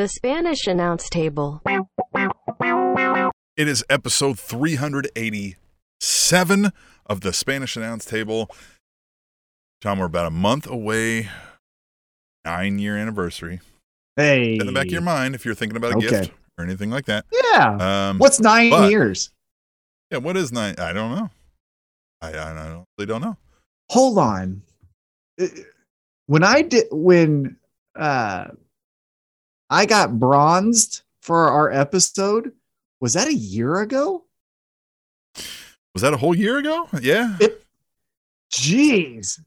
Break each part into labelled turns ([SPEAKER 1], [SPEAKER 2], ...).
[SPEAKER 1] The Spanish announce table.
[SPEAKER 2] It is episode 387 of the Spanish Announce Table. Tom, we're about a month away, nine year anniversary.
[SPEAKER 3] Hey.
[SPEAKER 2] In the back of your mind, if you're thinking about a
[SPEAKER 3] Okay.
[SPEAKER 2] gift or anything like that.
[SPEAKER 3] Yeah.
[SPEAKER 2] Um,
[SPEAKER 3] What's nine
[SPEAKER 2] but-
[SPEAKER 3] years?
[SPEAKER 2] Yeah, what is nine? I don't know. I, I honestly don't know.
[SPEAKER 3] Hold on. Uh, When I did when uh I got bronzed for our episode, was that a year ago?
[SPEAKER 2] Was that a whole year ago? Yeah.
[SPEAKER 3] Jeez.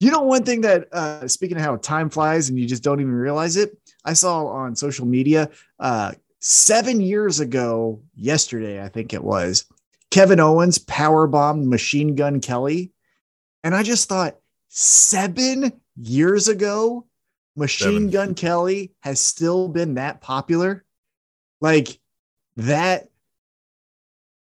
[SPEAKER 3] You know, one thing that, uh, speaking of how time flies and you just don't even realize it, I saw on social media uh, seven years ago, yesterday, I think it was, Kevin Owens power bombed Machine Gun Kelly. And I just thought, seven years ago, Machine
[SPEAKER 2] Seven.
[SPEAKER 3] Gun Kelly has still been that popular. Like that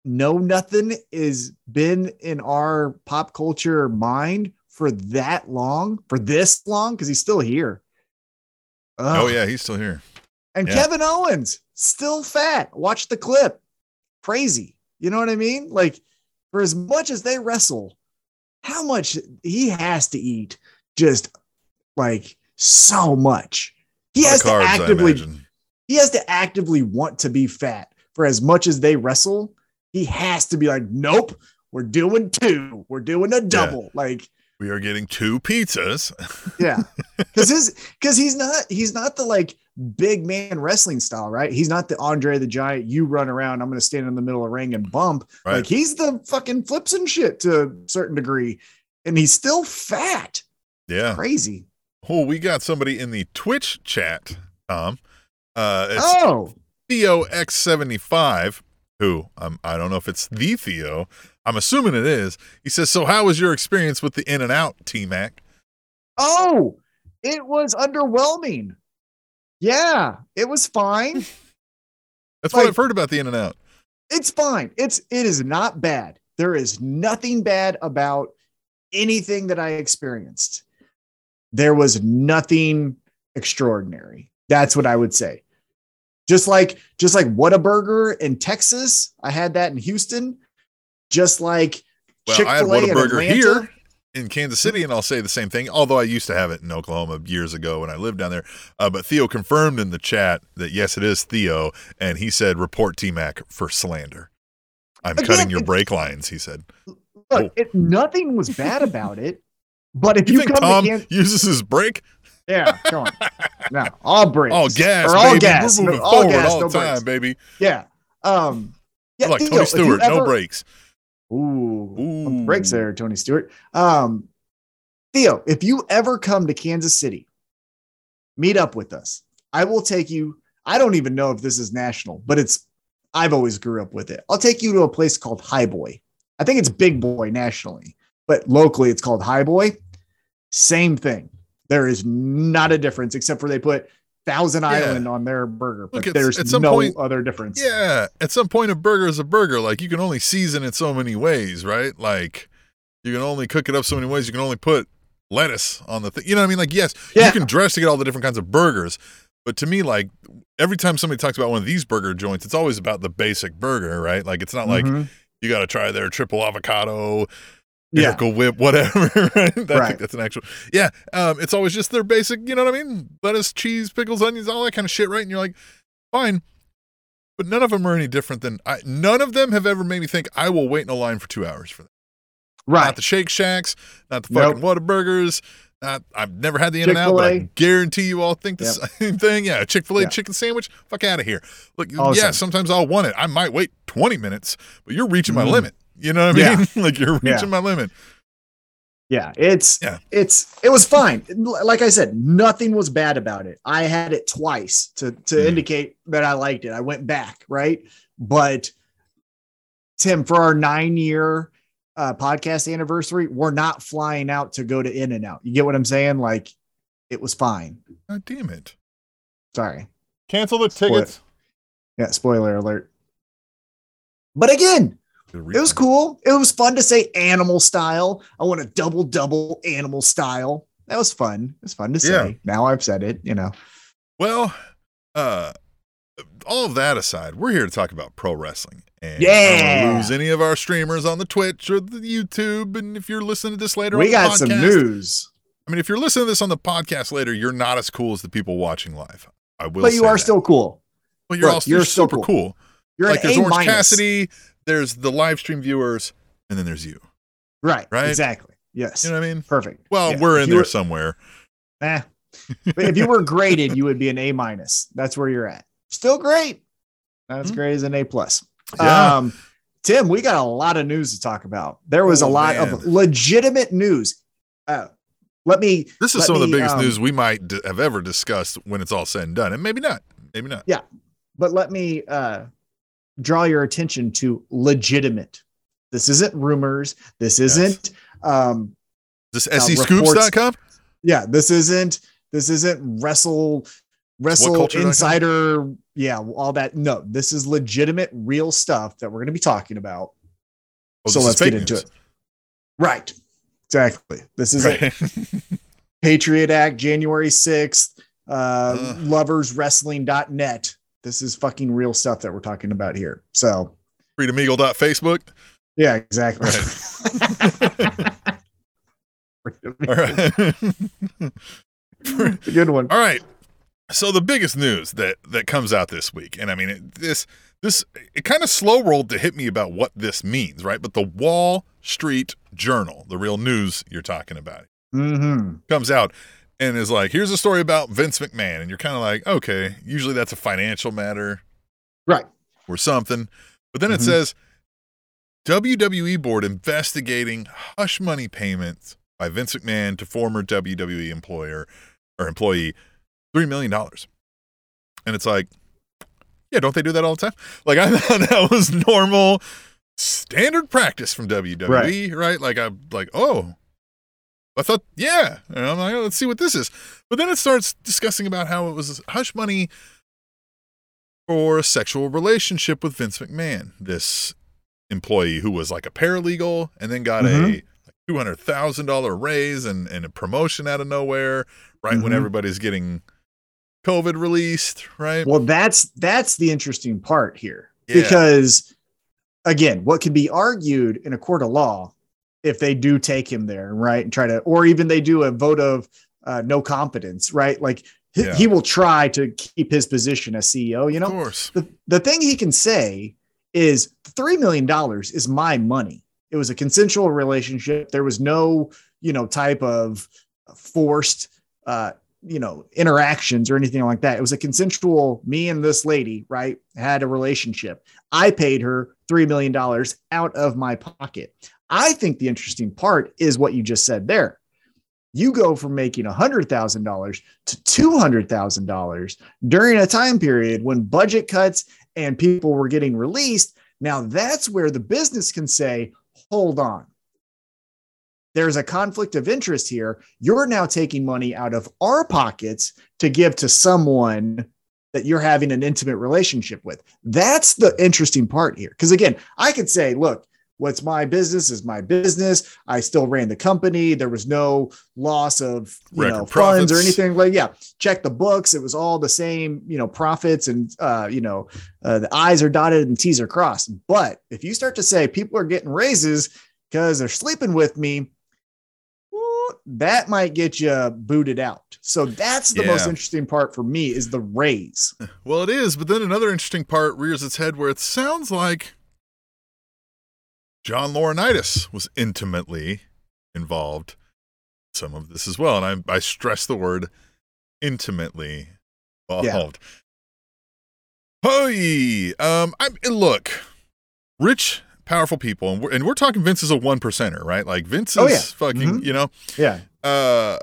[SPEAKER 3] know nothing is been in our pop culture mind for that long, for this long, because he's still here.
[SPEAKER 2] Oh, yeah, he's still here.
[SPEAKER 3] And
[SPEAKER 2] yeah.
[SPEAKER 3] Kevin Owens, still fat. Watch the clip. Crazy. You know what I mean? Like, for as much as they wrestle, how much he has to eat, just like so much. He has
[SPEAKER 2] carbs,
[SPEAKER 3] to actively he has to actively want to be fat for as much as they wrestle. He has to be like nope we're doing two. We're doing a double. Like
[SPEAKER 2] We are getting two pizzas.
[SPEAKER 3] yeah. Because his because he's not he's not the like big man wrestling style right? He's not the andre the giant you run around i'm gonna stand in the middle of the ring and bump.
[SPEAKER 2] Right.
[SPEAKER 3] like he's the fucking flips and shit to a certain degree and he's still fat.
[SPEAKER 2] Yeah.
[SPEAKER 3] crazy
[SPEAKER 2] Oh, we got somebody in the Twitch chat, Tom. Uh, it's
[SPEAKER 3] oh
[SPEAKER 2] Theo X75, who um, I don't know if it's the Theo. I'm assuming it is. He says, So, how was your experience with the In and Out, T Mac?
[SPEAKER 3] Oh, it was underwhelming. Yeah, it was fine.
[SPEAKER 2] That's what I've heard about the In and Out.
[SPEAKER 3] it's fine. It's it is not bad. There is nothing bad about anything that I experienced. There was nothing extraordinary. That's what I would say. Just like just like Whataburger in Texas, I had that in Houston. Just like
[SPEAKER 2] Well,
[SPEAKER 3] Chick
[SPEAKER 2] I had
[SPEAKER 3] Fil A in
[SPEAKER 2] Whataburger here in Kansas City, and I'll say the same thing, although I used to have it in Oklahoma years ago when I lived down there. Uh, but Theo confirmed in the chat that yes, it is Theo, and he said, Report T Mac for slander. I'm
[SPEAKER 3] Again,
[SPEAKER 2] cutting your brake lines, he said.
[SPEAKER 3] Look,
[SPEAKER 2] Oh.
[SPEAKER 3] it, nothing was bad about it. But if
[SPEAKER 2] You,
[SPEAKER 3] you,
[SPEAKER 2] think
[SPEAKER 3] come
[SPEAKER 2] Tom
[SPEAKER 3] to Kansas,
[SPEAKER 2] uses his brake?
[SPEAKER 3] yeah, come on, no, all brakes,
[SPEAKER 2] All gas,
[SPEAKER 3] or all
[SPEAKER 2] baby.
[SPEAKER 3] gas,
[SPEAKER 2] We're
[SPEAKER 3] no- all
[SPEAKER 2] forward
[SPEAKER 3] gas,
[SPEAKER 2] all
[SPEAKER 3] no
[SPEAKER 2] the time,
[SPEAKER 3] brakes.
[SPEAKER 2] baby.
[SPEAKER 3] Yeah. Um. Yeah.
[SPEAKER 2] like
[SPEAKER 3] Theo,
[SPEAKER 2] Tony Stewart, no
[SPEAKER 3] ever-
[SPEAKER 2] brakes.
[SPEAKER 3] Ooh,
[SPEAKER 2] Ooh.
[SPEAKER 3] brakes there, Tony Stewart. Um, Theo, if you ever come to Kansas City, meet up with us. I will take you. I don't even know if this is national, but it's. I've always grew up with it. I'll take you to a place called High Boy. I think it's Big Boy nationally, but locally it's called High Boy. Same thing. There is not a difference except for they put Thousand
[SPEAKER 2] Yeah.
[SPEAKER 3] Island on their burger, but
[SPEAKER 2] Look,
[SPEAKER 3] there's
[SPEAKER 2] at some
[SPEAKER 3] no
[SPEAKER 2] point-
[SPEAKER 3] other difference.
[SPEAKER 2] Yeah, at some point, a burger is a burger. Like you can only season it so many ways, right? Like you can only cook it up so many ways. You can only put lettuce on the thing. You know what I mean? Like yes,
[SPEAKER 3] Yeah.
[SPEAKER 2] you can dress to get all the different kinds of burgers, but to me, like every time somebody talks about one of these burger joints, it's always about the basic burger, right? Like it's not like
[SPEAKER 3] Mhm.
[SPEAKER 2] you got to try their triple avocado.
[SPEAKER 3] Yeah.
[SPEAKER 2] Miracle Whip, whatever. Right? Think
[SPEAKER 3] Right.
[SPEAKER 2] that's an actual. Yeah. Um, it's always just their basic, you know what I mean? Lettuce, cheese, pickles, onions, all that kind of shit, right? And you're like, fine. But none of them are any different than I. None of them have ever made me think I will wait in a line for two hours for that.
[SPEAKER 3] right.
[SPEAKER 2] Not the Shake Shacks, not the
[SPEAKER 3] Nope.
[SPEAKER 2] fucking Whataburgers. Not, I've never had the In and Out, but I guarantee you all think the
[SPEAKER 3] Yep.
[SPEAKER 2] same thing. Yeah, Chick Fil A
[SPEAKER 3] Yeah.
[SPEAKER 2] chicken sandwich. Fuck out of here. Look,
[SPEAKER 3] the
[SPEAKER 2] yeah, sometimes I'll want it. I might wait twenty minutes, but you're reaching my
[SPEAKER 3] Mhm.
[SPEAKER 2] limit. You know what I
[SPEAKER 3] Yeah.
[SPEAKER 2] mean? like you're reaching
[SPEAKER 3] Yeah.
[SPEAKER 2] my limit.
[SPEAKER 3] Yeah, it's
[SPEAKER 2] Yeah.
[SPEAKER 3] it's it was fine. Like I said, nothing was bad about it. I had it twice to to
[SPEAKER 2] Mhm.
[SPEAKER 3] indicate that I liked it. I went back, right? But Tim, for our nine year uh, podcast anniversary, we're not flying out to go to In and Out. You get what I'm saying? Like, it was fine.
[SPEAKER 2] God damn it.
[SPEAKER 3] Sorry.
[SPEAKER 2] Cancel the
[SPEAKER 3] Spoil-
[SPEAKER 2] tickets.
[SPEAKER 3] Yeah, spoiler alert. But again, it was cool. It was fun to say animal style. I want a double double animal style. That was fun. It was fun to say.
[SPEAKER 2] Yeah.
[SPEAKER 3] Now I've said it, you know.
[SPEAKER 2] Well, uh, all of that aside, we're here to talk about pro wrestling. And
[SPEAKER 3] Yeah.
[SPEAKER 2] lose any of our streamers on the Twitch or the YouTube. And if you're listening to this later, on
[SPEAKER 3] we got some news,
[SPEAKER 2] I mean, if you're listening to this on the podcast later, you're not as cool as the people watching live. I will.
[SPEAKER 3] but you are
[SPEAKER 2] that.
[SPEAKER 3] still cool.
[SPEAKER 2] Well, you're
[SPEAKER 3] look,
[SPEAKER 2] also
[SPEAKER 3] you're
[SPEAKER 2] super
[SPEAKER 3] cool.
[SPEAKER 2] cool.
[SPEAKER 3] You're
[SPEAKER 2] like
[SPEAKER 3] an
[SPEAKER 2] there's
[SPEAKER 3] A
[SPEAKER 2] Orange
[SPEAKER 3] minus.
[SPEAKER 2] Cassidy, there's the live stream viewers, and then there's you.
[SPEAKER 3] Right.
[SPEAKER 2] Right?
[SPEAKER 3] Exactly. Yes.
[SPEAKER 2] You know what I mean?
[SPEAKER 3] Perfect.
[SPEAKER 2] Well,
[SPEAKER 3] Yeah.
[SPEAKER 2] we're in there
[SPEAKER 3] were-
[SPEAKER 2] somewhere.
[SPEAKER 3] Eh. but if you were graded, you would be an A minus. That's where you're at. Still great. As
[SPEAKER 2] Hmm.
[SPEAKER 3] great as an A plus.
[SPEAKER 2] Yeah.
[SPEAKER 3] Um, Tim, we got a lot of news to talk about. There was
[SPEAKER 2] Oh,
[SPEAKER 3] a lot
[SPEAKER 2] man.
[SPEAKER 3] of legitimate news. Uh, let me.
[SPEAKER 2] This is some of the biggest
[SPEAKER 3] um,
[SPEAKER 2] news we might d- have ever discussed when it's all said and done, and maybe not. Maybe not.
[SPEAKER 3] Yeah, but let me uh, draw your attention to legitimate. This isn't rumors. This isn't. Um,
[SPEAKER 2] This
[SPEAKER 3] Uh,
[SPEAKER 2] SEScoops.com?
[SPEAKER 3] yeah, this isn't. This isn't wrestle. Wrestle Insider. Yeah, all that. No, this is legitimate, real stuff that we're going to be talking about.
[SPEAKER 2] Oh,
[SPEAKER 3] so let's get into
[SPEAKER 2] news.
[SPEAKER 3] it. Right. Exactly. This is it. Patriot Act, January 6th, uh,
[SPEAKER 2] Ugh.
[SPEAKER 3] loverswrestling.net. This is fucking real stuff that we're talking about here. So,
[SPEAKER 2] FreedomEagle.facebook.
[SPEAKER 3] yeah, exactly.
[SPEAKER 2] All right.
[SPEAKER 3] Good one.
[SPEAKER 2] All right. So the biggest news that that comes out this week, and I mean it, this this it kind of slow rolled to hit me about what this means, right? But the Wall Street Journal, the real news you're talking about,
[SPEAKER 3] hmm
[SPEAKER 2] comes out and is like, here's a story about Vince McMahon, and you're kind of like, okay, usually that's a financial matter
[SPEAKER 3] Right.
[SPEAKER 2] or something, but then it
[SPEAKER 3] Mhm.
[SPEAKER 2] says WWE board investigating hush money payments by Vince McMahon to former WWE employer or employee three million dollars, and it's like, yeah, don't they do that all the time? Like I thought that was normal, standard practice from WWE, right? Like I'm like, oh, I thought, yeah, and I'm like, oh, let's see what this is. But then it starts discussing about how it was hush money for a sexual relationship with Vince McMahon, this employee who was like a paralegal and then got a
[SPEAKER 3] Mhm.
[SPEAKER 2] two hundred thousand dollar raise and, and a promotion out of nowhere, right when
[SPEAKER 3] Mhm.
[SPEAKER 2] everybody's getting COVID released, right?
[SPEAKER 3] Well, that's that's the interesting part here
[SPEAKER 2] Yeah.
[SPEAKER 3] because again, what can be argued in a court of law if they do take him there, right, and try to, or even they do a vote of uh, no competence, right? Like he,
[SPEAKER 2] Yeah.
[SPEAKER 3] he will try to keep his position as CEO. You
[SPEAKER 2] of
[SPEAKER 3] know,
[SPEAKER 2] course.
[SPEAKER 3] the the thing he can say is three million dollars is my money. It was a consensual relationship. There was no, you know, type of forced, uh, you know, interactions or anything like that. It was a consensual. Me and this lady, right, had a relationship. I paid her three million dollars out of my pocket. I think the interesting part is what you just said there. You go from making $100,000 to $200,000 during a time period when budget cuts and people were getting released. Now that's where the business can say, hold on. There's a conflict of interest here. You're now taking money out of our pockets to give to someone that you're having an intimate relationship with. That's the interesting part here. Because again, I could say, look, what's my business is my business. I still ran the company. There was no loss of you
[SPEAKER 2] Record
[SPEAKER 3] know funds or anything like yeah. Check the books. It was all the same, you know, profits and uh, you know, uh, the I's are dotted and T's are crossed. But if you start to say people are getting raises because they're sleeping with me, that might get you booted out. So that's the most interesting part for me is the raise.
[SPEAKER 2] Well, it is, but then another interesting part rears its head where it sounds like John Laurinaitis was intimately involved in some of this as well, and I I stress the word intimately involved. Hey, um, I look, rich, powerful people, and we're, and we're talking Vince is a one percenter, right? Like Vince is
[SPEAKER 3] Oh, yeah.
[SPEAKER 2] fucking,
[SPEAKER 3] Mhm.
[SPEAKER 2] you know,
[SPEAKER 3] Yeah.
[SPEAKER 2] uh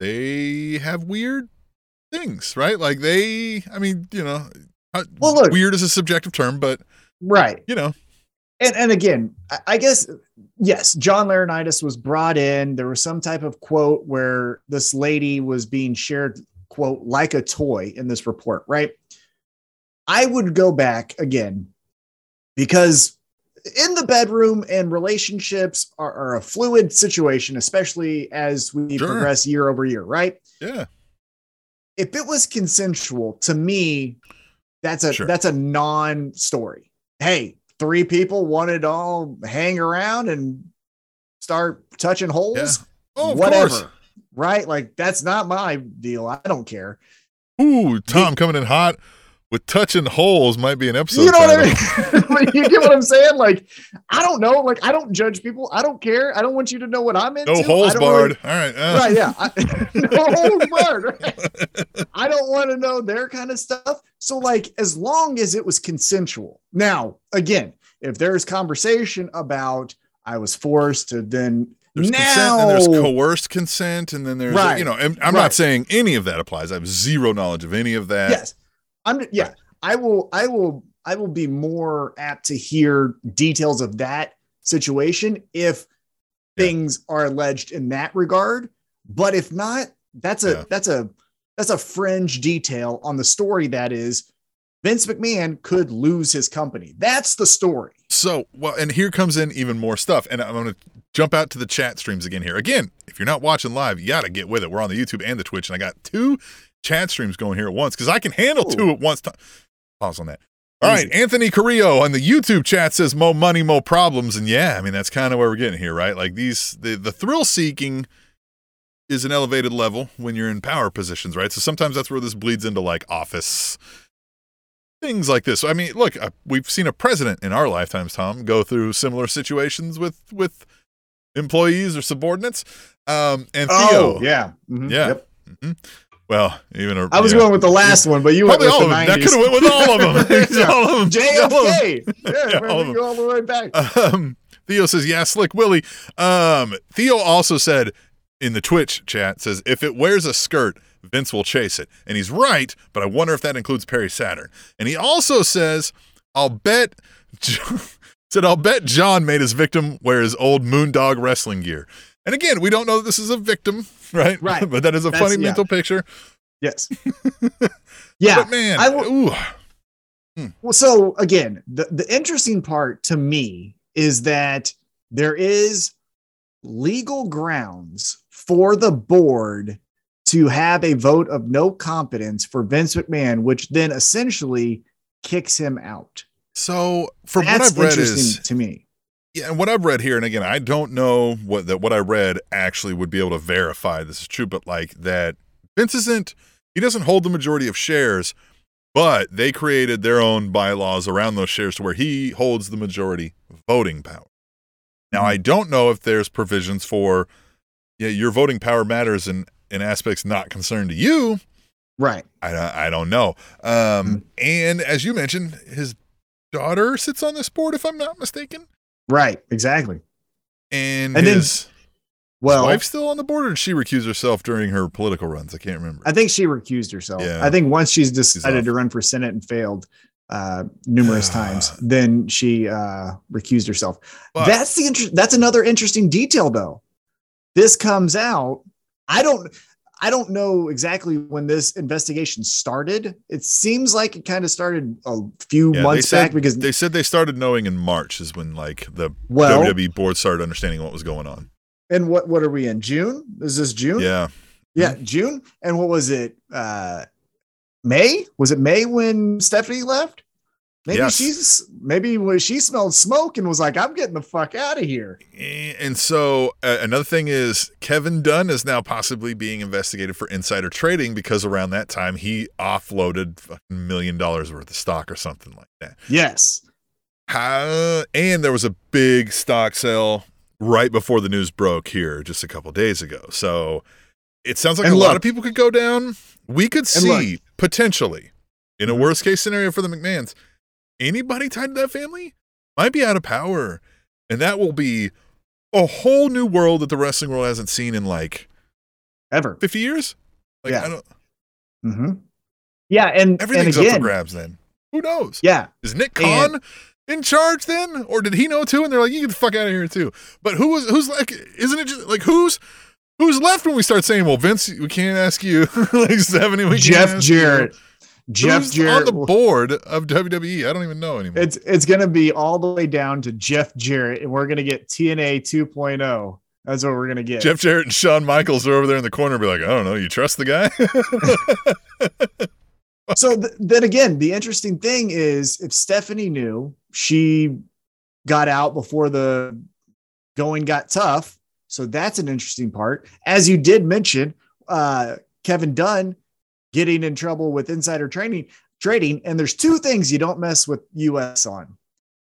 [SPEAKER 2] they have weird things right like they i mean you know
[SPEAKER 3] Well, look-
[SPEAKER 2] weird is a subjective term but
[SPEAKER 3] Right.
[SPEAKER 2] you know
[SPEAKER 3] and and again, I- guess yes, John Laurinaitis was brought in. There was some type of quote where this lady was being shared quote like a toy in this report, right? I would go back again because in the bedroom and relationships are, are a fluid situation, especially as we
[SPEAKER 2] Sure.
[SPEAKER 3] progress year over year, right?
[SPEAKER 2] yeah
[SPEAKER 3] if it was consensual, to me, that's a
[SPEAKER 2] Sure.
[SPEAKER 3] that's a non-story. Hey, three people wanted to all hang around and start touching holes.
[SPEAKER 2] Oh,
[SPEAKER 3] whatever.
[SPEAKER 2] course.
[SPEAKER 3] Right? Like that's not my deal. I don't care.
[SPEAKER 2] Ooh, Tom coming in hot with touching holes might be an episode.
[SPEAKER 3] you know what I mean? You get what I'm saying? Like, I don't know. Like, I don't judge people. I don't care. I don't want you to know what I'm into.
[SPEAKER 2] No holes
[SPEAKER 3] don't really-
[SPEAKER 2] barred. All right. uh,
[SPEAKER 3] right yeah I, no holes barred right? i don't want to know their kind of stuff so like as long as it was consensual now again if there's conversation about i was forced to then
[SPEAKER 2] There's
[SPEAKER 3] now
[SPEAKER 2] consent and there's coerced consent, and then there's
[SPEAKER 3] Right.
[SPEAKER 2] you know. And I'm
[SPEAKER 3] Right.
[SPEAKER 2] not saying any of that applies. I have zero knowledge of any of that.
[SPEAKER 3] yes i'm yeah i will i will i will be more apt to hear details of that situation if
[SPEAKER 2] Yeah.
[SPEAKER 3] things are alleged in that regard but if not that's a
[SPEAKER 2] Yeah.
[SPEAKER 3] that's a that's a fringe detail on the story that is Vince McMahon could lose his company. That's the story.
[SPEAKER 2] So, well, and here comes in even more stuff. And I'm going to jump out to the chat streams again here. Again, if you're not watching live, you got to get with it. We're on the YouTube and the Twitch, and I got two chat streams going here at once because I can handle
[SPEAKER 3] Ooh.
[SPEAKER 2] two at once. Pause on that. All right,
[SPEAKER 3] Easy.
[SPEAKER 2] Anthony Carrillo on the YouTube chat says "Mo money, mo problems," and yeah, I mean that's kind of where we're getting here, right? Like these, the the thrill seeking is an elevated level when you're in power positions, right? So sometimes that's where this bleeds into like office things like this. So, I mean, look, uh, we've seen a president in our lifetimes, Tom, go through similar situations with with employees or subordinates. Um, and Theo,
[SPEAKER 3] Oh, yeah. Mhm.
[SPEAKER 2] yeah.
[SPEAKER 3] Yep.
[SPEAKER 2] Mhm. Well, even a,
[SPEAKER 3] I was
[SPEAKER 2] yeah.
[SPEAKER 3] going with the last one, but you went with
[SPEAKER 2] all
[SPEAKER 3] the
[SPEAKER 2] of them. That could have went with all of them.
[SPEAKER 3] Yeah.
[SPEAKER 2] all of them.
[SPEAKER 3] JFK. Yeah,
[SPEAKER 2] Yeah, all of them.
[SPEAKER 3] go all the way back.
[SPEAKER 2] Um, Theo says, "Yeah, slick Willie." Um, Theo also said in the Twitch chat says, "If it wears a skirt, Vince will chase it," and he's right. But I wonder if that includes Perry Saturn. And he also says, "I'll bet." said, "I'll bet John made his victim wear his old Moondog wrestling gear." And again, we don't know that this is a victim, right?
[SPEAKER 3] Right.
[SPEAKER 2] but that is a
[SPEAKER 3] That's-
[SPEAKER 2] funny
[SPEAKER 3] yeah.
[SPEAKER 2] mental picture.
[SPEAKER 3] Yes. yeah.
[SPEAKER 2] But man,
[SPEAKER 3] I will-
[SPEAKER 2] ooh,
[SPEAKER 3] Well, so again, the, the interesting part to me is that there is legal grounds for the board to have a vote of no competence for Vince McMahon, which then essentially kicks him out.
[SPEAKER 2] so from what I've read is
[SPEAKER 3] to me.
[SPEAKER 2] Yeah, and what I've read here, and again, I don't know what that what I read actually would be able to verify this is true, but like that Vince isn't he doesn't hold the majority of shares, but they created their own bylaws around those shares to where he holds the majority voting power. Now, I don't know if there's provisions for yeah, your voting power matters in in aspects not concerned to you.
[SPEAKER 3] Right.
[SPEAKER 2] I I don't know. Um, and as you mentioned, his daughter sits on this board, if I'm not mistaken.
[SPEAKER 3] Right. Exactly.
[SPEAKER 2] And,
[SPEAKER 3] And then-
[SPEAKER 2] his,
[SPEAKER 3] Well,
[SPEAKER 2] his wife's still on the board, or did she recuse herself during her political runs? I can't remember.
[SPEAKER 3] I think she recused herself.
[SPEAKER 2] Yeah.
[SPEAKER 3] I think once she's decided to run for Senate and failed uh, numerous times, then she uh, recused herself.
[SPEAKER 2] But-
[SPEAKER 3] that's the inter- that's another interesting detail, though. This comes out. I don't. I don't know exactly when this investigation started. It seems like it kind of started a few
[SPEAKER 2] Yeah,
[SPEAKER 3] months
[SPEAKER 2] said-
[SPEAKER 3] back because
[SPEAKER 2] they said they started knowing in March is when like the
[SPEAKER 3] well,
[SPEAKER 2] WWE board started understanding what was going on.
[SPEAKER 3] and what what are we in June? Is this June?
[SPEAKER 2] Yeah,
[SPEAKER 3] Yeah, June. And what was it? Uh May? Was it May when Stephanie left? Maybe
[SPEAKER 2] Yes.
[SPEAKER 3] she's maybe when she smelled smoke and was like, I'm getting the fuck out of here.
[SPEAKER 2] and so uh, another thing is Kevin Dunn is now possibly being investigated for insider trading because around that time he offloaded a million dollars worth of stock or something like that.
[SPEAKER 3] Yes.
[SPEAKER 2] How, and there was a big stock sale right before the news broke here just a couple days ago. So it sounds like
[SPEAKER 3] And
[SPEAKER 2] a lot of people could go down. We could
[SPEAKER 3] And look-
[SPEAKER 2] see potentially in a worst case scenario for the McMahons, anybody tied to that family might be out of power. And that will be a whole new world that the wrestling world hasn't seen in like
[SPEAKER 3] Ever.
[SPEAKER 2] 50 years. Like,
[SPEAKER 3] Yeah.
[SPEAKER 2] I don't,
[SPEAKER 3] hmm Yeah, and and
[SPEAKER 2] everything's up for grabs then. Who knows?
[SPEAKER 3] yeah,
[SPEAKER 2] Is Nick
[SPEAKER 3] And-
[SPEAKER 2] Khan in charge then, or did he know too? And they're like, "You get the fuck out of here too." But who was who's like? Isn't it just like who's who's left when we start saying, "Well, Vince, we can't ask you." like Stephanie, we can't
[SPEAKER 3] Jeff
[SPEAKER 2] ask you.
[SPEAKER 3] Jeff
[SPEAKER 2] Who's
[SPEAKER 3] Jarrett.
[SPEAKER 2] on the board of WWE. I don't even know anymore.
[SPEAKER 3] it's it's gonna be all the way down to Jeff Jarrett, and we're gonna get TNA 2.0 That's what we're gonna get.
[SPEAKER 2] Jeff Jarrett and Shawn Michaels are over there in the corner, be like, I don't know, you trust the guy?
[SPEAKER 3] so th- then again, the interesting thing is if Stephanie knew she got out before the going got tough. So that's an interesting part. As you did mention, uh, Kevin Dunn getting in trouble with insider training trading. And there's two things you don't mess with US on.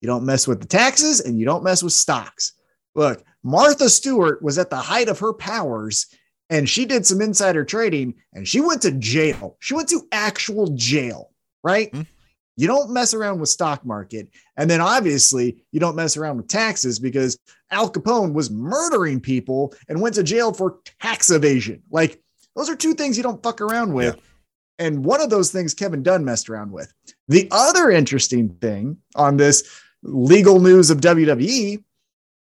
[SPEAKER 3] You don't mess with the taxes and you don't mess with stocks. Look, Martha Stewart was at the height of her powers and she did some insider trading and she went to jail. She went to actual jail, right? Mm-hmm. You don't mess around with stock market. And then obviously you don't mess around with taxes because Al Capone was murdering people and went to jail for tax evasion. Like those are two things you don't fuck around with. Yeah. And one of those things Kevin Dunn messed around with. The other interesting thing on this legal news of WWE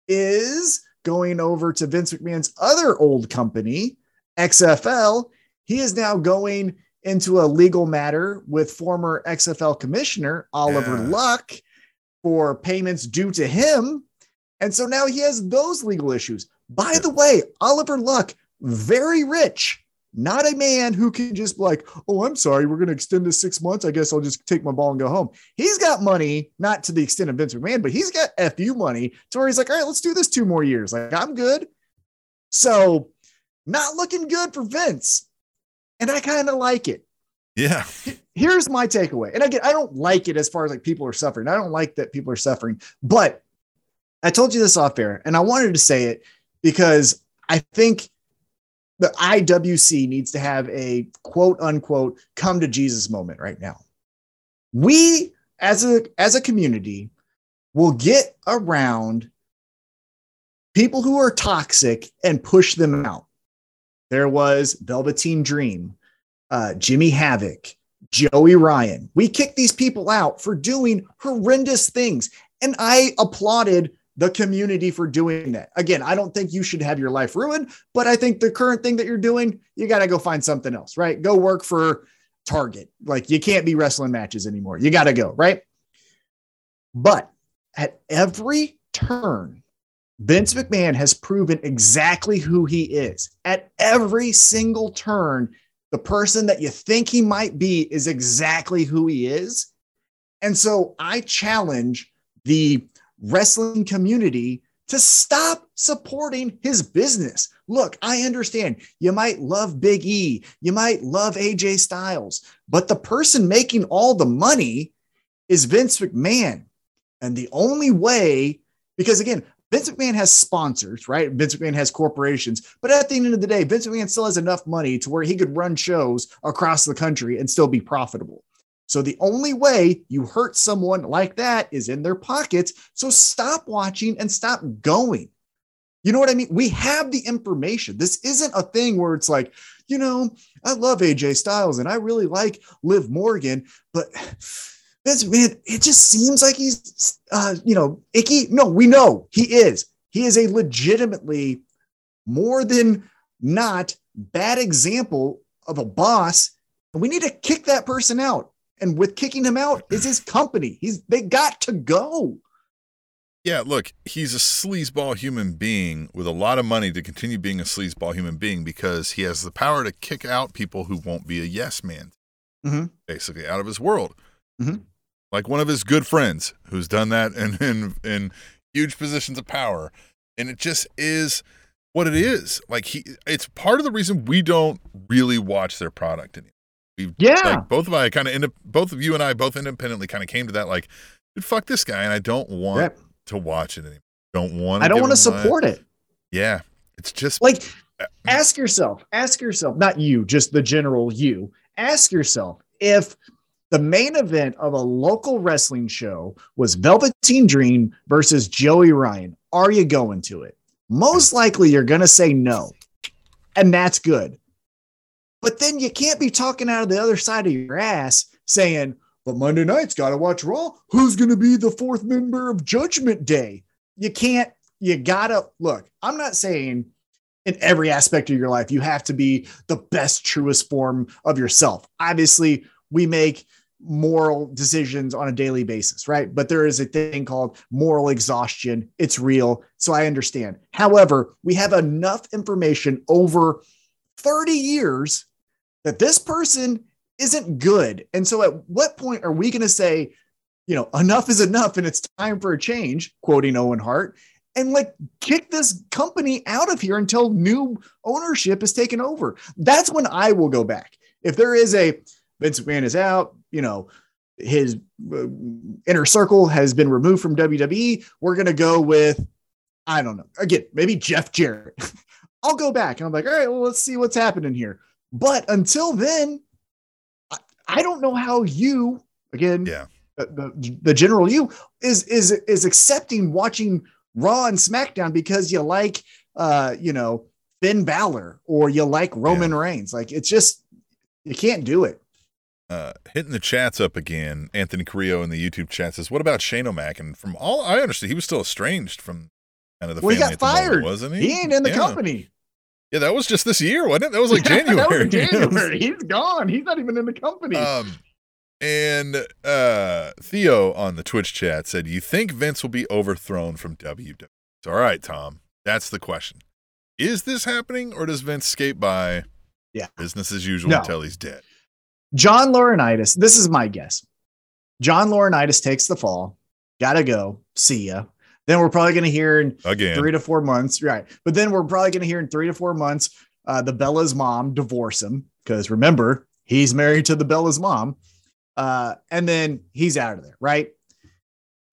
[SPEAKER 3] is going over to Vince McMahon's other old company, XFL. He is now going into a legal matter with former XFL commissioner Oliver yeah. Luck for payments due to him. And so now he has those legal issues. By the way, Oliver Luck, very rich, not a man who can just be like, oh, I'm sorry, we're going to extend this six months. I guess I'll just take my ball and go home. He's got money, not to the extent of Vince McMahon, but he's got FU money to where he's like, all right, let's do this two more years. Like, I'm good. So, not looking good for Vince. And I kind of like it.
[SPEAKER 2] Yeah.
[SPEAKER 3] Here's my takeaway. And again, I don't like it as far as like people are suffering. I don't like that people are suffering, but I told you this off air and I wanted to say it because I think the IWC needs to have a quote unquote come to Jesus moment right now. We as a as a community will get around people who are toxic and push them out. There was Velveteen Dream uh, Jimmy Havoc, Joey Ryan. We kicked these people out for doing horrendous things. And I applauded the community for doing that. Again, I don't think you should have your life ruined, but I think the current thing that you're doing, you got to go find something else, right? Go work for Target. Like you can't be wrestling matches anymore. You got to go, right? But at every turn, Vince McMahon has proven exactly who he is. At every single turn, the person that you think he might be is exactly who he is. And so I challenge the wrestling community to stop supporting his business. Look, I understand you might love Big E, you might love AJ Styles, but the person making all the money is Vince McMahon. And the only way, because again, Vince McMahon has sponsors, right? Vince McMahon has corporations, but at the end of the day, Vince McMahon still has enough money to where he could run shows across the country and still be profitable. So the only way you hurt someone like that is in their pockets. So stop watching and stop going. You know what I mean? We have the information. This isn't a thing where it's like, you know, I love AJ Styles and I really like Liv Morgan, but Vince man, it just seems like he's, uh, you know, icky. No, we know he is. He is a legitimately more than not bad example of a boss. And we need to kick that person out. And with kicking him out is his company. He's they got to go.
[SPEAKER 2] Yeah, look, he's a sleazeball human being with a lot of money to continue being a sleazeball human being because he has the power to kick out people who won't be a yes man, mm-hmm. basically out of his world. Mm-hmm like one of his good friends who's done that in, in in huge positions of power and it just is what it is like he it's part of the reason we don't really watch their product anymore we
[SPEAKER 3] yeah
[SPEAKER 2] like both of I kind of both of you and I both independently kind of came to that like fuck this guy and I don't want yep. to watch it anymore don't want
[SPEAKER 3] I don't want to support my, it
[SPEAKER 2] yeah it's just
[SPEAKER 3] like uh, ask yourself ask yourself not you just the general you ask yourself if the main event of a local wrestling show was Velveteen Dream versus Joey Ryan. Are you going to it? Most likely you're going to say no. And that's good. But then you can't be talking out of the other side of your ass saying, but Monday night's got to watch Raw. Who's going to be the fourth member of Judgment Day? You can't, you got to look. I'm not saying in every aspect of your life you have to be the best, truest form of yourself. Obviously, we make moral decisions on a daily basis, right? But there is a thing called moral exhaustion. It's real. So I understand. However, we have enough information over 30 years that this person isn't good. And so at what point are we going to say, you know, enough is enough and it's time for a change, quoting Owen Hart, and like kick this company out of here until new ownership is taken over? That's when I will go back. If there is a Vince McMahon is out, you know, his uh, inner circle has been removed from WWE, we're going to go with, I don't know, again, maybe Jeff Jarrett. I'll go back and I'm like, all right, well, let's see what's happening here. But until then, I, I don't know how you, again,
[SPEAKER 2] Yeah.
[SPEAKER 3] the, the, the general you is is is accepting watching Raw and SmackDown because you like uh you know Finn Balor or you like Roman Reigns. Like it's just you can't do it.
[SPEAKER 2] Uh, hitting the chats up again. Anthony Carrillo in the YouTube chat says, "What about Shane O'Mac?" And from all I understand, he was still estranged from kind of the
[SPEAKER 3] well, he got
[SPEAKER 2] the moment,
[SPEAKER 3] fired,
[SPEAKER 2] wasn't he?
[SPEAKER 3] He ain't in the
[SPEAKER 2] yeah.
[SPEAKER 3] company.
[SPEAKER 2] Yeah, that was just this year, wasn't it? That was like
[SPEAKER 3] that
[SPEAKER 2] January.
[SPEAKER 3] was January. He's gone. He's not even in the company.
[SPEAKER 2] um, and uh, Theo on the Twitch chat said, "You think Vince will be overthrown from WWE?" So, all right, Tom, that's the question. Is this happening, or does Vince skate by?
[SPEAKER 3] Yeah.
[SPEAKER 2] business as usual
[SPEAKER 3] No.
[SPEAKER 2] until he's dead.
[SPEAKER 3] John Laurinaitis, this is my guess. John Laurinaitis takes the fall. Gotta go. See ya. Then we're probably going to hear in
[SPEAKER 2] Again,
[SPEAKER 3] three to four months. Right. But then we're probably going to hear in three to four months uh, the Bella's mom divorce him because remember, he's married to the Bella's mom. Uh, and then he's out of there. Right.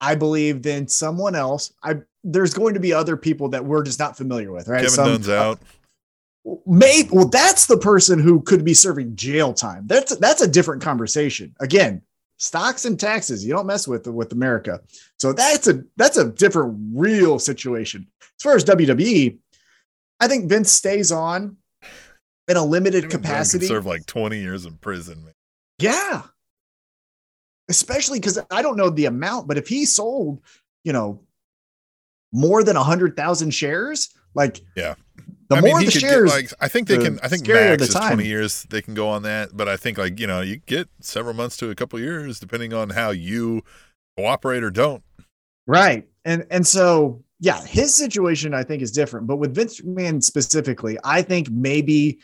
[SPEAKER 3] I believe then someone else, I there's going to be other people that we're just not familiar with. Right.
[SPEAKER 2] Kevin
[SPEAKER 3] Some-
[SPEAKER 2] Dunn's out.
[SPEAKER 3] Maybe well, that's the person who could be serving jail time. That's that's a different conversation. Again, stocks and taxes. You don't mess with with America. So that's a that's a different real situation. As far as WWE, I think Vince stays on in a limited
[SPEAKER 2] Kevin Dunn could
[SPEAKER 3] capacity.
[SPEAKER 2] serve like 20 years in prison. Man.
[SPEAKER 3] Yeah. Especially because I don't know the amount, but if he sold, you know, more than a hundred thousand shares, like
[SPEAKER 2] Yeah.
[SPEAKER 3] the
[SPEAKER 2] I
[SPEAKER 3] more
[SPEAKER 2] he
[SPEAKER 3] the
[SPEAKER 2] could get,
[SPEAKER 3] shares,
[SPEAKER 2] like I think they
[SPEAKER 3] the
[SPEAKER 2] can. I think max is. 20 years. They can go on that, but I think like you know you get several months to a couple years depending on how you cooperate or don't.
[SPEAKER 3] Right. And and so yeah, his situation I think is different. But with Vince McMahon specifically, I think maybe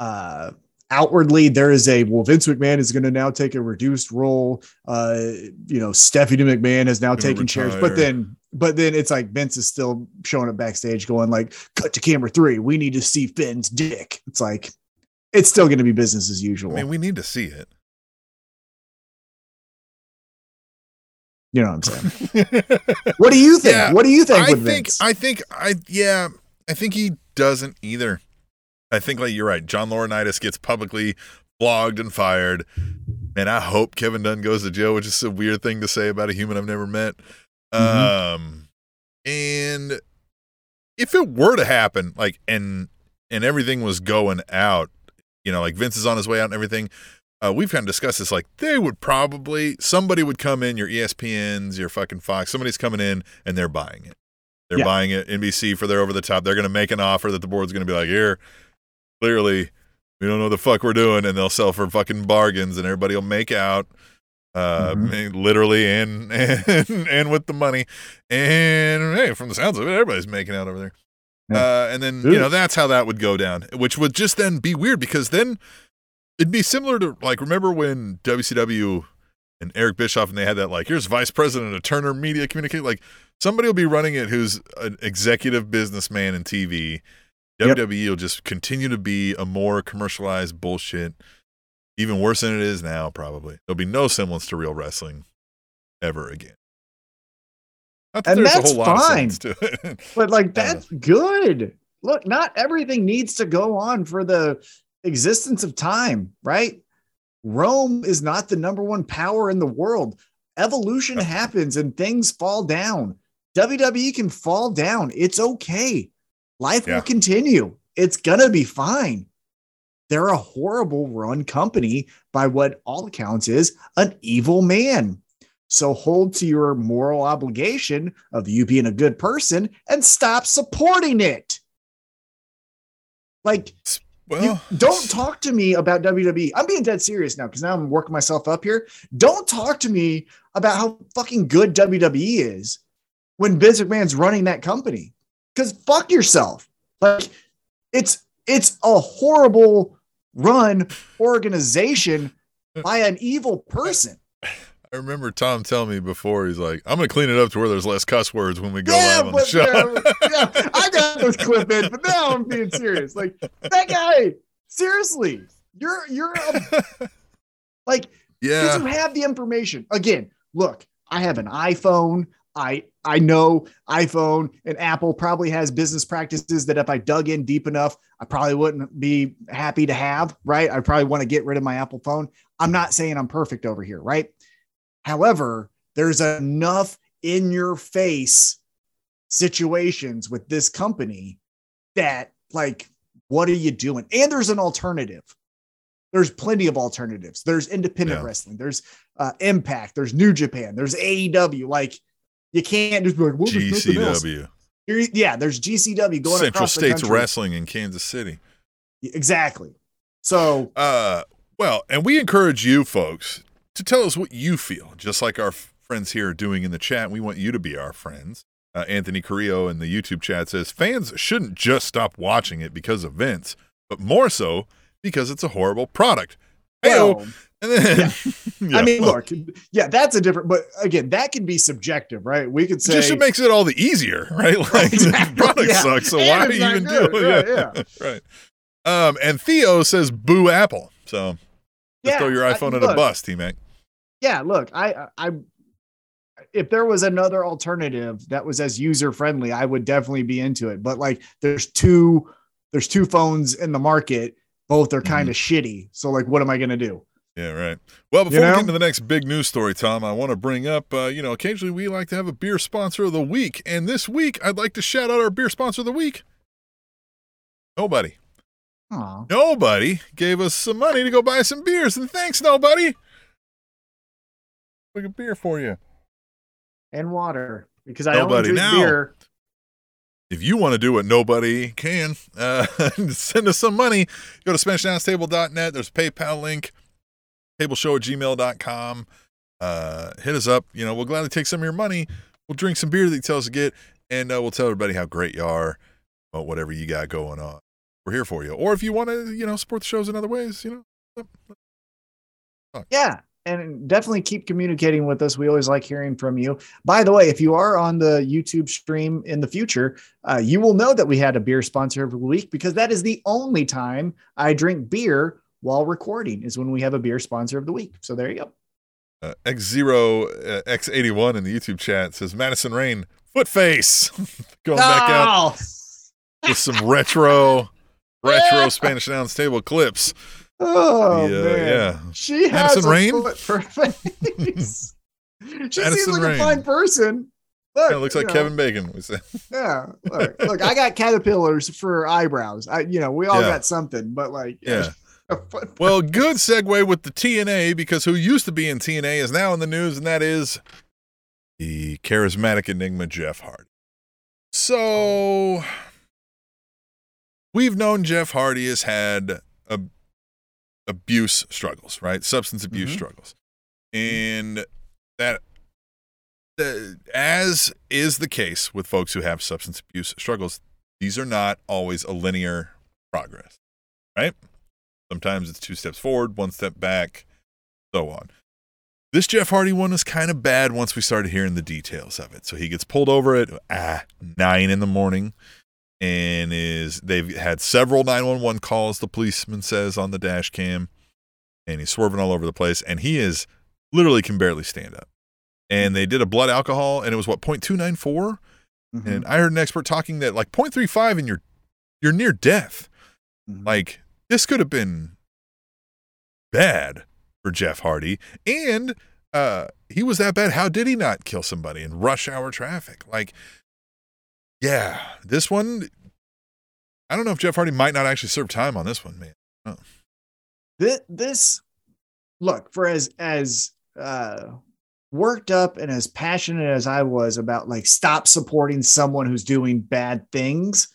[SPEAKER 3] uh outwardly there is a well, Vince McMahon is going to now take a reduced role. Uh, you know, Stephanie McMahon has now taken
[SPEAKER 2] retire.
[SPEAKER 3] but then but then it's like Vince is still showing up backstage going like, cut to camera three. We need to see Finn's dick. It's like it's still going to be business as usual.
[SPEAKER 2] I mean, we need to see it.
[SPEAKER 3] You know what I'm saying? What do you think?
[SPEAKER 2] Yeah,
[SPEAKER 3] what do you think
[SPEAKER 2] I think
[SPEAKER 3] Vince?
[SPEAKER 2] I think I yeah I think he doesn't either. I think like you're right. John Laurinaitis gets publicly flogged and fired, and I hope Kevin Dunn goes to jail, which is a weird thing to say about a human I've never met.
[SPEAKER 3] Mhm.
[SPEAKER 2] Um, and if it were to happen, like and and everything was going out, you know, like Vince is on his way out and everything. Uh, we've kind of discussed this. Like they would probably somebody would come in, your ESPNs, your fucking Fox, somebody's coming in and they're buying it. They're
[SPEAKER 3] Yeah.
[SPEAKER 2] buying it NBC for their over the top. They're going to make an offer that the board's going to be like, here, clearly, we don't know what the fuck we're doing, and they'll sell for fucking bargains, and everybody will make out, uh,
[SPEAKER 3] Mhm.
[SPEAKER 2] literally and and and with the money. And hey, from the sounds of it, everybody's making out over there.
[SPEAKER 3] Yeah.
[SPEAKER 2] Uh, and then
[SPEAKER 3] Ooh.
[SPEAKER 2] you know that's how that would go down, which would just then be weird because then it'd be similar to like remember when WCW and Eric Bischoff and they had that like here's vice president of Turner Media Communicate like somebody will be running it who's an executive businessman in TV.
[SPEAKER 3] Yep.
[SPEAKER 2] WWE will just continue to be a more commercialized bullshit, even worse than it is now. Probably there'll be no semblance to real wrestling ever again. That
[SPEAKER 3] And
[SPEAKER 2] there's
[SPEAKER 3] that's
[SPEAKER 2] a whole lot
[SPEAKER 3] fine.
[SPEAKER 2] of semblance to it.
[SPEAKER 3] But like that's good. Look, not everything needs to go on for the existence of time, right? Rome is not the number one power in the world. Evolution happens and things fall down. WWE can fall down. It's okay. Life
[SPEAKER 2] Yeah.
[SPEAKER 3] will continue. It's going to be fine. They're a horrible run company by what all accounts is an evil man. So hold to your moral obligation of you being a good person and stop supporting it. Like
[SPEAKER 2] Well,
[SPEAKER 3] You don't talk to me about WWE. I'm being dead serious now because now I'm working myself up here. Don't talk to me about how fucking good WWE is when Vince McMahon's running that company. Because fuck yourself. Like it's it's a horrible run organization by an evil person.
[SPEAKER 2] I remember Tom telling me before, he's like, I'm going to clean it up to where there's less cuss words when we go
[SPEAKER 3] Yeah,
[SPEAKER 2] live on the show.
[SPEAKER 3] yeah, yeah, I got those clip in, but now I'm being serious. Like that guy, seriously, you're you're a, like because
[SPEAKER 2] yeah.
[SPEAKER 3] you have the information. Again, look, I have an iPhone. I I know iPhone and Apple probably has business practices that if I dug in deep enough, I probably wouldn't be happy to have, right? I probably want to get rid of my Apple phone. I'm not saying I'm perfect over here, right? However, there's enough in your face situations with this company that like what are you doing? And there's an alternative. There's plenty of alternatives. There's independent
[SPEAKER 2] Yeah.
[SPEAKER 3] wrestling. There's uh, Impact. There's New Japan. There's AEW. Like you can't just be like, well, there's.
[SPEAKER 2] GCW.
[SPEAKER 3] You're- yeah, there's GCW going
[SPEAKER 2] Central
[SPEAKER 3] across the
[SPEAKER 2] States
[SPEAKER 3] country.
[SPEAKER 2] Wrestling in Kansas City.
[SPEAKER 3] Exactly. So
[SPEAKER 2] Uh, well, and we encourage you folks to tell us what you feel, just like our friends here are doing in the chat. We want you to be our friends. Uh, Anthony Carrillo in the YouTube chat says fans shouldn't just stop watching it because of Vince, but more so because it's a horrible product.
[SPEAKER 3] Well,
[SPEAKER 2] then,
[SPEAKER 3] I
[SPEAKER 2] Yeah,
[SPEAKER 3] mean,
[SPEAKER 2] well,
[SPEAKER 3] look, yeah, that's a different, but again, that can be subjective, right? We could say
[SPEAKER 2] just makes it all the easier, right? Like
[SPEAKER 3] Exactly,
[SPEAKER 2] the product
[SPEAKER 3] yeah.
[SPEAKER 2] sucks, so
[SPEAKER 3] And
[SPEAKER 2] why
[SPEAKER 3] it's you
[SPEAKER 2] even
[SPEAKER 3] good,
[SPEAKER 2] do
[SPEAKER 3] right,
[SPEAKER 2] it? Yeah, right. Um, and Theo says boo Apple. So just
[SPEAKER 3] Yeah,
[SPEAKER 2] throw your
[SPEAKER 3] I-
[SPEAKER 2] iPhone at a bus, T Mac.
[SPEAKER 3] Yeah look i i if there was another alternative that was as user friendly i would definitely be into it but like there's two there's two phones in the market both are
[SPEAKER 2] Mm-hmm.
[SPEAKER 3] kind of shitty so like what am i going to do
[SPEAKER 2] Yeah, right. Well, before
[SPEAKER 3] You
[SPEAKER 2] we get into the next big news story, Tom, I want to bring up, uh, you know, occasionally we like to have a beer sponsor of the week. And this week, I'd like to shout out our beer sponsor of the week. Nobody.
[SPEAKER 3] Aw.
[SPEAKER 2] Nobody gave us some money to go buy some beers. And thanks, nobody. Quick a beer for you.
[SPEAKER 3] and water because i
[SPEAKER 2] Nobody
[SPEAKER 3] don't drink
[SPEAKER 2] now.
[SPEAKER 3] beer
[SPEAKER 2] If you want to do what nobody can, uh, send us some money. Go to SpanishAnnounceTable.net. There's a PayPal link, tableshow at gmail.com. Uh, hit us up. You know, we'll gladly take some of your money. We'll drink some beer that you tell us to get, and uh, we'll tell everybody how great you are about whatever you got going on. We're here for you. Or if you want to, you know, support the shows in other ways, you know,
[SPEAKER 3] yeah and definitely keep communicating with us we always like hearing from you by the way if you are on the youtube stream in the future uh, you will know that we had a beer sponsor of the week because that is the only time i drink beer while recording is when we have a beer sponsor of the week so there you go
[SPEAKER 2] uh, X0 uh, X81 in the YouTube chat says Madison Rayne, foot face. Going back out
[SPEAKER 3] Oh!
[SPEAKER 2] with some retro, retro Spanish Announce Table clips.
[SPEAKER 3] Oh
[SPEAKER 2] The, uh,
[SPEAKER 3] man,
[SPEAKER 2] yeah.
[SPEAKER 3] she has
[SPEAKER 2] Madison
[SPEAKER 3] a Rayne? for face. she seems like
[SPEAKER 2] Rayne.
[SPEAKER 3] a fine person. Look,
[SPEAKER 2] of looks like
[SPEAKER 3] know,
[SPEAKER 2] Kevin Bacon. We said.
[SPEAKER 3] Yeah, look, look, I got caterpillars for eyebrows. I, you know, we all
[SPEAKER 2] Yeah.
[SPEAKER 3] got something, but like,
[SPEAKER 2] Yeah. Well, good segue with the TNA because who used to be in TNA is now in the news, and that is the charismatic enigma Jeff Hardy. So we've known Jeff Hardy has had a, abuse struggles, right? Substance abuse
[SPEAKER 3] Mhm.
[SPEAKER 2] struggles, and that. The, as is the case with folks who have substance abuse struggles, these are not always a linear progress, right? Sometimes it's two steps forward, one step back, so on. This Jeff Hardy one was kind of bad once we started hearing the details of it. So he gets pulled over at ah, nine in the morning and is they've had several 911 calls, the policeman says on the dash cam, and he's swerving all over the place, and he is literally can barely stand up. And they did a blood alcohol, and it was what 0.294?
[SPEAKER 3] Mhm,
[SPEAKER 2] And I heard an expert talking that like 0.35 and you're you're near death.
[SPEAKER 3] mhm.
[SPEAKER 2] Like this could have been bad for Jeff Hardy. And uh he was that bad. How did he not kill somebody in rush hour traffic? Like, yeah, this one I don't know if Jeff Hardy might not actually serve time on this one, man.
[SPEAKER 3] this, this look for as as uh worked up and as passionate as I was about like stop supporting someone who's doing bad things.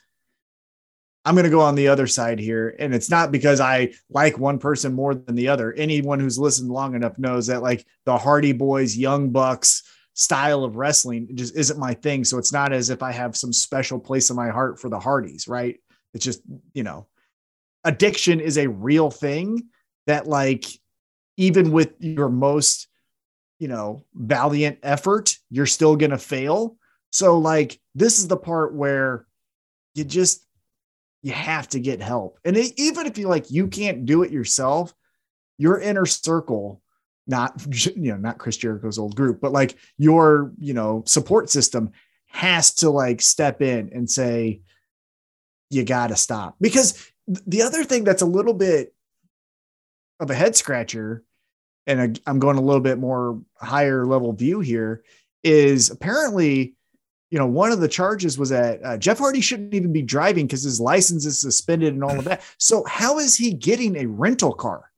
[SPEAKER 3] I'm going to go on the other side here. And it's not because I like one person more than the other. Anyone who's listened long enough knows that like the Hardy Boys, Young Bucks style of wrestling just isn't my thing. So it's not as if I have some special place in my heart for the Hardys, right? It's just, you know, addiction is a real thing that like even with your most, you know, valiant effort, you're still going to fail. So like this is the part where you just you have to get help. And it, even if you like you can't do it yourself, your inner circle, not you know, not Chris Jericho's old group, but like your, you know, support system has to like step in and say, you got to stop. Because the other thing that's a little bit of a head scratcher, and I'm going a little bit more higher level view here, is apparently you know, one of the charges was that uh, Jeff Hardy shouldn't even be driving because his license is suspended and all of that. So how is he getting a rental car?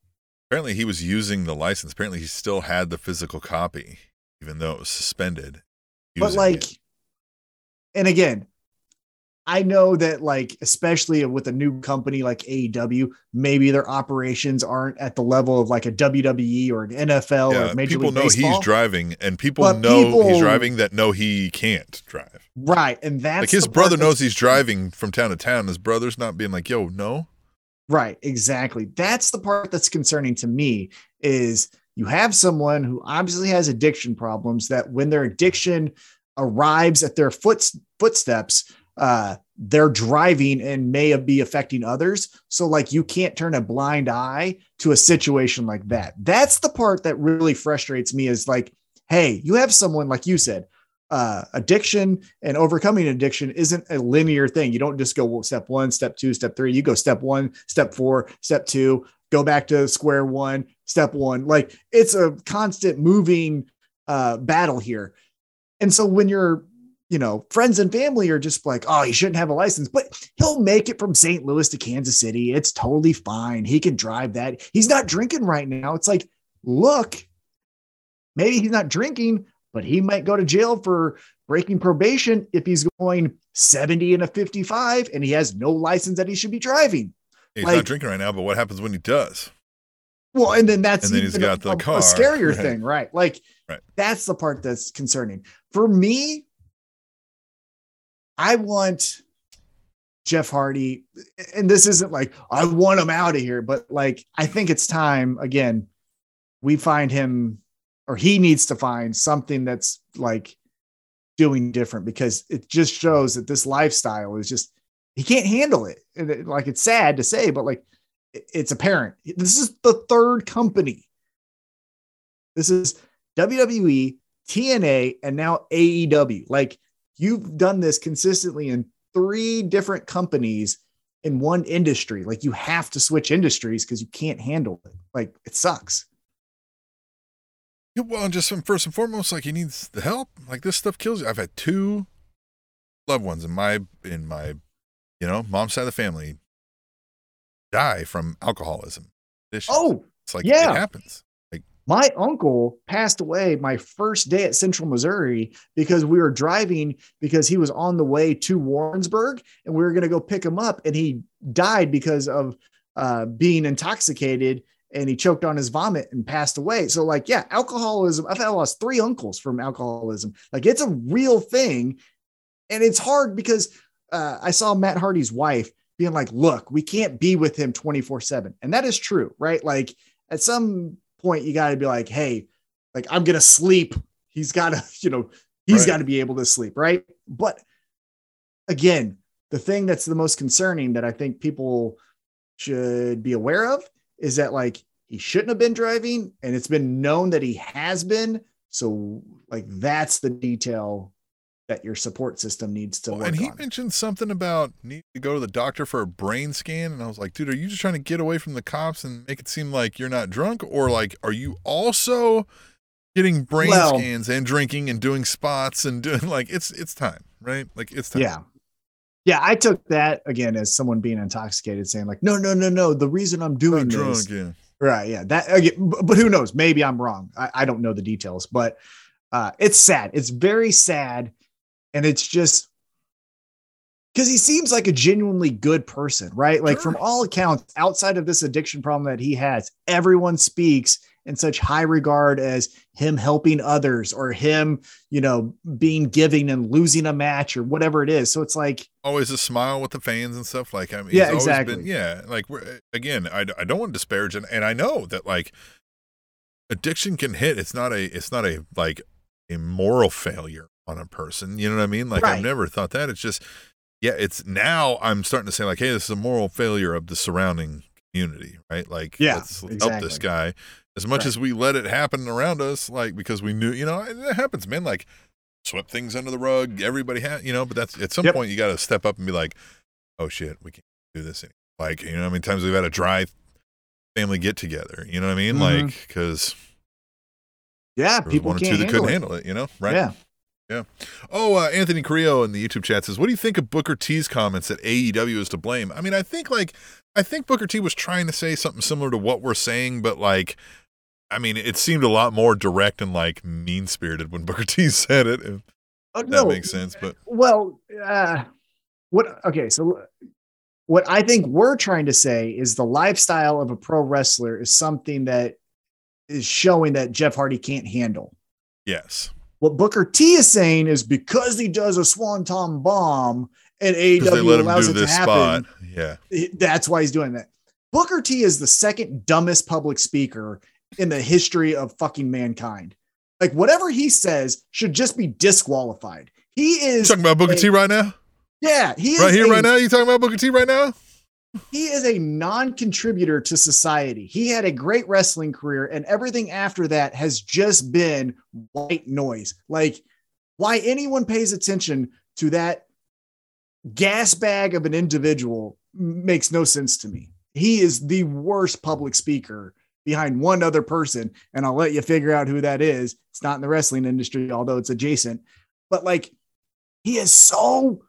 [SPEAKER 2] Apparently, he was using the license. Apparently, he still had the physical copy, even though it was suspended.
[SPEAKER 3] But like, it. and again, I know that like especially with a new company like AEW, maybe their operations aren't at the level of like a WWE or an NFL yeah, or Major
[SPEAKER 2] people
[SPEAKER 3] League
[SPEAKER 2] know
[SPEAKER 3] Baseball.
[SPEAKER 2] he's driving, and people but know people, he's driving that know he can't drive.
[SPEAKER 3] Right, and that's
[SPEAKER 2] like his brother knows he's driving from town to town. His brother's not being like, "Yo, no."
[SPEAKER 3] Right, exactly. That's the part that's concerning to me. Is you have someone who obviously has addiction problems that when their addiction arrives at their foot, footsteps uh, they're driving and may be affecting others. So, like, you can't turn a blind eye to a situation like that. That's the part that really frustrates me is like, hey, you have someone, like you said, uh, addiction and overcoming addiction isn't a linear thing. You don't just go step one, step two, step three. You go step one, step four, step two, go back to square one, step one. Like, it's a constant moving uh, battle here. And so, when you're you know, friends and family are just like, oh, he shouldn't have a license, but he'll make it from St. Louis to Kansas City. It's totally fine. He can drive that. He's not drinking right now. It's like, look, maybe he's not drinking, but he might go to jail for breaking probation if he's going 70 and a 55 and he has no license that he should be driving.
[SPEAKER 2] He's like, not drinking right now, but what happens when he does?
[SPEAKER 3] Well, and then that's and then he's got a, the car. a scarier right. thing, right? Like right. that's the part that's concerning. For me, I want Jeff Hardy, and this isn't like I want him out of here, but like I think it's time again. We find him, or he needs to find something that's like doing different because it just shows that this lifestyle is just he can't handle it. And it, like it's sad to say, but like it, it's apparent. This is the third company. This is WWE, TNA, and now AEW. Like you've done this consistently in three different companies in one industry. Like you have to switch industries because you can't handle it. Like it sucks.
[SPEAKER 2] Well, and just first and foremost, like he needs the help. Like this stuff kills you. I've had two loved ones in my in my, you know, mom's side of the family die from alcoholism.
[SPEAKER 3] Oh,
[SPEAKER 2] it's like
[SPEAKER 3] yeah.
[SPEAKER 2] it happens.
[SPEAKER 3] Like my uncle passed away my first day at Central Missouri because we were driving because he was on the way to Warrensburg and we were going to go pick him up and he died because of uh, being intoxicated and he choked on his vomit and passed away. So like, yeah, alcoholism. I've had lost three uncles from alcoholism. Like it's a real thing. And it's hard because uh, I saw Matt Hardy's wife being like, look, we can't be with him 24 seven. And that is true, right? Like at some point you got to be like, hey, like I'm gonna sleep. He's got to, you know, he's right. got to be able to sleep, right? But again, the thing that's the most concerning that I think people should be aware of is that like he shouldn't have been driving, and it's been known that he has been. So like that's the detail that your support system needs to well, work
[SPEAKER 2] and he
[SPEAKER 3] on.
[SPEAKER 2] mentioned something about need to go to the doctor for a brain scan and i was like dude are you just trying to get away from the cops and make it seem like you're not drunk or like are you also getting brain well, scans and drinking and doing spots and doing like it's it's time right like it's time
[SPEAKER 3] yeah yeah i took that again as someone being intoxicated saying like no no no no the reason i'm doing this drunk, yeah. right yeah that again, but who knows maybe i'm wrong I, I don't know the details but uh, it's sad it's very sad and it's just because he seems like a genuinely good person, right? Like
[SPEAKER 2] Sure.
[SPEAKER 3] from all accounts, outside of this addiction problem that he has, everyone speaks in such high regard as him helping others or him, you know, being giving and losing a match or whatever it is. So it's like, oh,
[SPEAKER 2] always a smile with the fans and stuff. Like I mean,
[SPEAKER 3] Yeah, exactly.
[SPEAKER 2] Been, yeah, like we're, again, I, I don't want to disparage, and, and I know that like addiction can hit. It's not a it's not a like a moral failure on a person. You know what I mean? Like
[SPEAKER 3] Right.
[SPEAKER 2] I've never thought that. It's just yeah. It's now I'm starting to say like, hey, this is a moral failure of the surrounding community, right? Like
[SPEAKER 3] Yeah,
[SPEAKER 2] let's help this guy. As much
[SPEAKER 3] Right.
[SPEAKER 2] as we let it happen around us, like because we knew, you know, and it happens, man. Like swept things under the rug. Everybody had, you know, but that's at some
[SPEAKER 3] Yep.
[SPEAKER 2] point you got to step up and be like, oh shit, we can't do this anymore. Like, you know, how many times we've had a dry family get together. You know what I mean?
[SPEAKER 3] Mhm.
[SPEAKER 2] Like, because
[SPEAKER 3] yeah, people
[SPEAKER 2] one or
[SPEAKER 3] can't
[SPEAKER 2] two that
[SPEAKER 3] handle
[SPEAKER 2] couldn't
[SPEAKER 3] it.
[SPEAKER 2] handle it. You know, right?
[SPEAKER 3] Yeah. Yeah.
[SPEAKER 2] Oh, uh, Anthony Carrillo in the YouTube chat says, "What do you think of Booker T's comments that AEW is to blame?" I mean, I think like I think Booker T was trying to say something similar to what we're saying, but like, I mean, it seemed a lot more direct and like mean spirited when Booker T said it. If
[SPEAKER 3] Oh,
[SPEAKER 2] that
[SPEAKER 3] no.
[SPEAKER 2] makes sense, but
[SPEAKER 3] Well, uh, what? Okay, so what I think we're trying to say is the lifestyle of a pro wrestler is something that is showing that Jeff Hardy can't handle.
[SPEAKER 2] yes,
[SPEAKER 3] What Booker T is saying is because he does a swanton bomb and AEW allows it to happen,
[SPEAKER 2] spot. Yeah,
[SPEAKER 3] that's why he's doing that. Booker T is the second dumbest public speaker in the history of fucking mankind. Like whatever he says should just be disqualified. He
[SPEAKER 2] you
[SPEAKER 3] is
[SPEAKER 2] talking about Booker
[SPEAKER 3] a-
[SPEAKER 2] T right now?
[SPEAKER 3] yeah, he is
[SPEAKER 2] Right here,
[SPEAKER 3] a-
[SPEAKER 2] right now? You talking about Booker T right now?
[SPEAKER 3] He is a non-contributor to society. He had a great wrestling career, and everything after that has just been white noise. Like, why anyone pays attention to that gas bag of an individual makes no sense to me. He is the worst public speaker behind one other person, and I'll let you figure out who that is. It's not in the wrestling industry, although it's adjacent. But like, he is so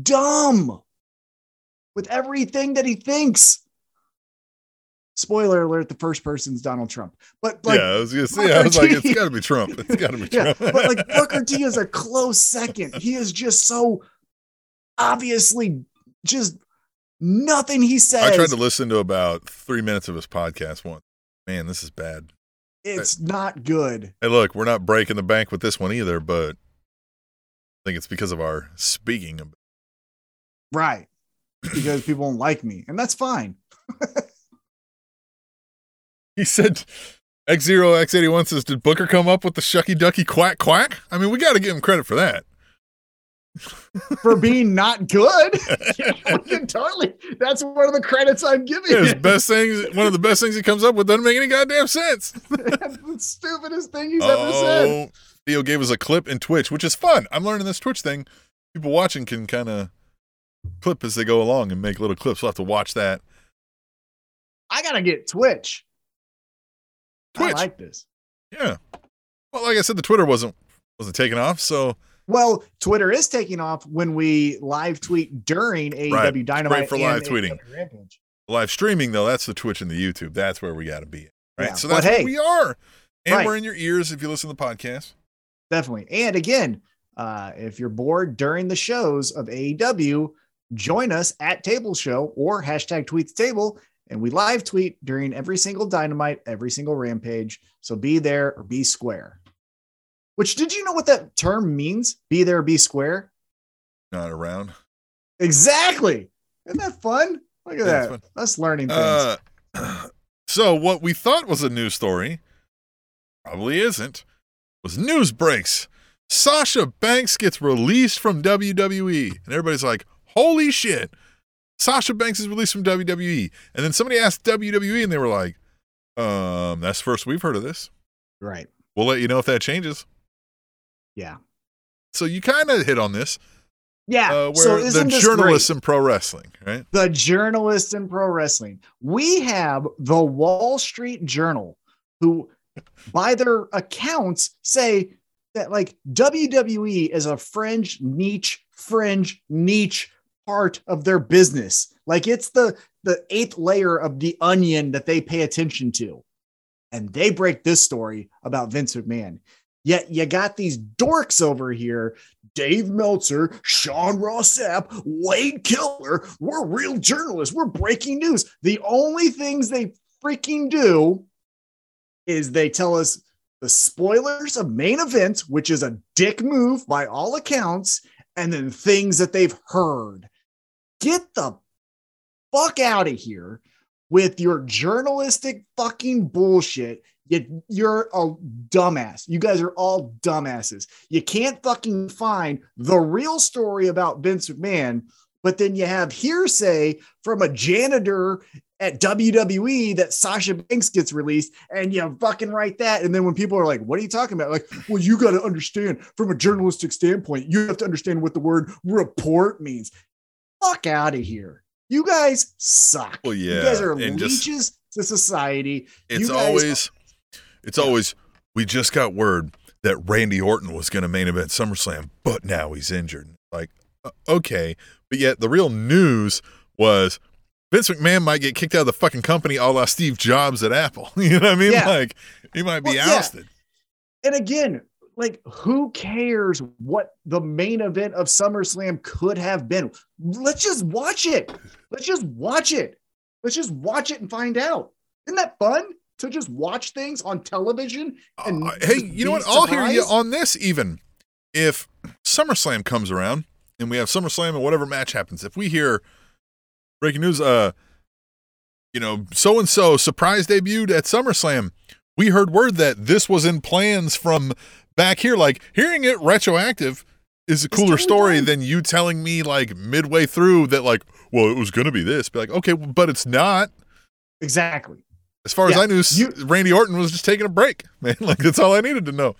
[SPEAKER 3] dumb with everything that he thinks. Spoiler alert: the first person's Donald Trump. But like,
[SPEAKER 2] yeah, I was gonna say. I was
[SPEAKER 3] Booker
[SPEAKER 2] like, it's got to be Trump. It's got to be
[SPEAKER 3] yeah,
[SPEAKER 2] Trump.
[SPEAKER 3] but like Booker T is a close second. He is just so obviously just nothing he says.
[SPEAKER 2] I tried to listen to about three minutes of his podcast once. Man, this is bad.
[SPEAKER 3] it's not good.
[SPEAKER 2] Hey, look, we're not breaking the bank with this one either, but I think it's because of our speaking.
[SPEAKER 3] Right. Because people don't like me. And that's fine.
[SPEAKER 2] He said, X Zero X eighty one says, "Did Booker come up with the shucky ducky quack quack?" I mean, we got to give him credit for that.
[SPEAKER 3] For being not good. Yeah, we can totally. That's one of the credits I'm giving.
[SPEAKER 2] Yeah,
[SPEAKER 3] him.
[SPEAKER 2] best things, one of the best things he comes up with, doesn't make any goddamn sense.
[SPEAKER 3] That's the stupidest thing he's ever oh, said.
[SPEAKER 2] Oh, Theo gave us a clip in Twitch, which is fun. I'm learning this Twitch thing. People watching can kind of clip as they go along and make little clips. We'll have to watch that.
[SPEAKER 3] I gotta get Twitch.
[SPEAKER 2] Twitch.
[SPEAKER 3] I like this.
[SPEAKER 2] Yeah. Well, like I said, the Twitter wasn't wasn't taking off, so
[SPEAKER 3] Well, Twitter is taking off when we live tweet during AEW
[SPEAKER 2] Right.
[SPEAKER 3] Dynamite
[SPEAKER 2] for live tweeting. Live streaming though, that's the Twitch and the YouTube. That's where we got to be. Right.
[SPEAKER 3] Yeah,
[SPEAKER 2] so that's
[SPEAKER 3] hey.
[SPEAKER 2] where we are. And
[SPEAKER 3] Right.
[SPEAKER 2] we're in your ears if you listen to the podcast.
[SPEAKER 3] Definitely. And again, uh, if you're bored during the shows of AEW, join us at Table Show or hashtag tweet the table. And we live tweet during every single dynamite, every single rampage. So be there or be square. Which did you know what that term means? Be there, be square.
[SPEAKER 2] Not around.
[SPEAKER 3] Exactly. Isn't that fun? Look at
[SPEAKER 2] Yeah,
[SPEAKER 3] that.
[SPEAKER 2] fun.
[SPEAKER 3] Us learning things.
[SPEAKER 2] Uh, so what we thought was a news story probably isn't. Was news breaks. Sasha Banks gets released from WWE, and everybody's like, "Holy shit!" Sasha Banks is released from WWE, and then somebody asked WWE, and they were like, "Um, that's the first we've heard of this.
[SPEAKER 3] right.
[SPEAKER 2] We'll let you know if that changes."
[SPEAKER 3] Yeah.
[SPEAKER 2] So you kind of hit on this,
[SPEAKER 3] Yeah.
[SPEAKER 2] uh, where
[SPEAKER 3] so
[SPEAKER 2] the journalists in pro wrestling, right?
[SPEAKER 3] the journalists in pro wrestling. We have the Wall Street Journal, who, by their accounts, say that like WWE is a fringe niche, fringe niche part of their business. Like it's the the eighth layer of the onion that they pay attention to. And they break this story about Vince McMahon. Yet you got these dorks over here Dave Meltzer, Sean Ross Sapp, Wade Keller. We're real journalists. We're breaking news. The only things they freaking do is they tell us the spoilers of main event, which is a dick move by all accounts, and then things that they've heard. Get the fuck out of here with your journalistic fucking bullshit. You, you're a dumbass. You guys are all dumbasses. You can't fucking find the real story about Vince McMahon, but then you have hearsay from a janitor at WWE that Sasha Banks gets released, and you fucking write that. And then when people are like, What are you talking about? Like, well, you got to understand from a journalistic standpoint, you have to understand what the word report means. Fuck out of here. You guys suck.
[SPEAKER 2] Well, yeah,
[SPEAKER 3] You guys are leeches
[SPEAKER 2] just-
[SPEAKER 3] to society.
[SPEAKER 2] It's
[SPEAKER 3] You guys-
[SPEAKER 2] always, it's always. We just got word that Randy Orton was going to main event SummerSlam, but now he's injured. Like, uh, okay, but yet the real news was Vince McMahon might get kicked out of the fucking company, a la Steve Jobs at Apple. You know what I mean?
[SPEAKER 3] Yeah.
[SPEAKER 2] Like, he might be
[SPEAKER 3] Well, yeah.
[SPEAKER 2] ousted.
[SPEAKER 3] And again, like, who cares what the main event of SummerSlam could have been? Let's just watch it. Let's just watch it. Let's just watch it and find out. Isn't that fun to just watch things on television? And
[SPEAKER 2] Uh, hey, you know what? I'll hear you on this. Even if SummerSlam comes around and we have SummerSlam and whatever match happens, if we hear breaking news, uh, you know, so and so surprise debuted at SummerSlam, we heard word that this was in plans from back here. Like hearing it retroactive is a cooler
[SPEAKER 3] totally
[SPEAKER 2] story than you telling me like midway through that like, well, it was going to be this. Be like, okay, but it's not.
[SPEAKER 3] Exactly.
[SPEAKER 2] As far as I knew,
[SPEAKER 3] you-
[SPEAKER 2] Randy Orton was just taking a break, man. Like that's all I needed to know.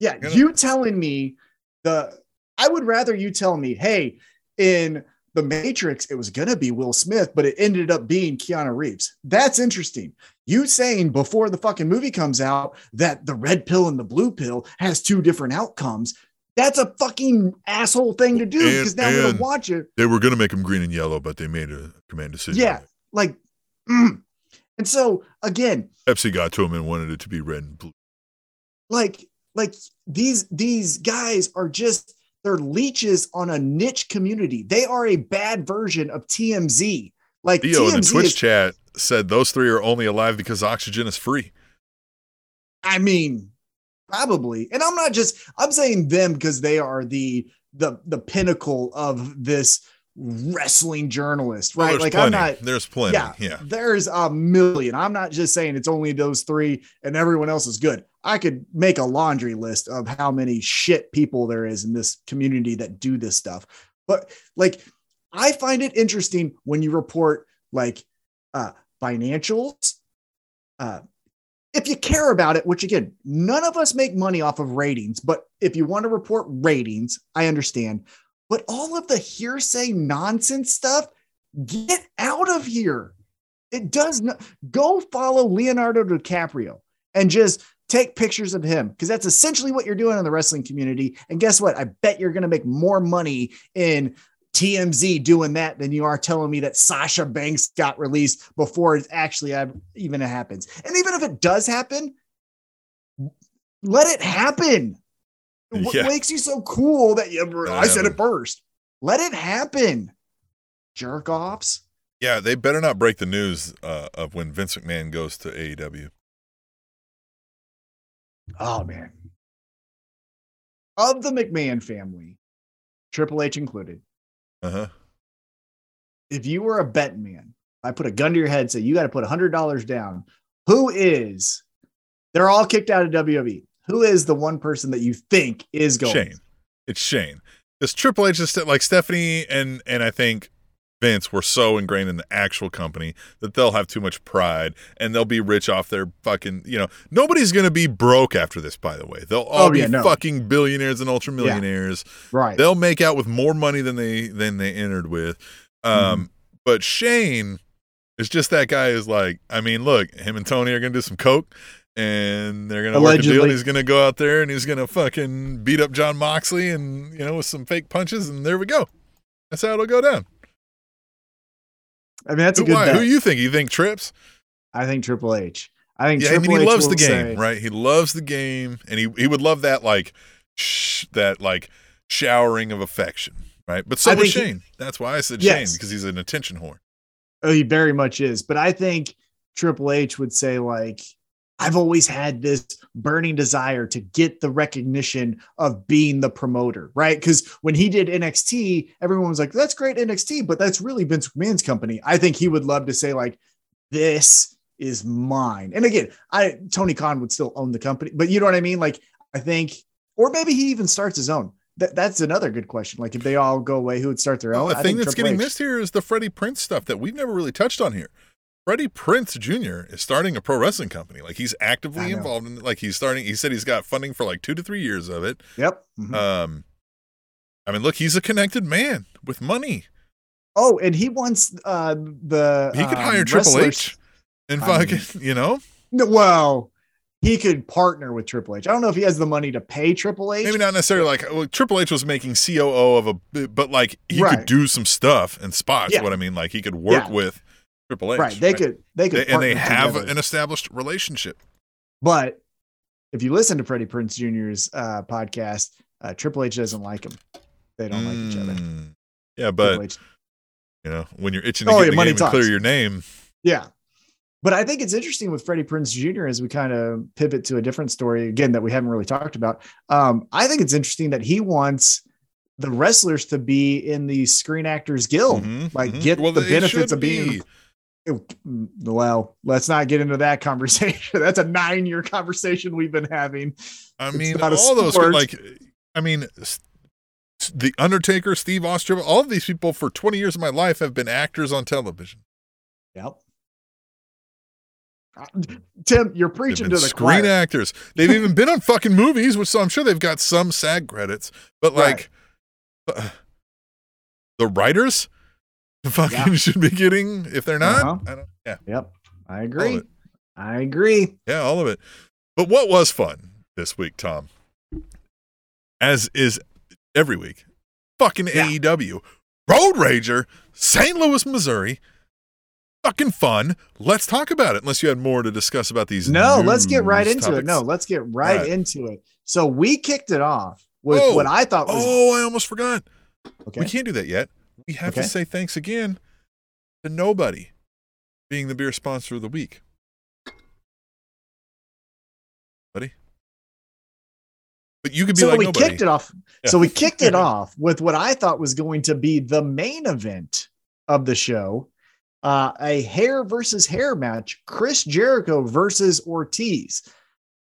[SPEAKER 3] Yeah,
[SPEAKER 2] You know?
[SPEAKER 3] you telling me the I would rather you tell me, hey, in the Matrix, it was gonna be Will Smith, but it ended up being Keanu Reeves. That's interesting. You saying before the fucking movie comes out that the red pill and the blue pill has two different outcomes. That's a fucking asshole thing to do because now I'm gonna watch it.
[SPEAKER 2] They were to make him green and yellow, but they made a command decision.
[SPEAKER 3] Yeah, like, mm. And so again,
[SPEAKER 2] Pepsi got to him and wanted it to be red and blue.
[SPEAKER 3] like like these these guys are just they're leeches on a niche community they are a bad version of tmz like
[SPEAKER 2] Theo in the Twitch
[SPEAKER 3] is-
[SPEAKER 2] chat said those three are only alive because oxygen is free.
[SPEAKER 3] i mean probably and i'm not just i'm saying them because they are the the the pinnacle of this wrestling journalist right
[SPEAKER 2] there's
[SPEAKER 3] like
[SPEAKER 2] plenty.
[SPEAKER 3] i'm not
[SPEAKER 2] There's plenty.
[SPEAKER 3] yeah,
[SPEAKER 2] Yeah.
[SPEAKER 3] there's a million. I'm not just saying it's only those three and everyone else is good. I could make a laundry list of how many shit people there is in this community that do this stuff. But like, I find it interesting when you report like uh, financials. Uh, if you care about it, which again, none of us make money off of ratings, but if you want to report ratings, I understand. But all of the hearsay nonsense stuff, get out of here. It does not go follow Leonardo DiCaprio and just take pictures of him because that's essentially what you're doing in the wrestling community. And guess what? I bet you're going to make more money in TMZ doing that than you are telling me that Sasha Banks got released before it actually even happens. And even if it does happen, let it happen. What
[SPEAKER 2] Yeah.
[SPEAKER 3] makes you so cool that you? I said it first. Let it happen. Jerk offs.
[SPEAKER 2] Yeah. They better not break the news uh, of when Vince McMahon goes to AEW.
[SPEAKER 3] Oh man. Of the McMahon family, Triple H included,
[SPEAKER 2] Uh huh.
[SPEAKER 3] if you were a bet man, I put a gun to your head, and say you got to put hundred dollars down. Who is? They're all kicked out of WWE. Who is the one person that you think is going?
[SPEAKER 2] Shane. It's Shane. Because Triple H is like Stephanie and and I think Vince were so ingrained in the actual company that they'll have too much pride and they'll be rich off their fucking you know nobody's gonna be broke after this by the way they'll all
[SPEAKER 3] Oh,
[SPEAKER 2] be
[SPEAKER 3] yeah, no.
[SPEAKER 2] fucking billionaires and ultra millionaires
[SPEAKER 3] Right.
[SPEAKER 2] they'll make out with more money than they than they entered with um
[SPEAKER 3] Mm-hmm.
[SPEAKER 2] but Shane is just that guy is like I mean look him and Tony are gonna do some coke and they're gonna work a deal and he's gonna go out there and he's gonna fucking beat up Jon Moxley and you know with some fake punches and there we go that's how it'll go down
[SPEAKER 3] I mean, that's a
[SPEAKER 2] who,
[SPEAKER 3] good
[SPEAKER 2] why?
[SPEAKER 3] bet.
[SPEAKER 2] who you think you think trips
[SPEAKER 3] I think Triple H. I think
[SPEAKER 2] Yeah,
[SPEAKER 3] Triple
[SPEAKER 2] I mean he
[SPEAKER 3] H
[SPEAKER 2] loves the game,
[SPEAKER 3] say-
[SPEAKER 2] right? He loves the game, and he he would love that like sh- that like showering of affection, right? But so
[SPEAKER 3] I
[SPEAKER 2] was
[SPEAKER 3] think he-
[SPEAKER 2] Shane. That's why I said
[SPEAKER 3] Yes.
[SPEAKER 2] Shane because he's an attention whore.
[SPEAKER 3] Oh, he very much is. But I think Triple H would say, like, I've always had this burning desire to get the recognition of being the promoter, right? Because when he did NXT, everyone was like, that's great NXT, but that's really Vince McMahon's company. I think he would love to say, like, this is mine. And again, I Tony Khan would still own the company, but you know what I mean? Like, I think, or maybe he even starts his own. That, that's another good question. Like, if they all go away, who would start their own?
[SPEAKER 2] Well, the
[SPEAKER 3] I
[SPEAKER 2] thing
[SPEAKER 3] think
[SPEAKER 2] that's
[SPEAKER 3] Triple
[SPEAKER 2] getting
[SPEAKER 3] H.
[SPEAKER 2] missed here is the Freddie Prinze stuff that we've never really touched on here. Freddie Prinze Jr. is starting a pro wrestling company. Like he's actively involved in. Like he's starting. He said he's got funding for like two to three years of it.
[SPEAKER 3] Yep. Mhm.
[SPEAKER 2] Um, I mean, look, he's a connected man with money.
[SPEAKER 3] Oh, and he wants uh the
[SPEAKER 2] He could
[SPEAKER 3] um,
[SPEAKER 2] hire Triple H and fucking, you know,
[SPEAKER 3] No, well, he could partner with Triple H. I don't know if he has the money to pay Triple H.
[SPEAKER 2] maybe not necessarily like well, Triple H was making COO of a, but like he
[SPEAKER 3] Right.
[SPEAKER 2] could do some stuff and spots.
[SPEAKER 3] Yeah.
[SPEAKER 2] What I mean, like he could work
[SPEAKER 3] Yeah.
[SPEAKER 2] with Triple H.
[SPEAKER 3] right. They could they could
[SPEAKER 2] They- and they have
[SPEAKER 3] together.
[SPEAKER 2] an established relationship.
[SPEAKER 3] but if you listen to Freddie Prinze Jr.'s uh podcast, uh Triple H doesn't like him. They don't like each other.
[SPEAKER 2] Mm. Yeah, but you know, when you're itching to
[SPEAKER 3] Oh,
[SPEAKER 2] get
[SPEAKER 3] yeah,
[SPEAKER 2] the
[SPEAKER 3] money
[SPEAKER 2] game clear your name,
[SPEAKER 3] yeah. But I think it's interesting with Freddie Prinze Jr. as we kind of pivot to a different story again that we haven't really talked about. Um, I think it's interesting that he wants the wrestlers to be in the Screen Actors Guild.
[SPEAKER 2] Mhm,
[SPEAKER 3] like,
[SPEAKER 2] mhm.
[SPEAKER 3] get the benefits of being-
[SPEAKER 2] be.
[SPEAKER 3] Well, let's not get into that conversation. That's a nine year conversation we've been having.
[SPEAKER 2] I mean, all those like, I mean, the Undertaker, Steve Austin, all of these people for 20 years of my life have been actors on television.
[SPEAKER 3] Yep. Uh, Tim, you're preaching to the
[SPEAKER 2] screen
[SPEAKER 3] choir.
[SPEAKER 2] actors. They've even been on fucking movies, which so I'm sure they've got some SAG credits. But like, uh, the writers fucking
[SPEAKER 3] Yeah.
[SPEAKER 2] should be getting if they're not.
[SPEAKER 3] Uh-huh.
[SPEAKER 2] I don't, yeah,
[SPEAKER 3] Yep. I agree. I agree.
[SPEAKER 2] yeah, all of it. But what was fun this week, Tom? As is every week, fucking
[SPEAKER 3] Yeah.
[SPEAKER 2] AEW Road Rager, St. Louis, Missouri. Fucking fun. Let's talk about it. Unless you had more to discuss about these.
[SPEAKER 3] No, let's get right into it.
[SPEAKER 2] topics.
[SPEAKER 3] No, let's get right,
[SPEAKER 2] Right.
[SPEAKER 3] into it. So we kicked it off with
[SPEAKER 2] Oh.
[SPEAKER 3] what I thought was
[SPEAKER 2] Oh, I almost forgot.
[SPEAKER 3] okay.
[SPEAKER 2] We can't do that yet. We have
[SPEAKER 3] Okay.
[SPEAKER 2] to say thanks again to nobody being the beer sponsor of the week. Buddy? But you could be
[SPEAKER 3] so
[SPEAKER 2] like
[SPEAKER 3] we
[SPEAKER 2] nobody.
[SPEAKER 3] kicked it off.
[SPEAKER 2] Yeah.
[SPEAKER 3] So we kicked it off with what I thought was going to be the main event of the show. Uh, a hair versus hair match, Chris Jericho versus Ortiz.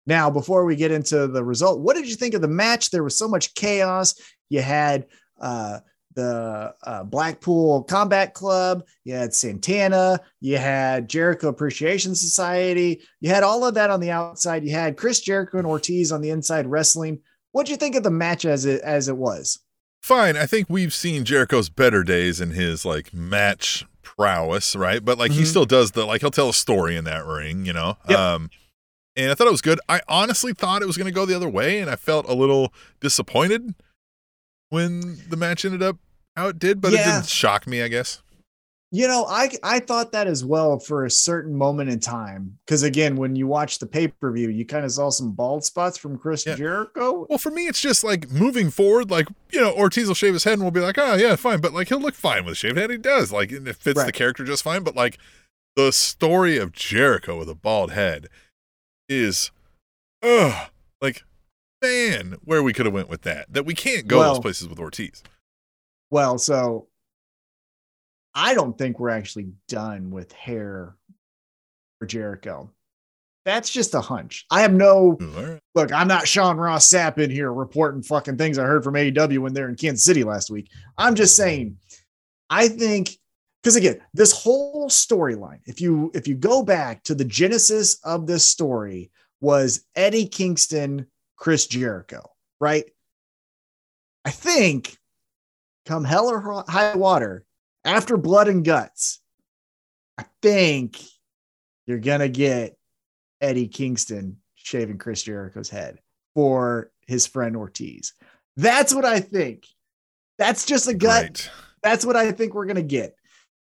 [SPEAKER 3] Now, before we get into the result, what did you think of the match? There was so much chaos. You had uh, the uh, Blackpool Combat Club, you had Santana, you had Jericho Appreciation Society, you had all of that on the outside. You had Chris Jericho and Ortiz on the inside wrestling. What do you think of the match as it as it was?
[SPEAKER 2] Fine. I think we've seen Jericho's better days in his like match prowess, right? But like he
[SPEAKER 3] Mhm.
[SPEAKER 2] still does the like he'll tell a story in that ring, you know?
[SPEAKER 3] Yep.
[SPEAKER 2] Um and I thought it was good. I honestly thought it was gonna go the other way, and I felt a little disappointed when the match ended up how it did, but it didn't shock me, I guess.
[SPEAKER 3] You know, I I thought that as well for a certain moment in time. Because again, when you watch the pay per view, you kind of saw some bald spots from Chris
[SPEAKER 2] Yeah.
[SPEAKER 3] Jericho.
[SPEAKER 2] Well, for me, it's just like moving forward. Like you know, Ortiz will shave his head and we'll be like, oh yeah, fine. But like he'll look fine with a shaved head. He does. Like it fits the character just fine. But like the story of Jericho with a bald head is, ugh, like man, where we could have went with that. That we can't go
[SPEAKER 3] Well-
[SPEAKER 2] those places with Ortiz.
[SPEAKER 3] Well, so I don't think we're actually done with hair for Jericho. That's just a hunch. I have no
[SPEAKER 2] right.
[SPEAKER 3] look. I'm not Sean Ross Sapp in here reporting fucking things I heard from AEW when they're in Kansas City last week. I'm just saying. I think because again, this whole storyline, if you if you go back to the genesis of this story, was Eddie Kingston, Chris Jericho, right? I think come hell or high water, after blood and guts, I think you're gonna get Eddie Kingston shaving Chris Jericho's head for his friend Ortiz. That's what I think. That's just a gut.
[SPEAKER 2] Right.
[SPEAKER 3] That's what I think we're gonna get.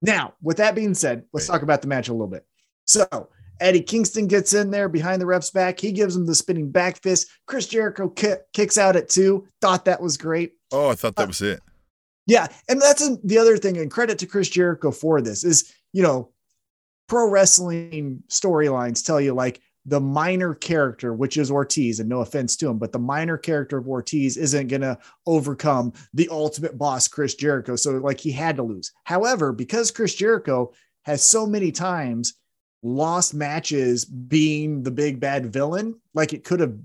[SPEAKER 3] Now, with that being said, let's
[SPEAKER 2] Right.
[SPEAKER 3] talk about the match a little bit. So, Eddie Kingston gets in there behind the ref's back. He gives him the spinning back fist. Chris Jericho ki- kicks out at two. Thought that was great.
[SPEAKER 2] Oh, I thought that uh, was it.
[SPEAKER 3] Yeah, and that's a, the other thing. And credit to Chris Jericho for this is, you know, pro wrestling storylines tell you like the minor character, which is Ortiz, and no offense to him, but the minor character of Ortiz isn't going to overcome the ultimate boss, Chris Jericho. So, like, he had to lose. However, because Chris Jericho has so many times lost matches being the big bad villain, like it could have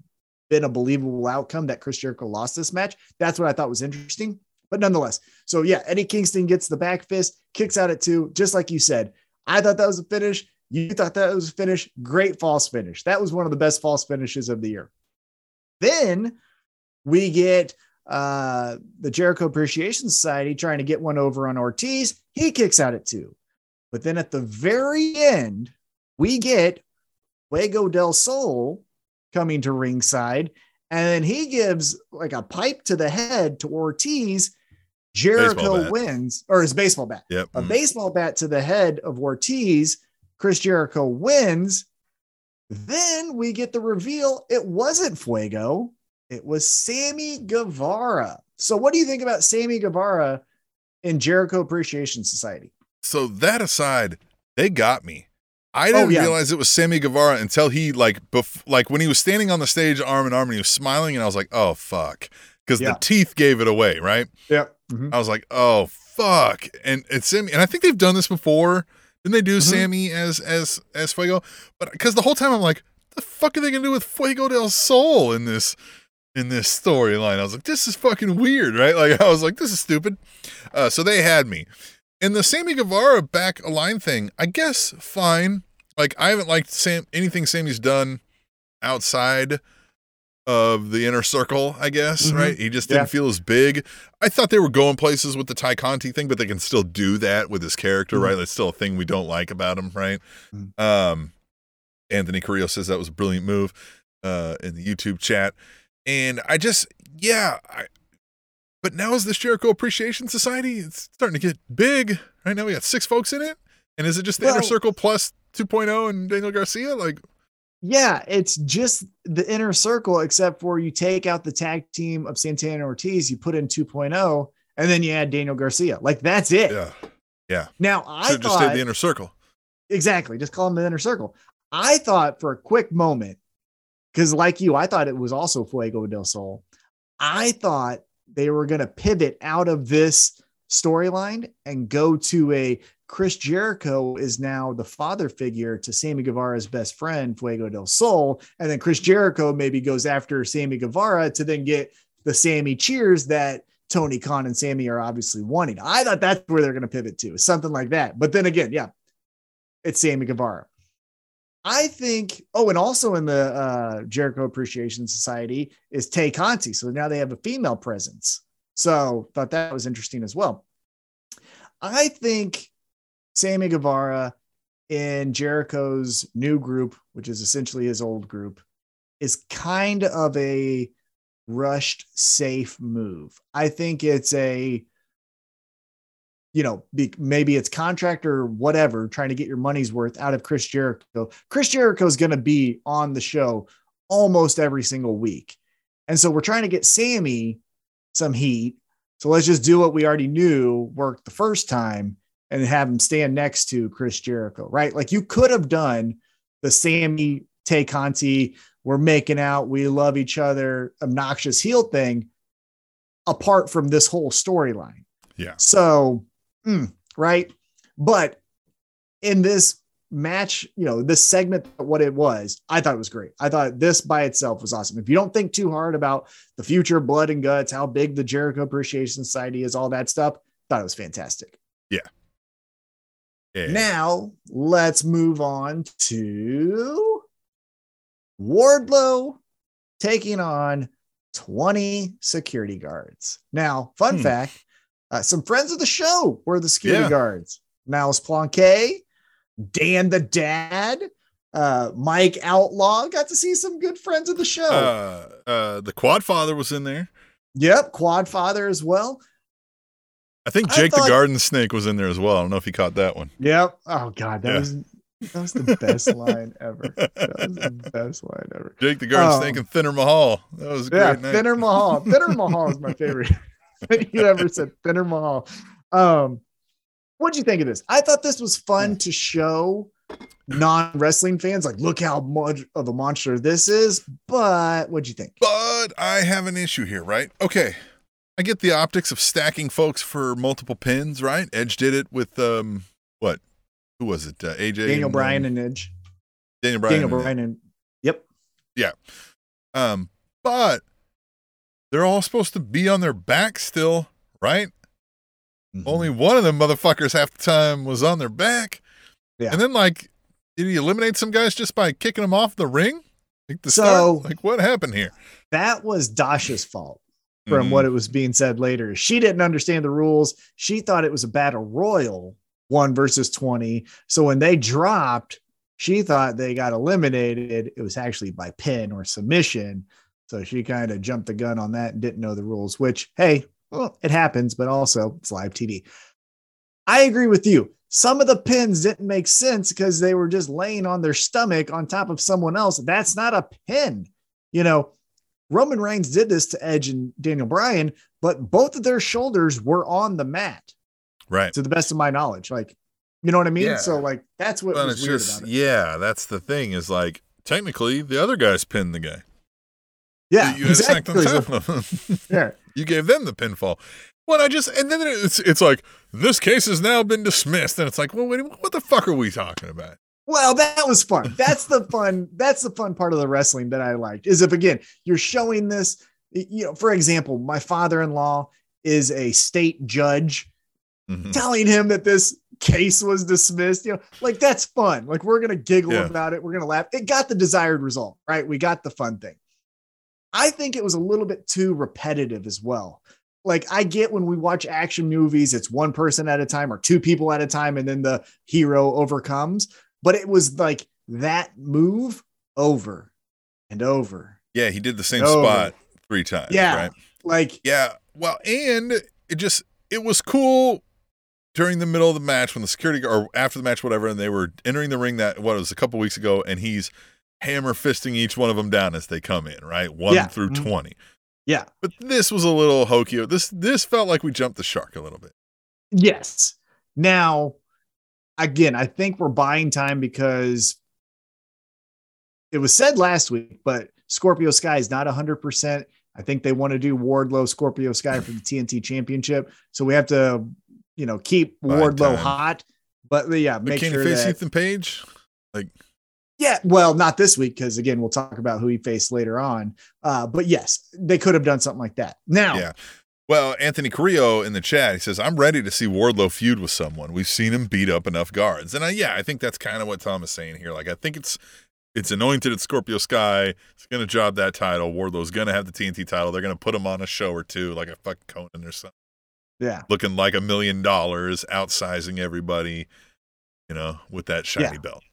[SPEAKER 3] been a believable outcome that Chris Jericho lost this match. That's what I thought was interesting. But nonetheless, so yeah, Eddie Kingston gets the back fist, kicks out at two, just like you said. I thought that was a finish. You thought that was a finish. Great false finish. That was one of the best false finishes of the year. Then we get uh, the Jericho Appreciation Society trying to get one over on Ortiz. He kicks out at two. But then at the very end, we get Fuego del Sol coming to ringside. And then he gives like a pipe to the head to Ortiz. Jericho wins, or his baseball bat
[SPEAKER 2] Yep.
[SPEAKER 3] a
[SPEAKER 2] Mm.
[SPEAKER 3] baseball bat to the head of Ortiz. Chris Jericho wins. Then we get the reveal it wasn't Fuego, it was Sammy Guevara. So, what do you think about Sammy Guevara in Jericho Appreciation Society?
[SPEAKER 2] So that aside, they got me. I didn't
[SPEAKER 3] Oh, yeah.
[SPEAKER 2] realize it was Sammy Guevara until he like bef- like when he was standing on the stage arm in arm and he was smiling and I was like, "Oh fuck." Cuz
[SPEAKER 3] Yeah.
[SPEAKER 2] the teeth gave it away, right?
[SPEAKER 3] Yep.
[SPEAKER 2] I was like, "Oh fuck." And it's Sammy and I think they've done this before. Didn't they do
[SPEAKER 3] Mhm.
[SPEAKER 2] Sammy as as as Fuego? But cuz the whole time I'm like, "The fuck are they going to do with Fuego del Sol in this in this storyline?" I was like, "This is fucking weird," right? Like I was like, "This is stupid." Uh, so they had me. And the Sammy Guevara back align thing, I guess fine. Like I haven't liked Sam anything Sammy's done outside of the inner circle, I guess,
[SPEAKER 3] Mhm.
[SPEAKER 2] right? He just didn't
[SPEAKER 3] Yeah.
[SPEAKER 2] feel as big. I thought they were going places with the Tay Conti thing, but they can still do that with his character,
[SPEAKER 3] Mhm.
[SPEAKER 2] right? That's still a thing we don't like about him, right?
[SPEAKER 3] Mhm.
[SPEAKER 2] Um Anthony Carrillo says that was a brilliant move uh in the YouTube chat. And I just yeah, I but now is this Jericho Appreciation Society? It's starting to get big. Right now we got six folks in it. And is it just the inner circle plus 2.0 and Daniel Garcia? Like
[SPEAKER 3] Yeah, it's just the inner circle, except for you take out the tag team of Santana and Ortiz, you put in 2.0, and then you add Daniel Garcia. Like that's it.
[SPEAKER 2] yeah. Yeah.
[SPEAKER 3] Now, I
[SPEAKER 2] have just
[SPEAKER 3] thought
[SPEAKER 2] stayed the inner circle.
[SPEAKER 3] Exactly. Just call them the inner circle. I thought for a quick moment, because like you, I thought it was also Fuego del Sol. I thought they were going to pivot out of this storyline and go to a Chris Jericho is now the father figure to Sammy Guevara's best friend, Fuego del Sol. And then Chris Jericho maybe goes after Sammy Guevara to then get the Sammy cheers that Tony Khan and Sammy are obviously wanting. I thought that's where they're going to pivot to, something like that. But then again, yeah, it's Sammy Guevara. I think, oh, and also in the uh, Jericho Appreciation Society is Tay Conti. So now they have a female presence. So thought that was interesting as well. I think Sammy Guevara in Jericho's new group, which is essentially his old group, is kind of a rushed, safe move. I think it's a you know, be, maybe it's contract or whatever, trying to get your money's worth out of Chris Jericho. Chris Jericho is going to be on the show almost every single week. And so we're trying to get Sammy some heat. So let's just do what we already knew worked the first time and have him stand next to Chris Jericho, right? Like you could have done the Sammy Tay Conti, we're making out, we love each other, obnoxious heel thing apart from this whole storyline.
[SPEAKER 2] Yeah.
[SPEAKER 3] So, mm, right. But in this match, you know, this segment, what it was, I thought it was great. I thought this by itself was awesome. If you don't think too hard about the future, blood and guts, how big the Jericho Appreciation Society is, all that stuff, thought it was fantastic.
[SPEAKER 2] Yeah.
[SPEAKER 3] Now let's move on to Wardlow taking on 20 security guards. Now, fun
[SPEAKER 2] Hmm.
[SPEAKER 3] fact uh, some friends of the show were the security
[SPEAKER 2] Yeah.
[SPEAKER 3] guards. Mouse Planquet, Dan the Dad, uh, Mike Outlaw. Got to see some good friends of the show.
[SPEAKER 2] Uh, uh, the Quad Father was in there.
[SPEAKER 3] yep, Quad Father as well.
[SPEAKER 2] I think
[SPEAKER 3] I
[SPEAKER 2] Jake
[SPEAKER 3] thought-
[SPEAKER 2] the Garden Snake was in there as well. I don't know if he caught that one.
[SPEAKER 3] Yep. Oh God, that
[SPEAKER 2] Yeah.
[SPEAKER 3] was That was the best line ever. That was the best line ever.
[SPEAKER 2] Jake the Garden
[SPEAKER 3] Um,
[SPEAKER 2] Snake and Thinner Mahal. That was a great
[SPEAKER 3] Yeah,
[SPEAKER 2] night.
[SPEAKER 3] Thinner Mahal. Thinner Mahal is my favorite. you ever said Thinner Mahal? Um, what'd you think of this? I thought this was fun to show non wrestling fans. Like, look how much of a monster this is. But what'd you think?
[SPEAKER 2] But I have an issue here, right? Okay. I get the optics of stacking folks for multiple pins, right? Edge did it with um what? Who was it? Uh, AJ
[SPEAKER 3] Daniel
[SPEAKER 2] and,
[SPEAKER 3] Bryan
[SPEAKER 2] um,
[SPEAKER 3] and Edge.
[SPEAKER 2] Daniel Bryan.
[SPEAKER 3] Daniel
[SPEAKER 2] and-
[SPEAKER 3] Bryan and yep. Yeah.
[SPEAKER 2] Um, but they're all supposed to be on their back still, right?
[SPEAKER 3] Mm-hmm.
[SPEAKER 2] Only one of them motherfuckers half the time was on their back.
[SPEAKER 3] Yeah.
[SPEAKER 2] And then like did he eliminate some guys just by kicking them off the ring? Like the
[SPEAKER 3] So-
[SPEAKER 2] start? Like what happened here?
[SPEAKER 3] that was Dasha's fault. from
[SPEAKER 2] Mhm.
[SPEAKER 3] what it was being said later. She didn't understand the rules. She thought it was a battle royal, one versus 20. So when they dropped, she thought they got eliminated. It was actually by pin or submission. So she kind of jumped the gun on that and didn't know the rules, which, hey, well, it happens, but also it's live TV. I agree with you. Some of the pins didn't make sense because they were just laying on their stomach on top of someone else. That's not a pin. You know, Roman Reigns did this to Edge and Daniel Bryan, but both of their shoulders were on the mat,
[SPEAKER 2] Right.
[SPEAKER 3] to the best of my knowledge. Like, you know what I mean?
[SPEAKER 2] Yeah.
[SPEAKER 3] So, like, that's what
[SPEAKER 2] But
[SPEAKER 3] was weird
[SPEAKER 2] just
[SPEAKER 3] about it.
[SPEAKER 2] yeah, that's the thing is like technically the other guys pinned the guy.
[SPEAKER 3] Yeah,
[SPEAKER 2] you
[SPEAKER 3] exactly.
[SPEAKER 2] top of them.
[SPEAKER 3] Yeah.
[SPEAKER 2] you gave them the pinfall. Well, I just and then it's it's like this case has now been dismissed, and it's like, well, wait, what the fuck are we talking about?
[SPEAKER 3] Well, that was fun. That's the fun. That's the fun part of the wrestling that I liked. Is if again you're showing this. You know, for example, my father-in-law is a state judge.
[SPEAKER 2] Mhm.
[SPEAKER 3] telling him that this case was dismissed. You know, like that's fun. Like we're gonna giggle
[SPEAKER 2] Yeah.
[SPEAKER 3] about it. We're gonna laugh. It got the desired result, right? We got the fun thing. I think it was a little bit too repetitive as well. Like I get when we watch action movies, it's one person at a time or two people at a time, and then the hero overcomes. But it was like that move over and over.
[SPEAKER 2] Yeah, he did the same spot three times.
[SPEAKER 3] Yeah.
[SPEAKER 2] right?
[SPEAKER 3] Like
[SPEAKER 2] Yeah. Well, and it just it was cool during the middle of the match when the security guard or after the match, whatever, and they were entering the ring that what it was a couple weeks ago, and he's hammer fisting each one of them down as they come in, right? One
[SPEAKER 3] Yeah.
[SPEAKER 2] through
[SPEAKER 3] Mhm.
[SPEAKER 2] twenty.
[SPEAKER 3] yeah,
[SPEAKER 2] But this was a little hokey. This this felt like we jumped the shark a little bit.
[SPEAKER 3] Yes. Now, again, I think we're buying time because it was said last week, but Scorpio Sky is not 100%. I think they want to do Wardlow Scorpio Sky for the TNT Championship. So we have to, you know, keep Wardlow
[SPEAKER 2] time.
[SPEAKER 3] hot. But yeah,
[SPEAKER 2] But
[SPEAKER 3] make
[SPEAKER 2] can
[SPEAKER 3] sure
[SPEAKER 2] you face
[SPEAKER 3] that,
[SPEAKER 2] Ethan Page?
[SPEAKER 3] Yeah, well, not this week because again, we'll talk about who he faced later on. Uh, but yes, they could have done something like that. Now,
[SPEAKER 2] Yeah. Well, Anthony Carrillo in the chat, he says, I'm ready to see Wardlow feud with someone. We've seen him beat up enough guards. And I, yeah, I think that's kind of what Tom is saying here. Like, I think it's it's anointed at Scorpio Sky. It's going to job that title. Wardlow's going to have the TNT title. They're going to put him on a show or two, like a fucking Conan or something,
[SPEAKER 3] yeah,
[SPEAKER 2] looking like a million dollars, outsizing everybody, you know, with that shiny
[SPEAKER 3] Yeah.
[SPEAKER 2] belt.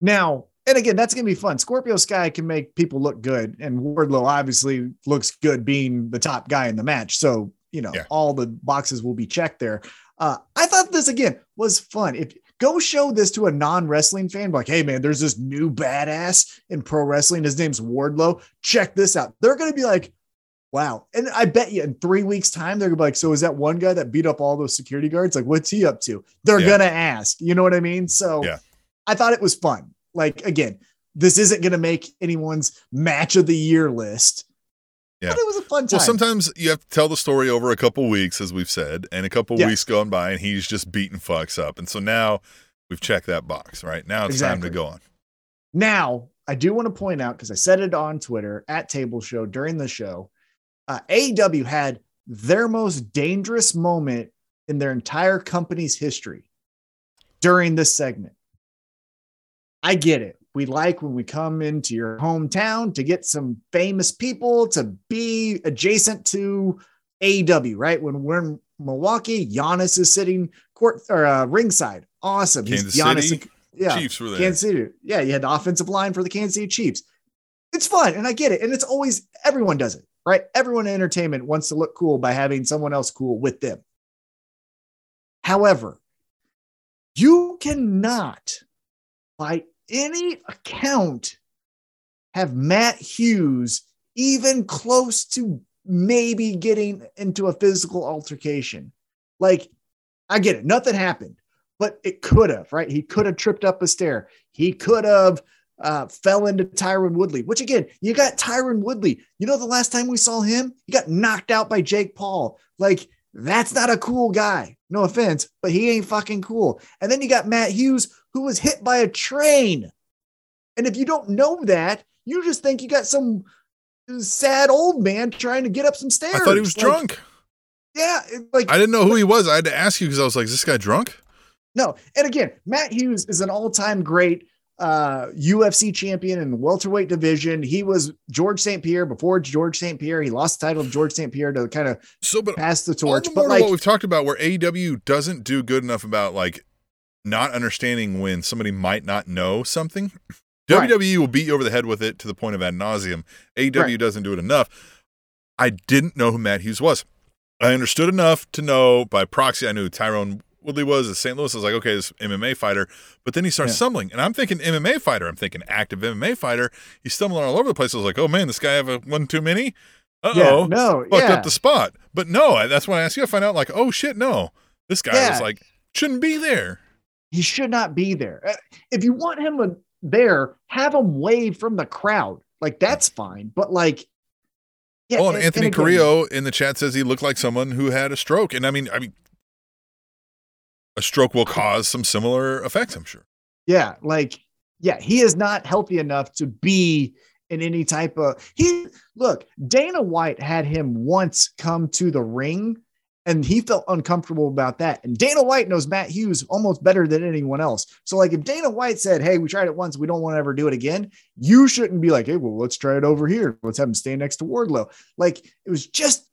[SPEAKER 3] Now, and again, that's going to be fun. Scorpio Sky can make people look good, and Wardlow obviously looks good being the top guy in the match. So, you know,
[SPEAKER 2] Yeah.
[SPEAKER 3] all the boxes will be checked there. Uh, I thought this again was fun. If go show this to a non wrestling fan, like, hey, man, there's this new badass in pro wrestling. His name's Wardlow. Check this out. They're going to be like, wow. And I bet you in three weeks' time, they're going to be like, so is that one guy that beat up all those security guards? Like, what's he up to? They're
[SPEAKER 2] Yeah.
[SPEAKER 3] going to ask. You know what I mean? So,
[SPEAKER 2] Yeah.
[SPEAKER 3] I thought it was fun. Like again, this isn't going to make anyone's match of the year list.
[SPEAKER 2] Yeah.
[SPEAKER 3] But it was a fun time.
[SPEAKER 2] Well, sometimes you have to tell the story over a couple weeks, as we've said, and a couple
[SPEAKER 3] Yes.
[SPEAKER 2] weeks gone by, and he's just beating fucks up. And so now we've checked that box, right? Now it's time to go on.
[SPEAKER 3] now, I do want to point out because I said it on Twitter at Table Show during the show. Uh, AEW had their most dangerous moment in their entire company's history during this segment. I get it. We like when we come into your hometown to get some famous people to be adjacent to AEW, right? When we're in Milwaukee, Giannis is sitting court or uh, ringside. Awesome. He's Giannis
[SPEAKER 2] City,
[SPEAKER 3] yeah.
[SPEAKER 2] Chiefs were there.
[SPEAKER 3] Kansas City. Yeah, you had the offensive line for the Kansas City Chiefs. It's fun, and I get it. And it's always everyone does it, right? Everyone in entertainment wants to look cool by having someone else cool with them. However, you cannot by any account, have Matt Hughes even close to maybe getting into a physical altercation. Like, I get it, nothing happened, but it could have, right? He could have tripped up a stair. He could have uh, fell into Tyron Woodley, which again, you got Tyron Woodley. You know, the last time we saw him, he got knocked out by Jake Paul. Like, that's not a cool guy. No offense, but he ain't fucking cool. And then you got Matt Hughes, who was hit by a train. And if you don't know that, you just think you got some sad old man trying to get up some stairs.
[SPEAKER 2] I thought he was
[SPEAKER 3] Like,
[SPEAKER 2] drunk.
[SPEAKER 3] Yeah, like
[SPEAKER 2] I didn't know who he was. I had to ask you because I was like, is this guy drunk?
[SPEAKER 3] no. And again, Matt Hughes is an all-time great uh, UFC champion in the welterweight division. He was George St. Pierre before George St. Pierre. He lost the title of George St. Pierre to kind of
[SPEAKER 2] So, but
[SPEAKER 3] pass the torch.
[SPEAKER 2] the
[SPEAKER 3] But like,
[SPEAKER 2] what we've talked about, where AEW doesn't do good enough about like not understanding when somebody might not know something.
[SPEAKER 3] Right.
[SPEAKER 2] WWE will beat you over the head with it to the point of ad nauseum. AEW
[SPEAKER 3] Right.
[SPEAKER 2] doesn't do it enough. I didn't know who Matt Hughes was. I understood enough to know by proxy. I knew Tyron Woodley was at St. Louis. I was like, okay, this MMA fighter. But then he starts
[SPEAKER 3] Yeah.
[SPEAKER 2] stumbling, and I'm thinking MMA fighter. I'm thinking active MMA fighter. He's stumbling all over the place. I was like, oh man, this guy have a one too many. Uh
[SPEAKER 3] yeah,
[SPEAKER 2] oh,
[SPEAKER 3] no,
[SPEAKER 2] fucked
[SPEAKER 3] yeah.
[SPEAKER 2] up the spot. But no, that's when I asked you. I find out like, oh shit, no, this guy
[SPEAKER 3] Yeah.
[SPEAKER 2] was like shouldn't be there.
[SPEAKER 3] He should not be there. Uh, If you want him uh, there, have him wave from the crowd. Like that's fine. But like, yeah.
[SPEAKER 2] oh, and, Anthony
[SPEAKER 3] again,
[SPEAKER 2] Carrillo in the chat says he looked like someone who had a stroke, and I mean, I mean, a stroke will cause some similar effects. I'm sure.
[SPEAKER 3] Yeah, like, yeah, he is not healthy enough to be in any type of. He look. Dana White had him once come to the ring. And he felt uncomfortable about that. And Dana White knows Matt Hughes almost better than anyone else. So, like, if Dana White said, Hey, we tried it once, we don't want to ever do it again, you shouldn't be like, Hey, well, let's try it over here. Let's have him stand next to Wardlow. Like, it was just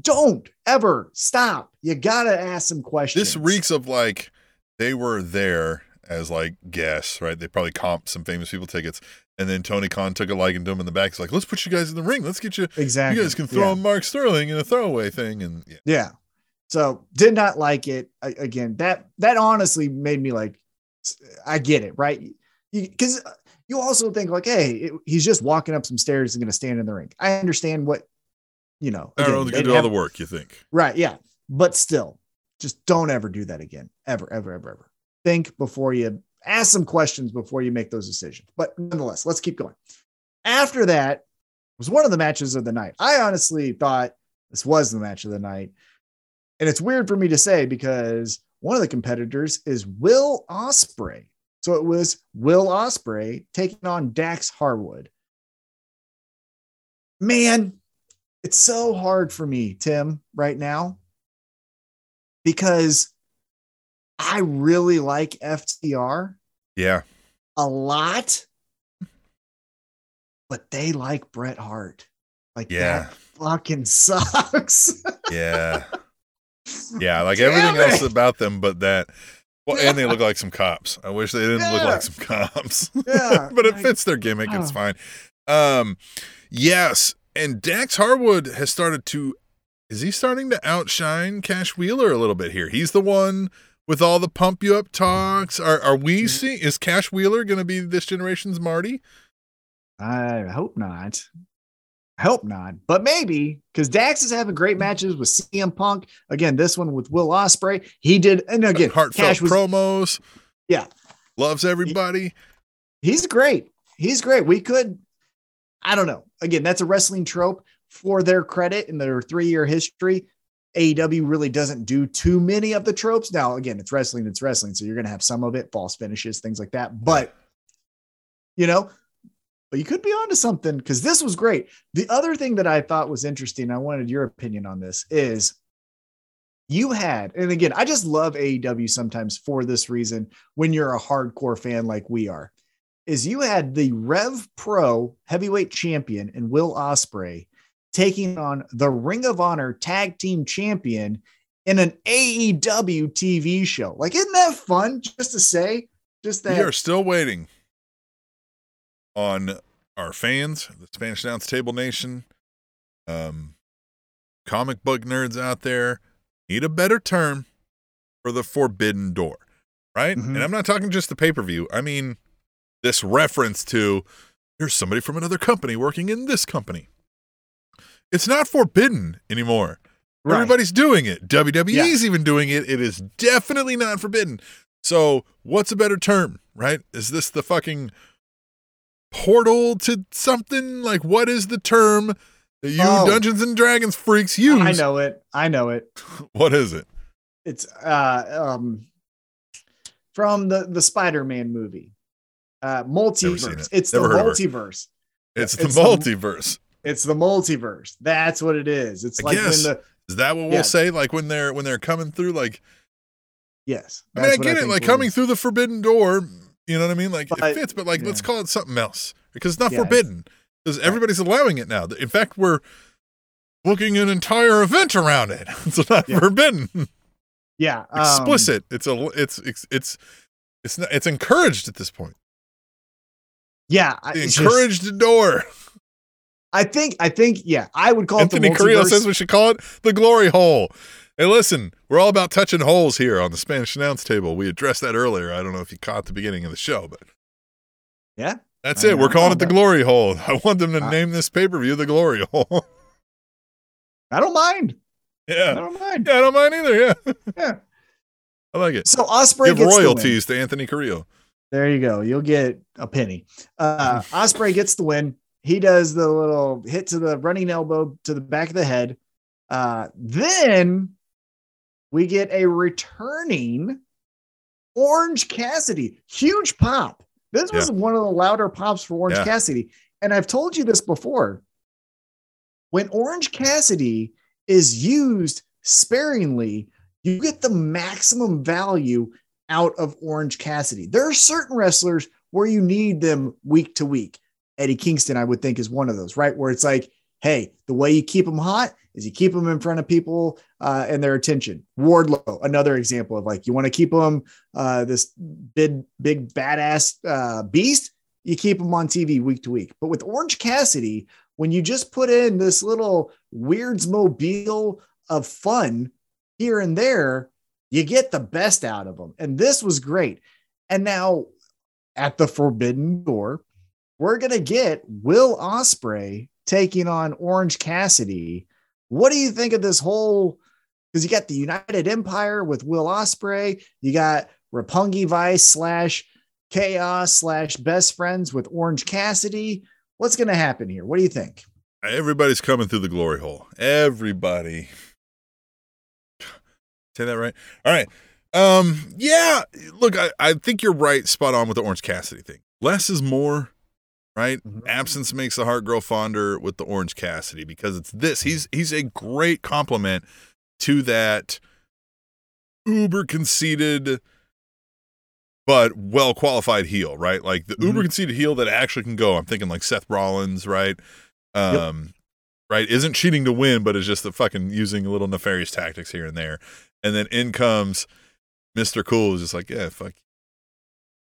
[SPEAKER 3] don't ever stop. You got to ask some questions.
[SPEAKER 2] This reeks of like they were there as like guests, right? They probably comped some famous people tickets, and then Tony Khan took a liking to him in the back. He's like, "Let's put you guys in the ring. Let's get you.
[SPEAKER 3] exactly.
[SPEAKER 2] You guys can throw
[SPEAKER 3] Yeah.
[SPEAKER 2] Mark Sterling in a throwaway thing." And yeah,
[SPEAKER 3] Yeah. So did not like it. I, again, that that honestly made me like, I get it, right? Because uh, you also think like, hey, it- he's just walking up some stairs and going to stand in the ring. I understand what, you know.
[SPEAKER 2] I don't know.
[SPEAKER 3] again,
[SPEAKER 2] They
[SPEAKER 3] they
[SPEAKER 2] do all the work. You think?
[SPEAKER 3] Right. Yeah. But still, just don't ever do that again. Ever, ever, ever, ever. Think before you ask some questions before you make those decisions. But nonetheless, let's keep going. After that was one of the matches of the night. I honestly thought this was the match of the night. And it's weird for me to say because one of the competitors is Will Ospreay. So it was Will Ospreay taking on Dax Harwood. Man, it's so hard for me, Tim, right now, because I really like FTR
[SPEAKER 2] Yeah.
[SPEAKER 3] a lot, but they like Bret Hart. Like,
[SPEAKER 2] Yeah.
[SPEAKER 3] that fucking sucks.
[SPEAKER 2] Yeah. Yeah. Like
[SPEAKER 3] Damn
[SPEAKER 2] everything else about them, but that. Well, and they look like some cops. I wish they didn't look like some cops.
[SPEAKER 3] Yeah,
[SPEAKER 2] but it
[SPEAKER 3] like-
[SPEAKER 2] fits their gimmick. It's
[SPEAKER 3] Oh.
[SPEAKER 2] fine. Um, yes, and Dax Harwood has started to. Is he starting to outshine Cash Wheeler a little bit here? He's the one with all the pump you up talks. Are are we seeing? Is Cash Wheeler going to be this generation's Marty?
[SPEAKER 3] I hope not. I hope not, but maybe because Dax is having great matches with CM Punk. Again, this one with Will Osprey. He did, and again,
[SPEAKER 2] Heartfelt
[SPEAKER 3] Cash was
[SPEAKER 2] promos.
[SPEAKER 3] Yeah.
[SPEAKER 2] loves everybody.
[SPEAKER 3] he's great. He's great. We could, I don't know. Again, that's a wrestling trope for their credit in their three year history. AEW really doesn't do too many of the tropes. Now, again, it's wrestling, it's wrestling. So you're going to have some of it, false finishes, things like that. But, you know, but you could be onto something because this was great. The other thing that I thought was interesting, I wanted your opinion on this, is you had, and again, I just love AEW sometimes for this reason when you're a hardcore fan like we are is you had the Rev Pro heavyweight champion and Will Ospreay taking on the Ring of Honor tag team champion in an AEW TV show. Like, isn't that fun just to say? Just that.
[SPEAKER 2] We are still waiting on our fans, the Spanish Announce Table Nation, um, comic book nerds out there. Need a better term for the forbidden door, right?
[SPEAKER 3] Mhm.
[SPEAKER 2] And I'm not talking just the pay per view. I mean, this reference to here's somebody from another company working in this company. It's not forbidden anymore.
[SPEAKER 3] Right.
[SPEAKER 2] Everybody's doing it. WWE's
[SPEAKER 3] Yeah.
[SPEAKER 2] even doing it. It is definitely not forbidden. So, what's a better term, right? Is this the fucking portal to something? Like, what is the term that you
[SPEAKER 3] Oh.
[SPEAKER 2] Dungeons and Dragons freaks use?
[SPEAKER 3] I know it. I know it.
[SPEAKER 2] What is it?
[SPEAKER 3] It's uh um from the the Spider-Man movie. Uh multiverse.
[SPEAKER 2] it.
[SPEAKER 3] It's
[SPEAKER 2] Never
[SPEAKER 3] the
[SPEAKER 2] it.
[SPEAKER 3] multiverse.
[SPEAKER 2] It's the
[SPEAKER 3] it's the-
[SPEAKER 2] multiverse.
[SPEAKER 3] It's the multiverse. That's what it is. It's
[SPEAKER 2] I
[SPEAKER 3] like
[SPEAKER 2] guess.
[SPEAKER 3] when the
[SPEAKER 2] Is that what we'll say? Like when they're when they're coming through? Like
[SPEAKER 3] yes.
[SPEAKER 2] I mean, I get it. Like coming through the forbidden door. You know what I mean? Like it fits, but like let's call it something else because it's not
[SPEAKER 3] Yeah,
[SPEAKER 2] forbidden. Because everybody's allowing it now. In fact, we're booking an entire event around it. It's not
[SPEAKER 3] Yeah.
[SPEAKER 2] forbidden.
[SPEAKER 3] Yeah. um,
[SPEAKER 2] Explicit. it's a. It's it's it's it's not, it's encouraged at this point.
[SPEAKER 3] yeah.
[SPEAKER 2] The
[SPEAKER 3] it's just-
[SPEAKER 2] encouraged door.
[SPEAKER 3] I think I think yeah, I would call
[SPEAKER 2] Anthony
[SPEAKER 3] it the
[SPEAKER 2] Carrillo says we should call it the glory hole. Hey, listen, we're all about touching holes here on the Spanish announce table. We addressed that earlier. I don't know if you caught the beginning of the show, but
[SPEAKER 3] Yeah.
[SPEAKER 2] that's
[SPEAKER 3] I
[SPEAKER 2] it. We're calling it the
[SPEAKER 3] that.
[SPEAKER 2] glory hole. I want them to
[SPEAKER 3] I-
[SPEAKER 2] name this pay per view the glory hole.
[SPEAKER 3] I don't mind.
[SPEAKER 2] Yeah, I
[SPEAKER 3] don't mind.
[SPEAKER 2] Yeah, I don't mind either. Yeah.
[SPEAKER 3] Yeah.
[SPEAKER 2] I like it.
[SPEAKER 3] So Ospreay
[SPEAKER 2] Give
[SPEAKER 3] gets the win.
[SPEAKER 2] royalties to Anthony Carrillo.
[SPEAKER 3] There you go. You'll get a penny. Uh, Ospreay gets the win. He does the little hit to the running elbow to the back of the head. Uh, then we get a returning Orange Cassidy. Huge pop. This was one of the louder pops for Orange
[SPEAKER 2] Yeah.
[SPEAKER 3] Cassidy. And I've told you this before. When Orange Cassidy is used sparingly, you get the maximum value out of Orange Cassidy. There are certain wrestlers where you need them week to week. Eddie Kingston, I would think, is one of those, right? Where it's like, hey, the way you keep them hot is you keep them in front of people uh, and their attention. Wardlow, another example of like, you want to keep them uh, this big, big badass uh, beast, you keep them on TV week to week. But with Orange Cassidy, when you just put in this little Weirds mobile of fun here and there, you get the best out of them. And this was great. And now at the Forbidden Door, we're going to get Will Ospreay taking on Orange Cassidy. What do you think of this whole? Because you got the United Empire with Will Ospreay, you got Roppongi Vice slash Chaos slash Best Friends with Orange Cassidy. What's going to happen here? What do you think?
[SPEAKER 2] Everybody's coming through the glory hole. Everybody. Say that right? All right. Um, yeah, look, I, I think you're right, spot on with the Orange Cassidy thing. Less is more, right?
[SPEAKER 3] Mhm.
[SPEAKER 2] Absence makes the heart grow fonder with the Orange Cassidy because it's this. He's he's a great compliment to that uber conceited but well qualified heel, right? Like the uber
[SPEAKER 3] Mhm.
[SPEAKER 2] conceited heel that actually can go. I'm thinking like Seth Rollins, right? Um, right, isn't cheating to win, but is just the fucking using little nefarious tactics here and there. And then in comes Mr. Cool, who's just like, yeah, fuck.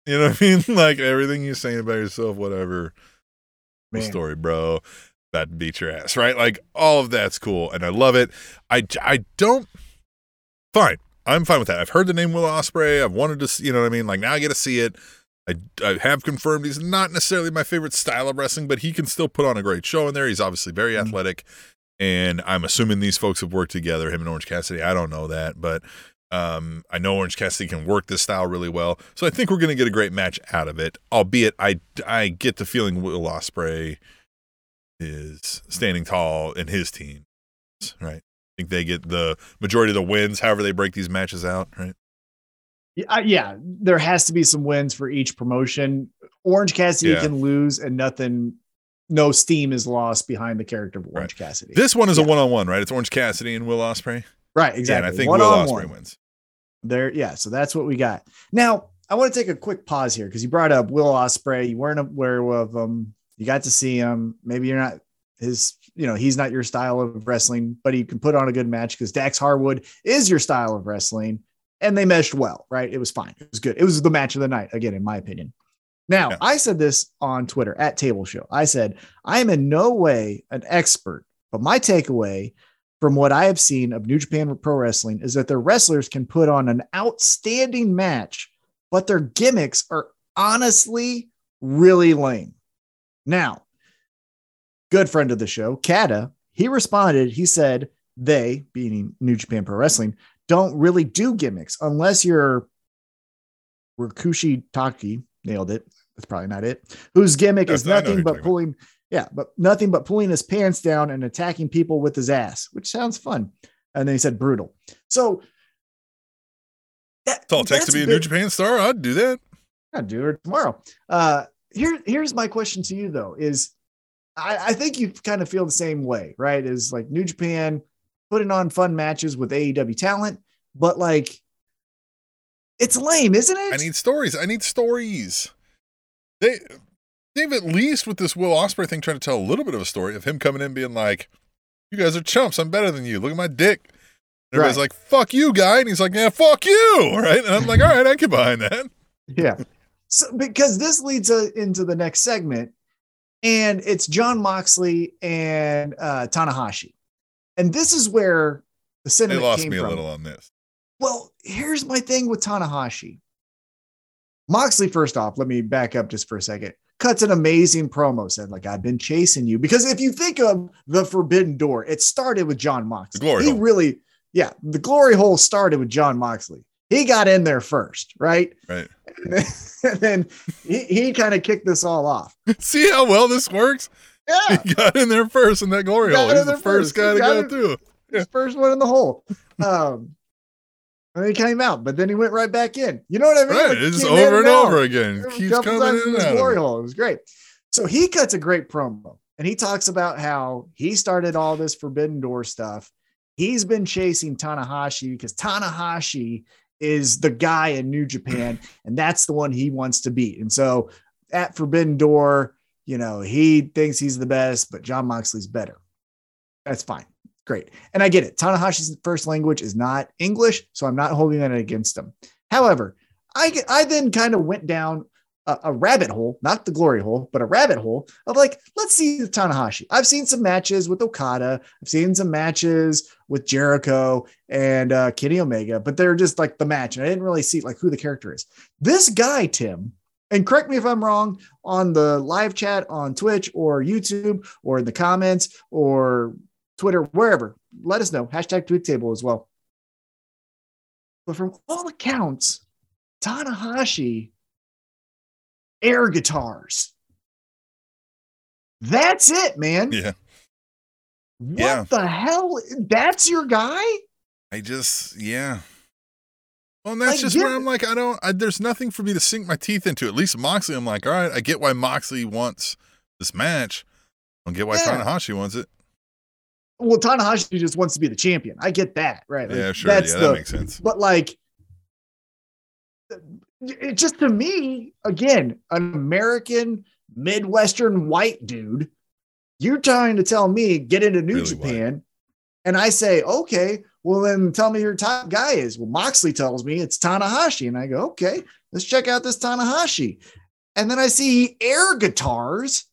[SPEAKER 2] You know what I mean? Like everything you're saying about yourself, whatever.
[SPEAKER 3] Man.
[SPEAKER 2] story, bro. About to beat your ass, right? Like all of that's cool, and I love it. I I don't. Fine, I'm fine with that. I've heard the name Will Ospreay. I've wanted to, see, you know what I mean. Like now I get to see it. I, I have confirmed he's not necessarily my favorite style of wrestling, but he can still put on a great show in there. He's obviously very
[SPEAKER 3] Mhm.
[SPEAKER 2] athletic, and I'm assuming these folks have worked together. Him and Orange Cassidy. I don't know that, but um, I know Orange Cassidy can work this style really well. So I think we're going to get a great match out of it. Albeit, I I get the feeling Will Ospreay is standing tall in his team, right? I think they get the majority of the wins, however they break these matches out, right?
[SPEAKER 3] Yeah, uh, yeah, there has to be some wins for each promotion. Orange Cassidy
[SPEAKER 2] Yeah.
[SPEAKER 3] can lose, and nothing, no steam is lost behind the character of Orange Cassidy.
[SPEAKER 2] This one is a one-on-one, right? It's Orange Cassidy and Will Ospreay.
[SPEAKER 3] right, exactly.
[SPEAKER 2] and I think
[SPEAKER 3] One
[SPEAKER 2] Will
[SPEAKER 3] on Ospreay
[SPEAKER 2] wins.
[SPEAKER 3] There, yeah. So that's what we got. Now, I want to take a quick pause here because you brought up Will Ospreay. You weren't aware of him. You got to see him. Maybe you're not his. You know, he's not your style of wrestling, but he can put on a good match because Dax Harwood is your style of wrestling, and they meshed well. Right? It was fine. It was good. It was the match of the night again, in my opinion. Now,
[SPEAKER 2] Yeah.
[SPEAKER 3] I said this on Twitter at Table Show. I said I am in no way an expert, but my takeaway from what I have seen of New Japan Pro Wrestling is that their wrestlers can put on an outstanding match but their gimmicks are honestly really lame. Now, good friend of the show, Kata, he responded, he said, they, being New Japan Pro Wrestling, don't really do gimmicks unless you're Rikushi Taki, nailed it. That's probably not it. Whose gimmick
[SPEAKER 2] Yes,
[SPEAKER 3] is
[SPEAKER 2] I know who
[SPEAKER 3] nothing but pulling, yeah, but nothing but pulling his pants down and attacking people with his ass, which sounds fun. And then he said brutal. So that,
[SPEAKER 2] That's all it takes to be a
[SPEAKER 3] big-
[SPEAKER 2] New Japan star. I'd do that.
[SPEAKER 3] I'll do it tomorrow. Uh, here, here's my question to you though: is I, I think you kind of feel the same way, right? Is like New Japan putting on fun matches with AEW talent, but like it's lame, isn't it?
[SPEAKER 2] I need stories. I need stories. They they've at least with this Will Ospreay thing trying to tell a little bit of a story of him coming in being like, "You guys are chumps. I'm better than you. Look at my dick." And everybody's
[SPEAKER 3] Right.
[SPEAKER 2] like, "Fuck you, guy," and he's like, "Yeah, fuck you." Right? And I'm like, "All right, I get behind that."
[SPEAKER 3] yeah. So because this leads uh, into the next segment, and it's Jon Moxley and uh, Tanahashi, and this is where the
[SPEAKER 2] They
[SPEAKER 3] sentiment
[SPEAKER 2] lost me a little on this.
[SPEAKER 3] Well, here's my thing with Tanahashi. Moxley, first off, let me back up just for a second. Cuts an amazing promo, said, like, I've been chasing you. Because if you think of the Forbidden Door, it started with Jon Moxley.
[SPEAKER 2] The glory
[SPEAKER 3] he
[SPEAKER 2] hole.
[SPEAKER 3] really, yeah, the glory hole started with Jon Moxley. He got in there first, right?
[SPEAKER 2] Right.
[SPEAKER 3] And then, and then he, he kind of kicked this all off.
[SPEAKER 2] See how well this works?
[SPEAKER 3] Yeah.
[SPEAKER 2] He got in there first in that glory hole. He's the first
[SPEAKER 3] first.
[SPEAKER 2] guy
[SPEAKER 3] He
[SPEAKER 2] to go
[SPEAKER 3] in-
[SPEAKER 2] through.
[SPEAKER 3] His first one in the hole. Um, and he came out, but then he went right back in. You know what I mean?
[SPEAKER 2] Right.
[SPEAKER 3] Like,
[SPEAKER 2] It's over and
[SPEAKER 3] out.
[SPEAKER 2] over again. Keeps coming in and out.
[SPEAKER 3] glory hole. It was great. So he cuts a great promo and he talks about how he started all this Forbidden Door stuff. He's been chasing Tanahashi because Tanahashi is the guy in New Japan and that's the one he wants to beat. And so at Forbidden Door, you know, he thinks he's the best, but Jon Moxley's better. That's fine. Great. And I get it. Tanahashi's first language is not English, so I'm not holding that against him. However, I I then kind of went down a, a rabbit hole, not the glory hole, but a rabbit hole of like, let's see the Tanahashi. I've seen some matches with Okada. I've seen some matches with Jericho and uh, Kenny Omega, but they're just like the match. And I didn't really see like who the character is. This guy, Tim, and correct me if I'm wrong on the live chat on Twitch or YouTube or in the comments or Twitter, wherever. Let us know. Hashtag tweet table as well. But from all accounts, Tanahashi air guitars. That's it, man.
[SPEAKER 2] Yeah.
[SPEAKER 3] What
[SPEAKER 2] Yeah.
[SPEAKER 3] the hell? That's your guy?
[SPEAKER 2] I just, yeah. Well, and that's
[SPEAKER 3] Like,
[SPEAKER 2] just where I'm like, I don't, I, there's nothing for me to sink my teeth into. At least Moxley, I'm like, all right, I get why Moxley wants this match. I don't get why
[SPEAKER 3] Yeah.
[SPEAKER 2] Tanahashi wants it.
[SPEAKER 3] Well, Tanahashi just wants to be the champion. I get that, right? Like,
[SPEAKER 2] yeah, sure. Yeah,
[SPEAKER 3] That's
[SPEAKER 2] that
[SPEAKER 3] the,
[SPEAKER 2] makes sense.
[SPEAKER 3] but like it just to me again an american midwestern white dude you're trying to tell me get into new
[SPEAKER 2] Really
[SPEAKER 3] japan and i say okay well then tell me your top guy is well moxley tells me it's tanahashi and i go okay let's check out this tanahashi and then i see air guitars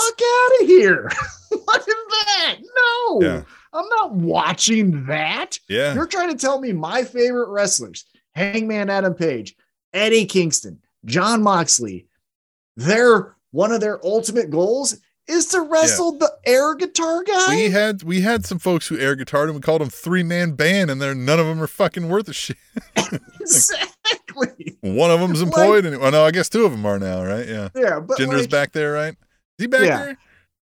[SPEAKER 3] fuck out of here what is that no
[SPEAKER 2] Yeah.
[SPEAKER 3] i'm not watching that
[SPEAKER 2] Yeah.
[SPEAKER 3] you're trying to tell me my favorite wrestlers, Hangman Adam Page, Eddie Kingston, Jon Moxley, their one of their ultimate goals is to wrestle the air guitar guy.
[SPEAKER 2] We had we had some folks who air guitared and we called them three man band, and they're none of them are fucking worth a shit.
[SPEAKER 3] exactly.
[SPEAKER 2] One of them's
[SPEAKER 3] Like-
[SPEAKER 2] employed, and well, no, I guess two of them are now, right? Yeah,
[SPEAKER 3] Yeah, but
[SPEAKER 2] Jinder's
[SPEAKER 3] like,
[SPEAKER 2] back there, right? He back
[SPEAKER 3] Yeah.
[SPEAKER 2] there?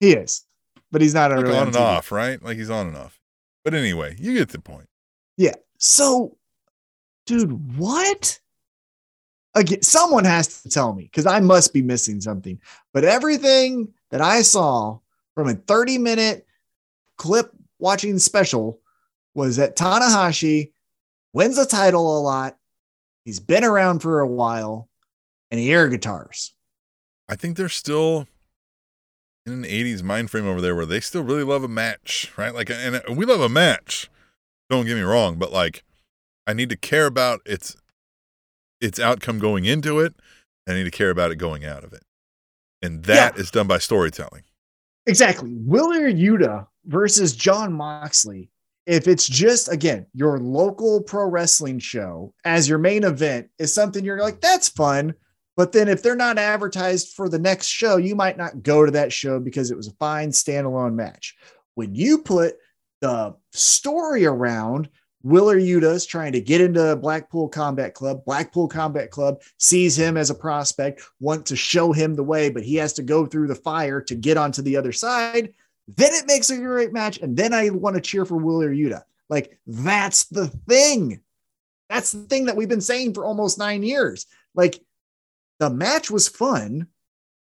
[SPEAKER 3] He is, but he's not
[SPEAKER 2] Like
[SPEAKER 3] really
[SPEAKER 2] on and
[SPEAKER 3] TV.
[SPEAKER 2] off, right? Like he's on and off. But anyway, you get the point. Yeah.
[SPEAKER 3] So, dude, what? Again, someone has to tell me because I must be missing something. But everything that I saw from a 30 minute clip watching special was that Tanahashi wins the title a lot. He's been around for a while and he air guitars.
[SPEAKER 2] I think they're still in an 80s mind frame over there where they still really love a match, right? Like, and we love a match. Don't get me wrong, but like, I need to care about its its outcome going into it. I need to care about it going out of it, and that is done by storytelling.
[SPEAKER 3] Exactly. Wheeler Yuta versus Jon Moxley if it's just again your local pro wrestling show as your main event is something you're like that's fun but then if they're not advertised for the next show you might not go to that show because it was a fine standalone match when you put the story around Wheeler Yuta's trying to get into Blackpool Combat Club. Blackpool Combat Club sees him as a prospect, want to show him the way, but he has to go through the fire to get onto the other side. Then it makes a great match. And then I want to cheer for Wheeler Yuta. Like, that's the thing. That's the thing that we've been saying for almost nine years. Like, the match was fun,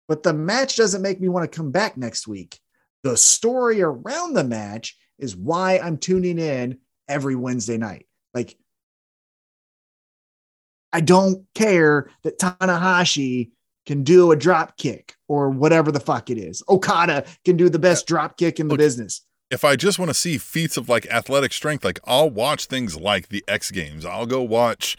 [SPEAKER 3] but the match doesn't make me want to come back next week. The story around the match is why I'm tuning in every Wednesday night. Like, I don't care that Tanahashi can do a drop kick or whatever the fuck it is. Okada can do the best drop kick in the
[SPEAKER 2] Look,
[SPEAKER 3] business.
[SPEAKER 2] If I just want to see feats of like athletic strength, like I'll watch things like the X Games. I'll go watch,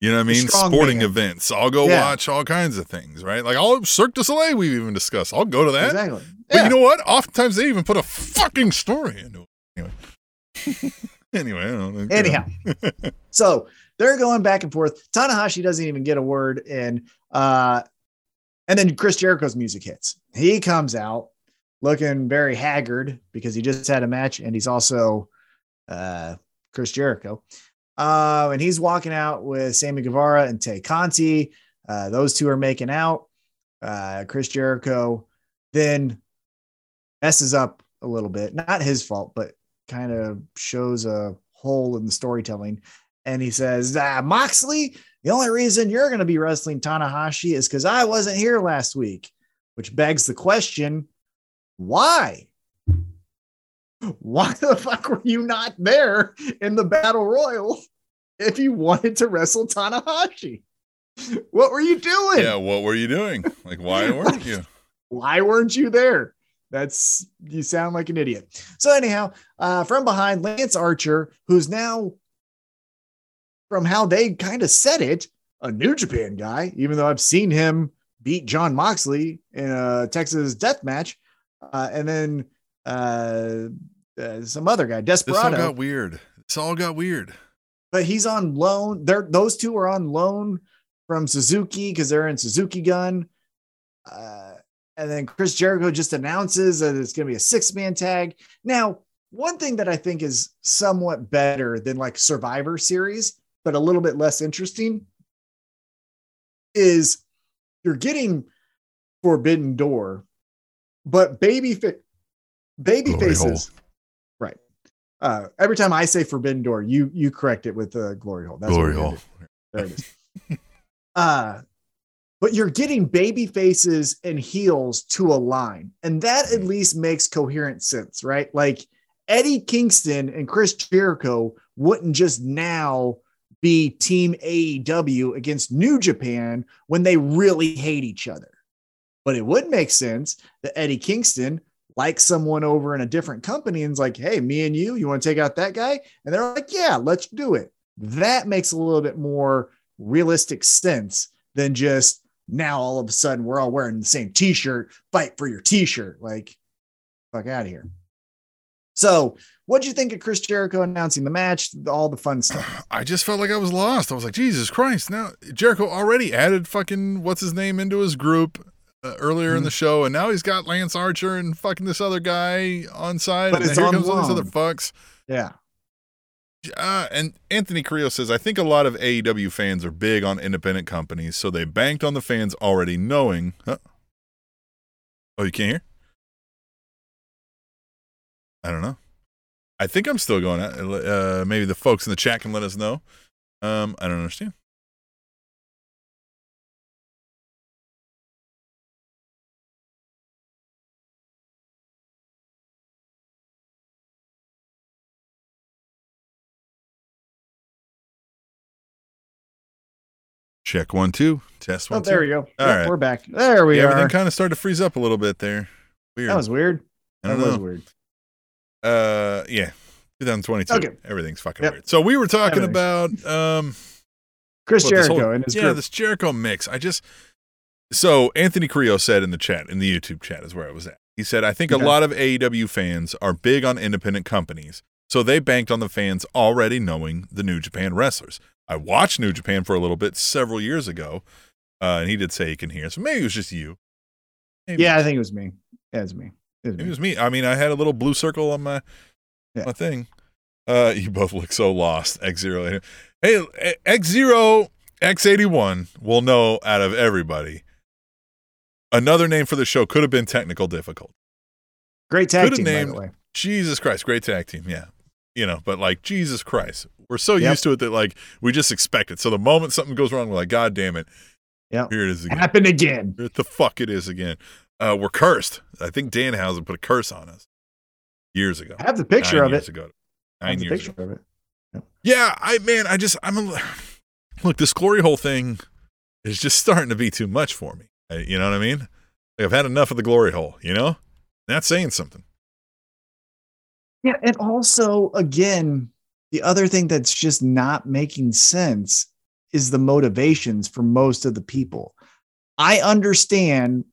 [SPEAKER 2] you know what I mean, sporting events. I'll go
[SPEAKER 3] Yeah.
[SPEAKER 2] watch all kinds of things, right? Like I'll Cirque du Soleil we've even discussed. I'll go to that.
[SPEAKER 3] Exactly.
[SPEAKER 2] But
[SPEAKER 3] Yeah.
[SPEAKER 2] you know what? Oftentimes they even put a fucking story into it. Anyway. anyway, I don't know.
[SPEAKER 3] Anyhow, so they're going back and forth. Tanahashi doesn't even get a word in. Uh, and then Chris Jericho's music hits. He comes out looking very haggard because he just had a match and he's also uh, Chris Jericho. Uh, and he's walking out with Sammy Guevara and Tay Conti. Uh, those two are making out. Uh, Chris Jericho then messes up a little bit. Not his fault, but kind of shows a hole in the storytelling. And he says, ah, Moxley, the only reason you're going to be wrestling Tanahashi is because I wasn't here last week, which begs the question why? Why the fuck were you not there in the battle royal if you wanted to wrestle Tanahashi? What were you doing?
[SPEAKER 2] yeah, what were you doing? Like, why weren't you?
[SPEAKER 3] why weren't you there? That's you sound like an idiot. So anyhow, uh, from behind, Lance Archer, who's now, from how they kind of said it, a New Japan guy. Even though I've seen him beat Jon Moxley in a Texas Death Match, uh, and then uh, uh, some other guy,
[SPEAKER 2] This all got weird. This all got weird.
[SPEAKER 3] but he's on loan. They're those two are on loan from Suzuki because they're in Suzuki Gun. Uh, and then Chris Jericho just announces that it's going to be a six man tag. Now, one thing that I think is somewhat better than like Survivor Series, but a little bit less interesting, is you're getting Forbidden Door, but baby baby
[SPEAKER 2] Glory
[SPEAKER 3] faces. Right. Uh, every time I say Forbidden Door, you you correct it with uh, Glory Hole. That's
[SPEAKER 2] Glory hole.
[SPEAKER 3] There it is. uh, but you're getting baby faces and heels to align, and that at least makes coherent sense, right? Like Eddie Kingston and Chris Jericho wouldn't just now be Team AEW against New Japan when they really hate each other. But it would make sense that Eddie Kingston likes someone over in a different company and is like, hey, me and you, you want to take out that guy? And they're like, yeah, let's do it. That makes a little bit more realistic sense than just now all of a sudden we're all wearing the same t-shirt, fight for your t-shirt. Like, fuck out of here. So, what'd you think of Chris Jericho announcing the match? All the fun stuff.
[SPEAKER 2] I just felt like I was lost. I was like, Jesus Christ! Now Jericho already added fucking what's his name into his group uh, earlier
[SPEAKER 3] Mm-hmm.
[SPEAKER 2] in the show, and now he's got Lance Archer and fucking this other guy on side,
[SPEAKER 3] But
[SPEAKER 2] and
[SPEAKER 3] it's
[SPEAKER 2] here
[SPEAKER 3] on
[SPEAKER 2] comes all these other fucks.
[SPEAKER 3] Yeah.
[SPEAKER 2] Uh, and Anthony Carrillo says, I think a lot of AEW fans are big on independent companies, so they banked on the fans already knowing. Huh? Oh, you can't hear? I don't know. I think I'm still going. Uh, maybe the folks in the chat can let us know. Um, I don't understand. Check one, two. Test
[SPEAKER 3] Oh,
[SPEAKER 2] one, two.
[SPEAKER 3] there we go.
[SPEAKER 2] All
[SPEAKER 3] Yep,
[SPEAKER 2] right.
[SPEAKER 3] We're back. There we
[SPEAKER 2] Yeah,
[SPEAKER 3] are.
[SPEAKER 2] everything kind of started to freeze up a little bit there. Weird.
[SPEAKER 3] That was weird.
[SPEAKER 2] I
[SPEAKER 3] That
[SPEAKER 2] don't
[SPEAKER 3] was
[SPEAKER 2] know.
[SPEAKER 3] weird.
[SPEAKER 2] Uh, yeah, 2022.
[SPEAKER 3] Okay.
[SPEAKER 2] Everything's fucking
[SPEAKER 3] Yep.
[SPEAKER 2] weird. So we were talking about um,
[SPEAKER 3] Chris
[SPEAKER 2] this
[SPEAKER 3] Jericho
[SPEAKER 2] whole-
[SPEAKER 3] and his
[SPEAKER 2] yeah,
[SPEAKER 3] group.
[SPEAKER 2] this Jericho mix. I just so Anthony Carrillo said in the chat in the YouTube chat is where I was at. He said, "I think
[SPEAKER 3] Okay.
[SPEAKER 2] a lot of AEW fans are big on independent companies, So they banked on the fans already knowing the New Japan wrestlers. I watched New Japan for a little bit several years ago, uh, and he did say he can hear. So maybe it was just you. Maybe.
[SPEAKER 3] Yeah, I think it was me. Yeah, it was me. It was
[SPEAKER 2] It
[SPEAKER 3] me.
[SPEAKER 2] was me. I mean, I had a little blue circle on my
[SPEAKER 3] Yeah.
[SPEAKER 2] my thing. Uh, you both look so lost. X zero. Hey, X zero X eighty one will know out of everybody. Another name for the show could have been technical difficult.
[SPEAKER 3] Great tag
[SPEAKER 2] Could've
[SPEAKER 3] team, by
[SPEAKER 2] named-
[SPEAKER 3] the way.
[SPEAKER 2] Jesus Christ, great tag team. Yeah, you know, but like Jesus Christ, we're so
[SPEAKER 3] Yep.
[SPEAKER 2] used to it that like we just expect it. So the moment something goes wrong, we're like, God damn it,
[SPEAKER 3] Yeah.
[SPEAKER 2] here it is again.
[SPEAKER 3] Happened again.
[SPEAKER 2] Here the fuck it is again. Uh, we're cursed. I think Dan Danhausen put a curse on us years ago.
[SPEAKER 3] I have the picture
[SPEAKER 2] Nine
[SPEAKER 3] of
[SPEAKER 2] years
[SPEAKER 3] it.
[SPEAKER 2] Ago. Nine years
[SPEAKER 3] picture
[SPEAKER 2] ago.
[SPEAKER 3] of it.
[SPEAKER 2] Yeah, I man, I just I'm a, look. This glory hole thing is just starting to be too much for me. I- You know what I mean? Like I've had enough of the glory hole. You know, that's saying something.
[SPEAKER 3] Yeah, and also again, the other thing that's just not making sense is the motivations for most of the people. I understand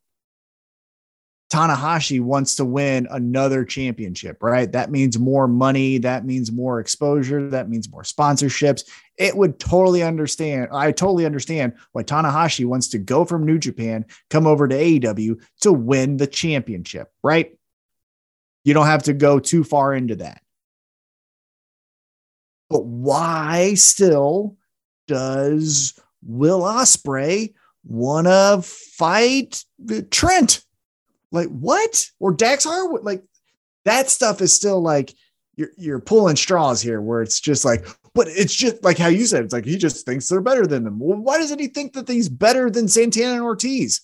[SPEAKER 3] Tanahashi wants to win another championship, right? That means more money, that means more exposure, that means more sponsorships. It would totally understand. I totally understand why Tanahashi wants to go from New Japan, come over to AEW to win the championship, right? You don't have to go too far into that. But why still does Will Ospreay want to fight Trent? Like what? Or Dax Harwood? Like that stuff is still like you're you're pulling straws here, where it's just like, but it's just like how you said, it's like he just thinks they're better than them. Well, why doesn't he think that he's better than Santana and Ortiz?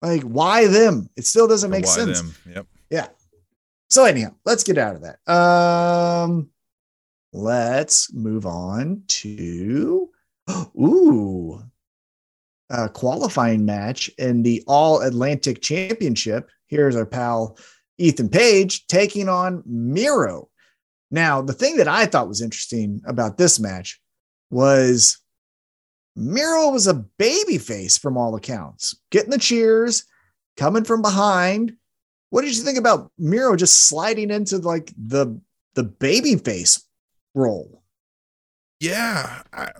[SPEAKER 3] Like, why them? It still doesn't make sense.
[SPEAKER 2] them? Yep.
[SPEAKER 3] So anyhow, let's get out of that. Um, let's move on to ooh, a qualifying match in the All Atlantic Championship. Here's our pal Ethan Page taking on Miro. Now, the thing that I thought was interesting about this match was Miro was a babyface from all accounts, getting the cheers, coming from behind. What did you think about Miro just sliding into like the the baby face role?
[SPEAKER 2] Yeah. I,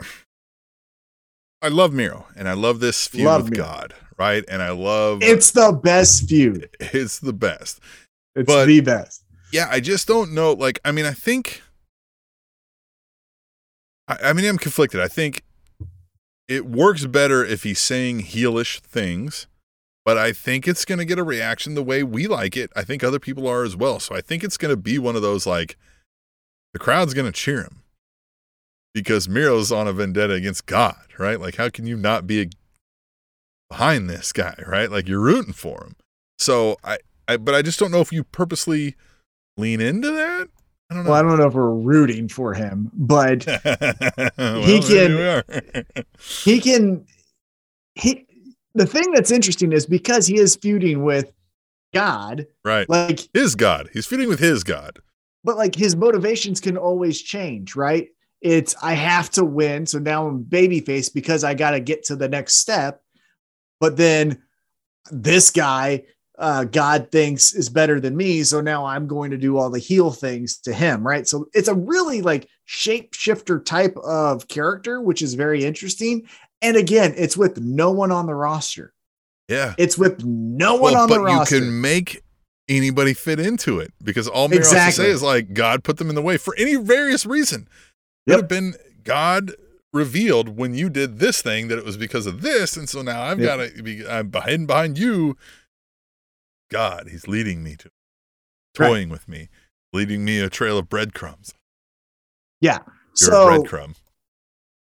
[SPEAKER 2] I love Miro and I love this feud
[SPEAKER 3] Love
[SPEAKER 2] with
[SPEAKER 3] Miro.
[SPEAKER 2] God, right? And I love
[SPEAKER 3] It's the best feud.
[SPEAKER 2] it's the best.
[SPEAKER 3] It's
[SPEAKER 2] But-
[SPEAKER 3] the best.
[SPEAKER 2] Yeah, I just don't know. Like, I mean, I think. I, I mean, I'm conflicted. I think it works better if he's saying heelish things, but I think it's going to get a reaction the way we like it. I think other people are as well. So I think it's going to be one of those like the crowd's going to cheer him because Miro's on a vendetta against God, right? Like, how can you not be a, behind this guy, right? Like, you're rooting for him. So I, I, but I just don't know if you purposely lean into that. I don't know.
[SPEAKER 3] Well, I don't know if we're rooting for him, but
[SPEAKER 2] Well,
[SPEAKER 3] He can- he can he the thing that's interesting is because he is feuding with God,
[SPEAKER 2] right.
[SPEAKER 3] like
[SPEAKER 2] His God. He's feuding with his God.
[SPEAKER 3] But like his motivations can always change, right? It's I have to win, so now I'm babyface because I got to get to the next step. But then this guy, uh, God thinks is better than me, so now I'm going to do all the heel things to him, right? So it's a really like shapeshifter type of character, which is very interesting. And again, it's with no one on the roster.
[SPEAKER 2] Yeah.
[SPEAKER 3] It's with no one
[SPEAKER 2] Well,
[SPEAKER 3] on the roster.
[SPEAKER 2] but you can make anybody fit into it because all Miro has to say is like God put them in the way for any various reason. It
[SPEAKER 3] Yep.
[SPEAKER 2] would have been God revealed when you did this thing that it was because of this, and so now I've
[SPEAKER 3] Yep.
[SPEAKER 2] got to be I'm hidden behind you. God, He's leading me to
[SPEAKER 3] Right.
[SPEAKER 2] toying with me, leading me a trail of breadcrumbs.
[SPEAKER 3] yeah.
[SPEAKER 2] You're
[SPEAKER 3] so
[SPEAKER 2] a breadcrumb.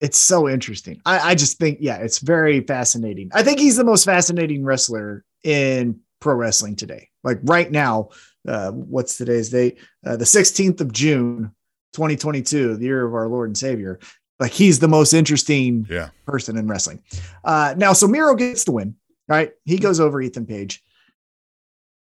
[SPEAKER 3] it's so interesting. I, I just think, yeah, it's very fascinating. I think he's the most fascinating wrestler in pro wrestling today. Like right now, uh, what's today's date? Uh, the 16th of June, 2022, the year of our Lord and Savior. Like he's the most interesting
[SPEAKER 2] Yeah.
[SPEAKER 3] person in wrestling. Uh, now, so Miro gets the win, right? He goes over Ethan Page.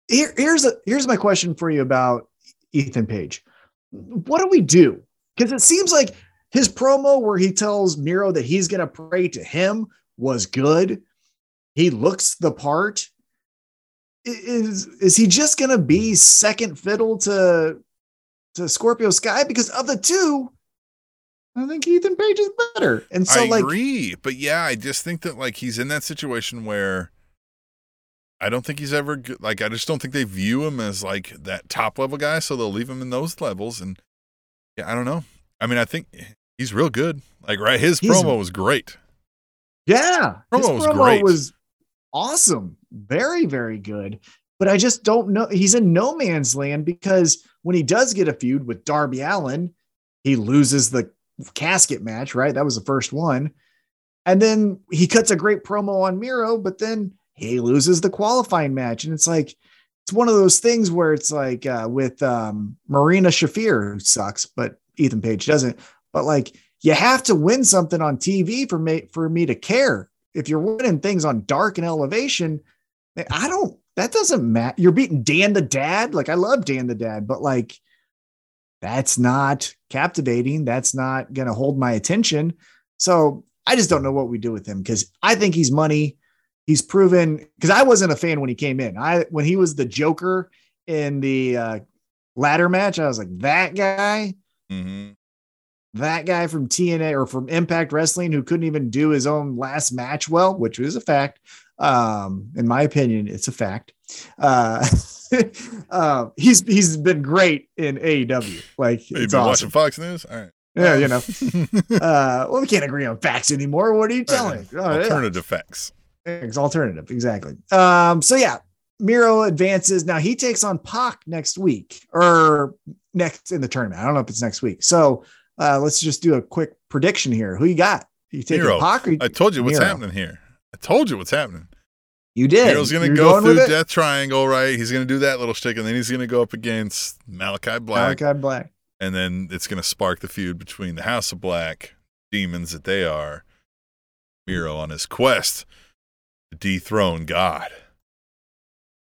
[SPEAKER 3] Here, here's a, here's my question for you about Ethan Page. What do we do? Because it seems like his promo where he tells Miro that he's going to pray to him was good. He looks the part. Is is he just to be second fiddle to to Scorpio Sky because of the two, I think Ethan Page is better. And so
[SPEAKER 2] I
[SPEAKER 3] like
[SPEAKER 2] agree, but yeah, I just think that like he's in that situation where I don't think he's ever like I just don't think they view him as like that top level guy, so they'll leave him in those levels. And yeah, I don't know. I mean, I think he's real good. Like right, his
[SPEAKER 3] He's-
[SPEAKER 2] promo was great.
[SPEAKER 3] Yeah, his
[SPEAKER 2] Promo was
[SPEAKER 3] promo
[SPEAKER 2] great.
[SPEAKER 3] was awesome, very very good. But I just don't know. He's in no man's land because when he does get a feud with Darby Allin, he loses the casket match. Right, that was the first one, and then he cuts a great promo on Miro, but then he loses the qualifying match, and it's like it's one of those things where it's like uh, with um, Marina Shafir, who sucks, but Ethan Page doesn't. But like you have to win something on TV for me for me to care. If you're winning things on dark and elevation, I don't. That doesn't matter. You're beating Dan the Dad. Like I love Dan the Dad, but like that's not captivating. That's not going to hold my attention. So I just don't know what we do with him because I think he's money. He's proven because I wasn't a fan when he came in. I when he was the Joker in the uh, ladder match, I was like that guy
[SPEAKER 2] hmm
[SPEAKER 3] that guy from TNA or from Impact Wrestling who couldn't even do his own last match well, which was a fact. Um, in my opinion, it's a fact. Uh, uh, he's he's been great in AEW. Like
[SPEAKER 2] You've been
[SPEAKER 3] awesome.
[SPEAKER 2] watching Fox News, all right?
[SPEAKER 3] Yeah, you know. Uh, well, we can't agree on facts anymore. What are you telling? me? Oh, yeah.
[SPEAKER 2] alternative facts.
[SPEAKER 3] It's alternative, exactly. Um, so yeah, Miro advances. Now he takes on Pac next week or next in the tournament. I don't know if it's next week. So uh, let's just do a quick prediction here. Who you got? You taking
[SPEAKER 2] Miro.
[SPEAKER 3] Pac you,
[SPEAKER 2] I told you what's
[SPEAKER 3] Miro.
[SPEAKER 2] happening here. Told you what's happening.
[SPEAKER 3] you did?
[SPEAKER 2] Miro's going to
[SPEAKER 3] You're
[SPEAKER 2] go through? Death Triangle, right? He's going to do that little shtick, and then he's going to go up against Malakai Black,
[SPEAKER 3] Malakai Black.
[SPEAKER 2] and then it's going to spark the feud between the House of Black, demons that they are, Miro on his quest to dethrone God.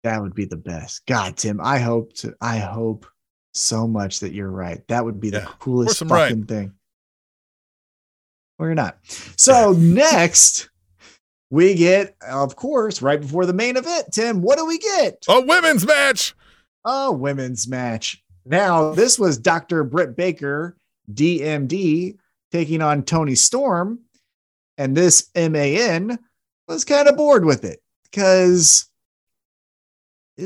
[SPEAKER 3] That would be the best. God, Tim, I hope to. I hope so much that you're right. That would be the
[SPEAKER 2] Yeah, of
[SPEAKER 3] coolest
[SPEAKER 2] I'm right.
[SPEAKER 3] fucking thing. Or you're not. So next, we get, of course, right before the main event. Tim, what do we get?
[SPEAKER 2] A women's match.
[SPEAKER 3] a women's match. Now, this was Dr. Britt Baker, DMD, taking on Toni Storm. And this MAN was kind of bored with it because uh,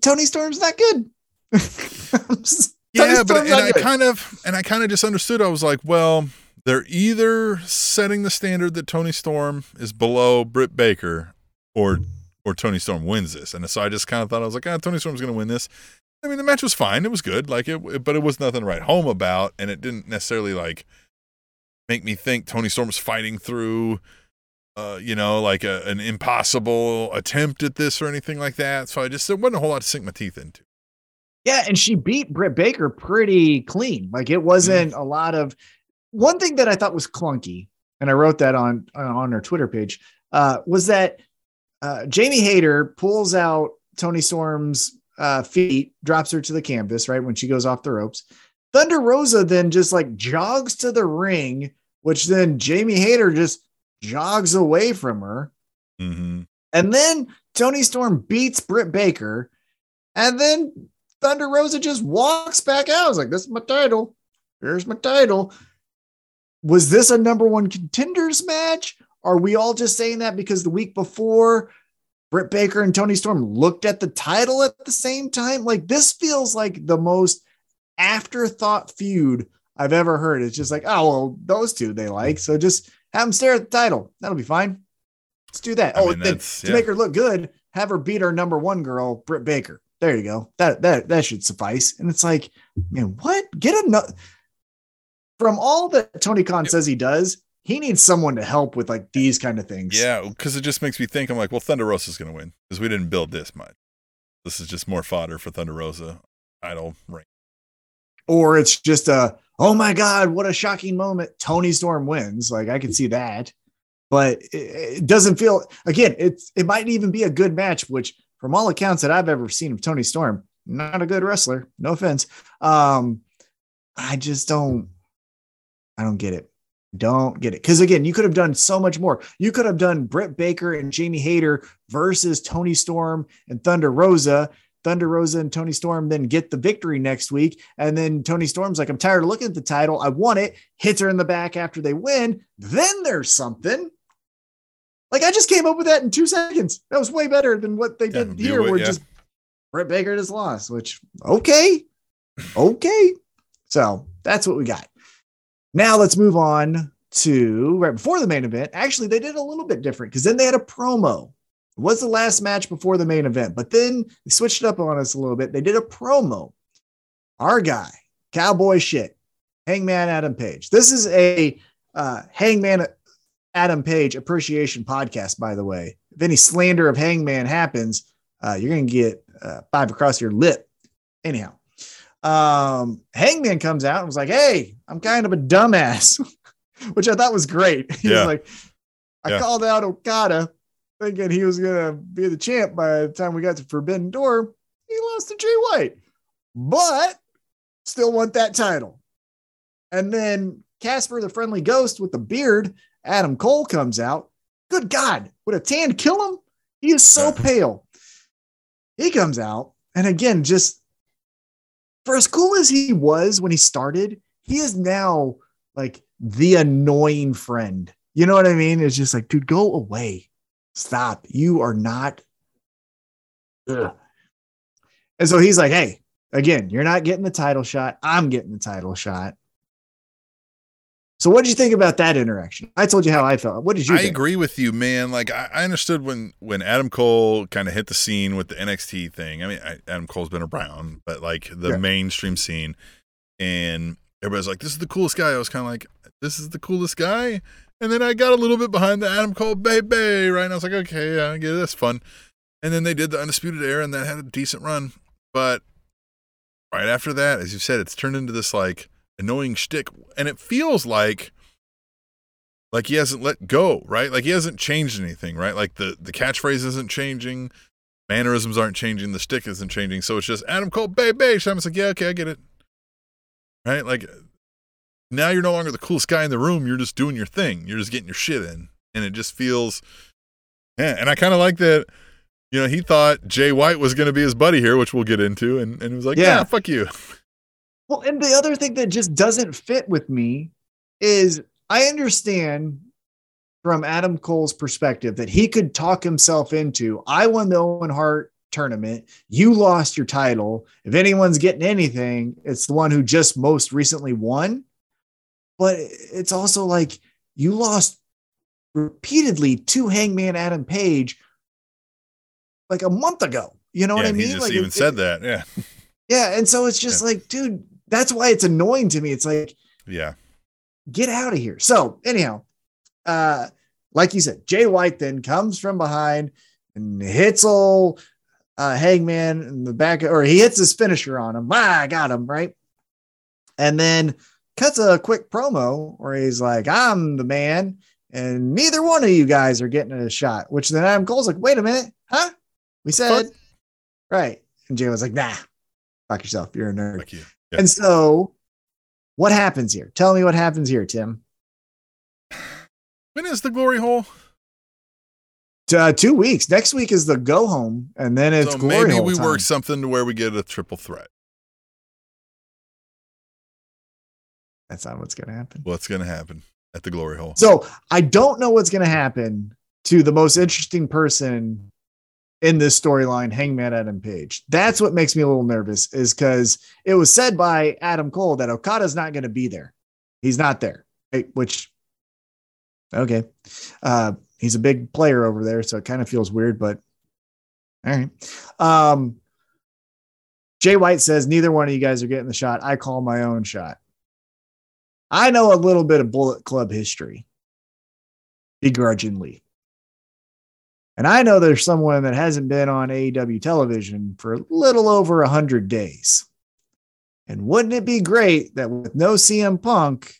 [SPEAKER 3] Toni Storm's not good.
[SPEAKER 2] Yeah,
[SPEAKER 3] Toni
[SPEAKER 2] but
[SPEAKER 3] Storm's
[SPEAKER 2] and I
[SPEAKER 3] good.
[SPEAKER 2] kind of and I kind of just understood. I was like, well, they're either setting the standard that Toni Storm is below Britt Baker, or or Toni Storm wins this. And so I just kind of thought I was like, ah, Toni Storm's going to win this. I mean, the match was fine. It was good. Like it, but it was nothing to write home about, and it didn't necessarily like make me think Toni Storm was fighting through. Uh, you know, like a, an impossible attempt at this or anything like that. So I just there wasn't a whole lot to sink my teeth into.
[SPEAKER 3] Yeah, and she beat Britt Baker pretty clean. Like it wasn't a lot of one thing that I thought was clunky, and I wrote that on on our Twitter page, uh, was that uh, Jamie Hayter pulls out Toni Storm's uh, feet, drops her to the canvas, right when she goes off the ropes. Thunder Rosa then just like jogs to the ring, which then Jamie Hayter just jogs away from her.
[SPEAKER 2] Mm-hmm.
[SPEAKER 3] And then Toni Storm beats Britt Baker. And then Thunder Rosa just walks back out. I was like, this is my title. Here's my title. Was this a number one contenders match? Are we all just saying that because the week before Britt Baker and Toni Storm looked at the title at the same time? Like, this feels like the most afterthought feud I've ever heard. It's just like, oh, well, those two they like. So just have them stare at the title. That'll be fine. Let's do that.
[SPEAKER 2] I
[SPEAKER 3] oh,
[SPEAKER 2] mean,
[SPEAKER 3] then to
[SPEAKER 2] yeah.
[SPEAKER 3] make her look good, have her beat our number one girl, Britt Baker. There you go. That that that should suffice. And it's like, man, what? Get a from all that Tony Khan says he does, he needs someone to help with like these kind of things.
[SPEAKER 2] Yeah, because it just makes me think. I'm like, well, Thunder Rosa's going to win because we didn't build this much. This is just more fodder for Thunder Rosa. Title ring.
[SPEAKER 3] Or it's just a, oh my God, what a shocking moment. Toni Storm wins. Like I can see that. But it, it doesn't feel again, it's it might even be a good match, which from all accounts that I've ever seen of Toni Storm, not a good wrestler. No offense. Um, I just don't I don't get it. Don't get it. Because again, you could have done so much more. You could have done Britt Baker and Jamie Hayter versus Toni Storm and Thunder Rosa. Thunder Rosa and Toni Storm then get the victory next week. And then Toni Storm's like, I'm tired of looking at the title. I want it. Hits her in the back after they win. Then there's something. Like I just came up with that in two seconds. That was way better than what they did
[SPEAKER 2] Yeah,
[SPEAKER 3] here,
[SPEAKER 2] what-
[SPEAKER 3] where
[SPEAKER 2] yeah.
[SPEAKER 3] just Britt Baker just lost, which okay. Okay. So that's what we got. Now let's move on to right before the main event. Actually, they did a little bit different because then they had a promo. It was the last match before the main event, but then they switched it up on us a little bit. They did a promo. Our guy, cowboy shit, Hangman Adam Page. This is a uh, Hangman Adam Page appreciation podcast, by the way. If any slander of Hangman happens, uh, you're going to get uh, five across your lip. Anyhow, um, Hangman comes out and was like, Hey, I'm kind of a dumbass, which I thought was great. He
[SPEAKER 2] Yeah.
[SPEAKER 3] was like, I
[SPEAKER 2] Yeah.
[SPEAKER 3] called out Okada thinking he was going to be the champ by the time we got to Forbidden Door. He lost to Jay White, but still want that title. And then Casper, the friendly ghost with the beard, Adam Cole comes out. Good God, would a tan kill him? He is so pale. He comes out, and again, just for as cool as he was when he started, he is now like the annoying friend. You know what I mean? It's just like, dude, go away. Stop. You are not. Ugh. And so he's like, hey, again, you're not getting the title shot. I'm getting the title shot. So what did you think about that interaction? I told you how I felt. What did you
[SPEAKER 2] I
[SPEAKER 3] think?
[SPEAKER 2] agree with you, man. Like I, I understood when when Adam Cole kind of hit the scene with the NXT thing. I mean, I, Adam Cole's been around, but like the
[SPEAKER 3] Yeah.
[SPEAKER 2] mainstream scene, and everybody's like, "This is the coolest guy." I was kind of like, "This is the coolest guy," and then I got a little bit behind the Adam Cole baby, right? And I was like, "Okay, yeah, I get it. That's fun." And then they did the Undisputed Era, and that had a decent run. But right after that, as you said, it's turned into this like annoying shtick, and it feels like like he hasn't let go, right? Like he hasn't changed anything, right? Like the the catchphrase isn't changing, mannerisms aren't changing, the stick isn't changing. So it's just Adam Cole, baby. Just like, yeah, okay, I get it, right? Like now you're no longer the coolest guy in the room. You're just doing your thing. You're just getting your shit in, and it just feels, yeah. And I kind of like that. You know, he thought Jay White was going to be his buddy here, which we'll get into, and and he was like,
[SPEAKER 3] Yeah.
[SPEAKER 2] yeah, fuck you.
[SPEAKER 3] Well, and the other thing that just doesn't fit with me is I understand from Adam Cole's perspective that he could talk himself into I won the Owen Hart tournament. You lost your title. If anyone's getting anything, it's the one who just most recently won. But it's also like you lost repeatedly to Hangman Adam Page like a month ago. You know
[SPEAKER 2] yeah,
[SPEAKER 3] what I mean?
[SPEAKER 2] he just
[SPEAKER 3] Like,
[SPEAKER 2] even
[SPEAKER 3] it-
[SPEAKER 2] said that. Yeah,
[SPEAKER 3] yeah, and so it's just like, dude, that's why it's annoying to me. It's like,
[SPEAKER 2] yeah,
[SPEAKER 3] get out of here. So, anyhow, uh, like you said, Jay White then comes from behind and hits old uh, Hangman in the back, or he hits his finisher on him. Ah, I got him right, and then cuts a quick promo where he's like, "I'm the man." And neither one of you guys are getting a shot, which then Adam Cole's like, wait a minute, huh? We said, right. And Jay was like, nah, fuck yourself. You're a nerd.
[SPEAKER 2] you.
[SPEAKER 3] And so, what happens here? Tell me what happens here, Tim.
[SPEAKER 2] When is the glory hole?
[SPEAKER 3] Uh, two weeks. Next week is the go home, and then it's
[SPEAKER 2] so
[SPEAKER 3] glory
[SPEAKER 2] maybe
[SPEAKER 3] hole
[SPEAKER 2] we
[SPEAKER 3] time.
[SPEAKER 2] work something to where we get a triple threat.
[SPEAKER 3] That's not what's going to happen.
[SPEAKER 2] What's going to happen at the glory hole?
[SPEAKER 3] So I don't know what's going to happen to the most interesting person in this storyline, Hangman Adam Page. That's what makes me a little nervous, is because it was said by Adam Cole that Okada's not going to be there. He's not there, right? which, okay. Uh, he's a big player over there, so it kind of feels weird, but all right. Um, Jay White says, Neither one of you guys are getting the shot. I call my own shot. I know a little bit of Bullet Club history, begrudgingly. And I know there's someone that hasn't been on AEW television for a little over 100 days. And wouldn't it be great that with no CM Punk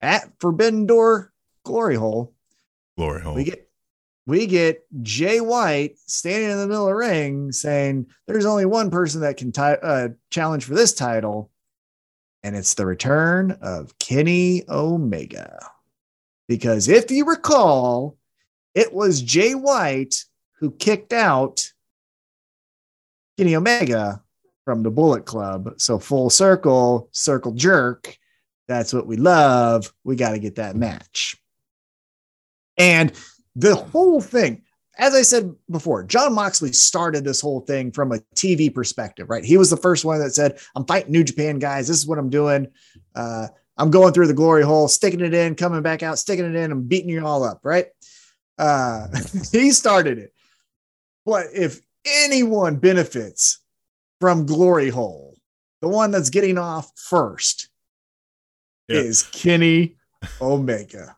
[SPEAKER 3] at Forbidden Door Glory Hole,
[SPEAKER 2] Glory hole.
[SPEAKER 3] we get we get Jay White standing in the middle of the ring saying there's only one person that can ti- uh, challenge for this title, and it's the return of Kenny Omega. Because if you recall, it was Jay White who kicked out Kenny Omega from the Bullet Club. So full circle, circle jerk. That's what we love. We got to get that match. And the whole thing, as I said before, Jon Moxley started this whole thing from a TV perspective, right? He was the first one that said, I'm fighting New Japan guys. This is what I'm doing. Uh, I'm going through the glory hole, sticking it in, coming back out, sticking it in, I'm beating you all up, right? Uh, he started it. But if anyone benefits from glory hole, the one that's getting off first
[SPEAKER 2] Yeah.
[SPEAKER 3] is Kenny Omega.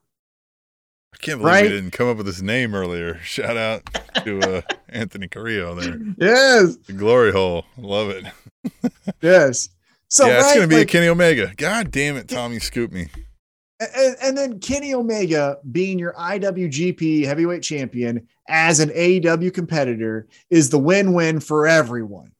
[SPEAKER 2] I can't believe
[SPEAKER 3] Right?
[SPEAKER 2] we didn't come up with his name earlier. Shout out to uh, Anthony Carrillo there.
[SPEAKER 3] Yes,
[SPEAKER 2] The glory hole. Love it.
[SPEAKER 3] yes. So
[SPEAKER 2] yeah, it's gonna be
[SPEAKER 3] like-
[SPEAKER 2] a Kenny Omega. God damn it, Tommy scoop me.
[SPEAKER 3] And, and then Kenny Omega being your IWGP heavyweight champion as an AEW competitor is the win-win for everyone.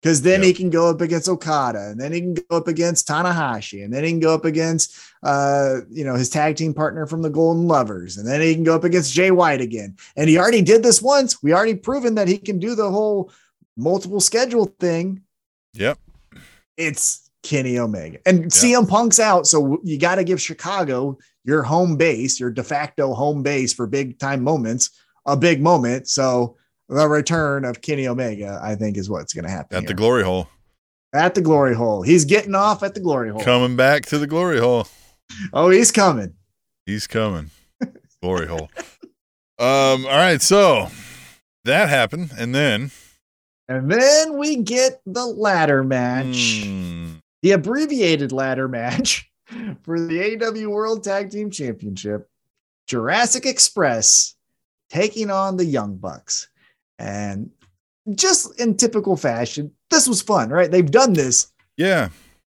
[SPEAKER 3] Because then
[SPEAKER 2] Yep.
[SPEAKER 3] he can go up against Okada, and then he can go up against Tanahashi, and then he can go up against uh, you know, his tag team partner from the Golden Lovers, and then he can go up against Jay White again. And he already did this once. We already proven that he can do the whole multiple schedule thing
[SPEAKER 2] Yep.
[SPEAKER 3] it's Kenny Omega. And CM Punk's out, so you got to give Chicago your home base, your de facto home base for big time moments, a big moment. So the return of Kenny Omega, I think, is what's going to happen
[SPEAKER 2] At the glory hole.
[SPEAKER 3] at the glory hole. He's getting off at the glory hole.
[SPEAKER 2] Coming back to the glory hole.
[SPEAKER 3] Oh, he's coming.
[SPEAKER 2] He's coming. Glory hole. Um, all right, so that happened, and then
[SPEAKER 3] And then we get the ladder match,
[SPEAKER 2] Hmm,
[SPEAKER 3] the abbreviated ladder match for the AEW World Tag Team Championship. Jurassic Express taking on the Young Bucks. And just in typical fashion, this was fun, right? They've done this
[SPEAKER 2] yeah,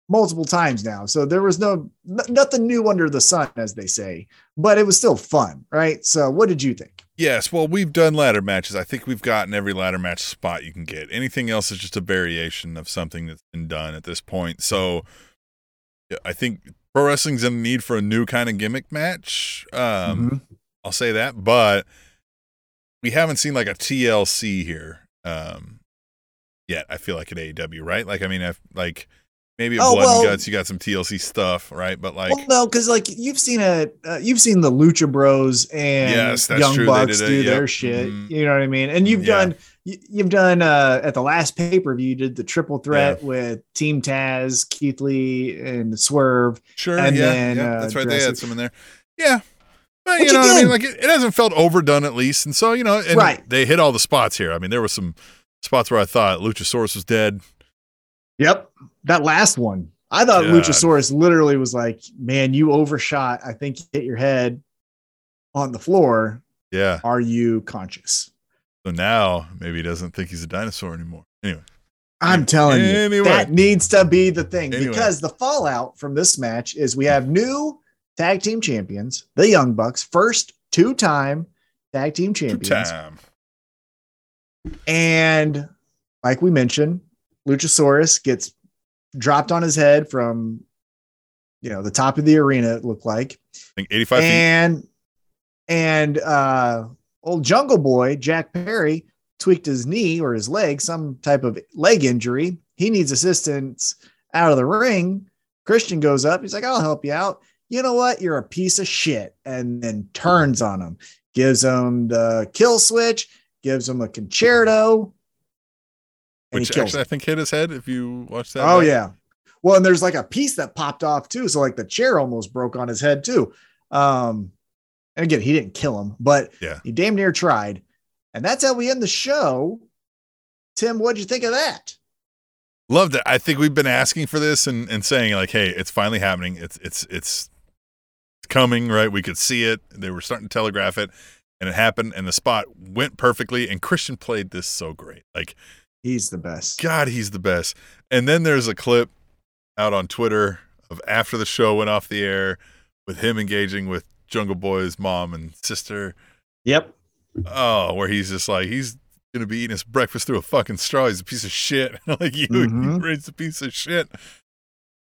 [SPEAKER 3] multiple times now. So there was no n- nothing new under the sun, as they say, but it was still fun, right? So what did you think?
[SPEAKER 2] Yes. Well, we've done ladder matches. I think we've gotten every ladder match spot you can get. Anything else is just a variation of something that's been done at this point. So, I think pro wrestling's in need for a new kind of gimmick match. Um,
[SPEAKER 3] Mhm.
[SPEAKER 2] I'll say that, but we haven't seen like a TLC here um yet. I feel like at AEW, right? Like I mean, I've like maybe
[SPEAKER 3] Oh,
[SPEAKER 2] Blood
[SPEAKER 3] well-
[SPEAKER 2] and Guts, you got some TLC stuff, right? But like,
[SPEAKER 3] well, no, because like you've seen it, uh, you've seen the Lucha Bros and
[SPEAKER 2] Yes,
[SPEAKER 3] Young
[SPEAKER 2] true.
[SPEAKER 3] Bucks
[SPEAKER 2] it,
[SPEAKER 3] do
[SPEAKER 2] yep.
[SPEAKER 3] their shit.
[SPEAKER 2] Mhm.
[SPEAKER 3] You know what I mean? And you've
[SPEAKER 2] Yeah.
[SPEAKER 3] done, you, you've done uh, at the last pay per view, you did the triple threat with Team Taz, Keith Lee, and Swerve.
[SPEAKER 2] sure,
[SPEAKER 3] and
[SPEAKER 2] yeah,
[SPEAKER 3] then,
[SPEAKER 2] yeah,
[SPEAKER 3] uh,
[SPEAKER 2] that's right. They had some in there, yeah. But
[SPEAKER 3] Which
[SPEAKER 2] you know, what I mean, like it, it hasn't felt overdone at least, and so you know, and
[SPEAKER 3] Right.
[SPEAKER 2] They hit all the spots here. I mean, there were some spots where I thought Luchasaurus was dead.
[SPEAKER 3] Yep, that last one. I thought
[SPEAKER 2] God.
[SPEAKER 3] Luchasaurus literally was like, "Man, you overshot. I think you hit your head on the floor.
[SPEAKER 2] Yeah.
[SPEAKER 3] Are you conscious?"
[SPEAKER 2] So now maybe he doesn't think he's a dinosaur anymore. Anyway.
[SPEAKER 3] I'm telling you, that needs to be the thing
[SPEAKER 2] Anyway.
[SPEAKER 3] because the fallout from this match is we have new tag team champions, the Young Bucks, first two time tag team champions.
[SPEAKER 2] time.
[SPEAKER 3] And like we mentioned, Luchasaurus gets dropped on his head from, you know, the top of the arena, it looked like.
[SPEAKER 2] I think 85 feet.
[SPEAKER 3] and and uh old jungle boy jack perry tweaked his knee or his leg some type of leg injury. He needs assistance out of the ring. Christian goes up. He's like i'll help you out. You know what? You're a piece of shit. And then turns on him gives him the kill switch gives him a concerto and
[SPEAKER 2] Which
[SPEAKER 3] he kills
[SPEAKER 2] actually I think hit his head if you watch that.
[SPEAKER 3] Oh
[SPEAKER 2] back.
[SPEAKER 3] yeah. Well, and there's like a piece that popped off too. So like the chair almost broke on his head too. Um, and again, he didn't kill him, but
[SPEAKER 2] Yeah.
[SPEAKER 3] he damn near tried. And that's how we end the show. Tim, what'd you think of that?
[SPEAKER 2] Loved it. I think we've been asking for this and, and saying like, hey, it's finally happening. It's it's it's coming, right? We could see it. They were starting to telegraph it, and it happened, and the spot went perfectly. And Christian played this so great. Like,
[SPEAKER 3] He's the best.
[SPEAKER 2] God, he's the best. And then there's a clip out on Twitter of after the show went off the air with him engaging with Jungle Boy's mom and sister.
[SPEAKER 3] Yep.
[SPEAKER 2] Oh, where he's just like he's gonna be eating his breakfast through a fucking straw. He's a piece of shit. like you,
[SPEAKER 3] Mhm.
[SPEAKER 2] you raised a piece of shit.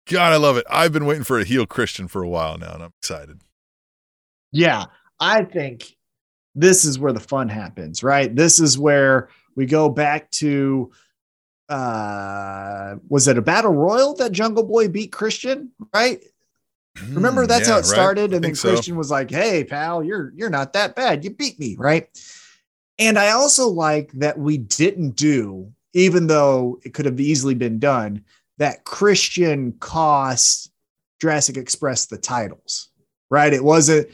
[SPEAKER 2] God, I love it. I've been waiting for a heel Christian for a while now, and I'm excited.
[SPEAKER 3] Yeah. I think this is where the fun happens, right? This is where we go back to uh was it a battle royal that Jungle Boy beat Christian, right? Remember that's
[SPEAKER 2] Yeah,
[SPEAKER 3] how it started,
[SPEAKER 2] I
[SPEAKER 3] and then
[SPEAKER 2] think so.
[SPEAKER 3] Christian was like, "Hey, pal, you're you're not that bad. You beat me, right?" And I also like that we didn't do, even though it could have easily been done, that Christian cost Jurassic Express the titles, right? It wasn't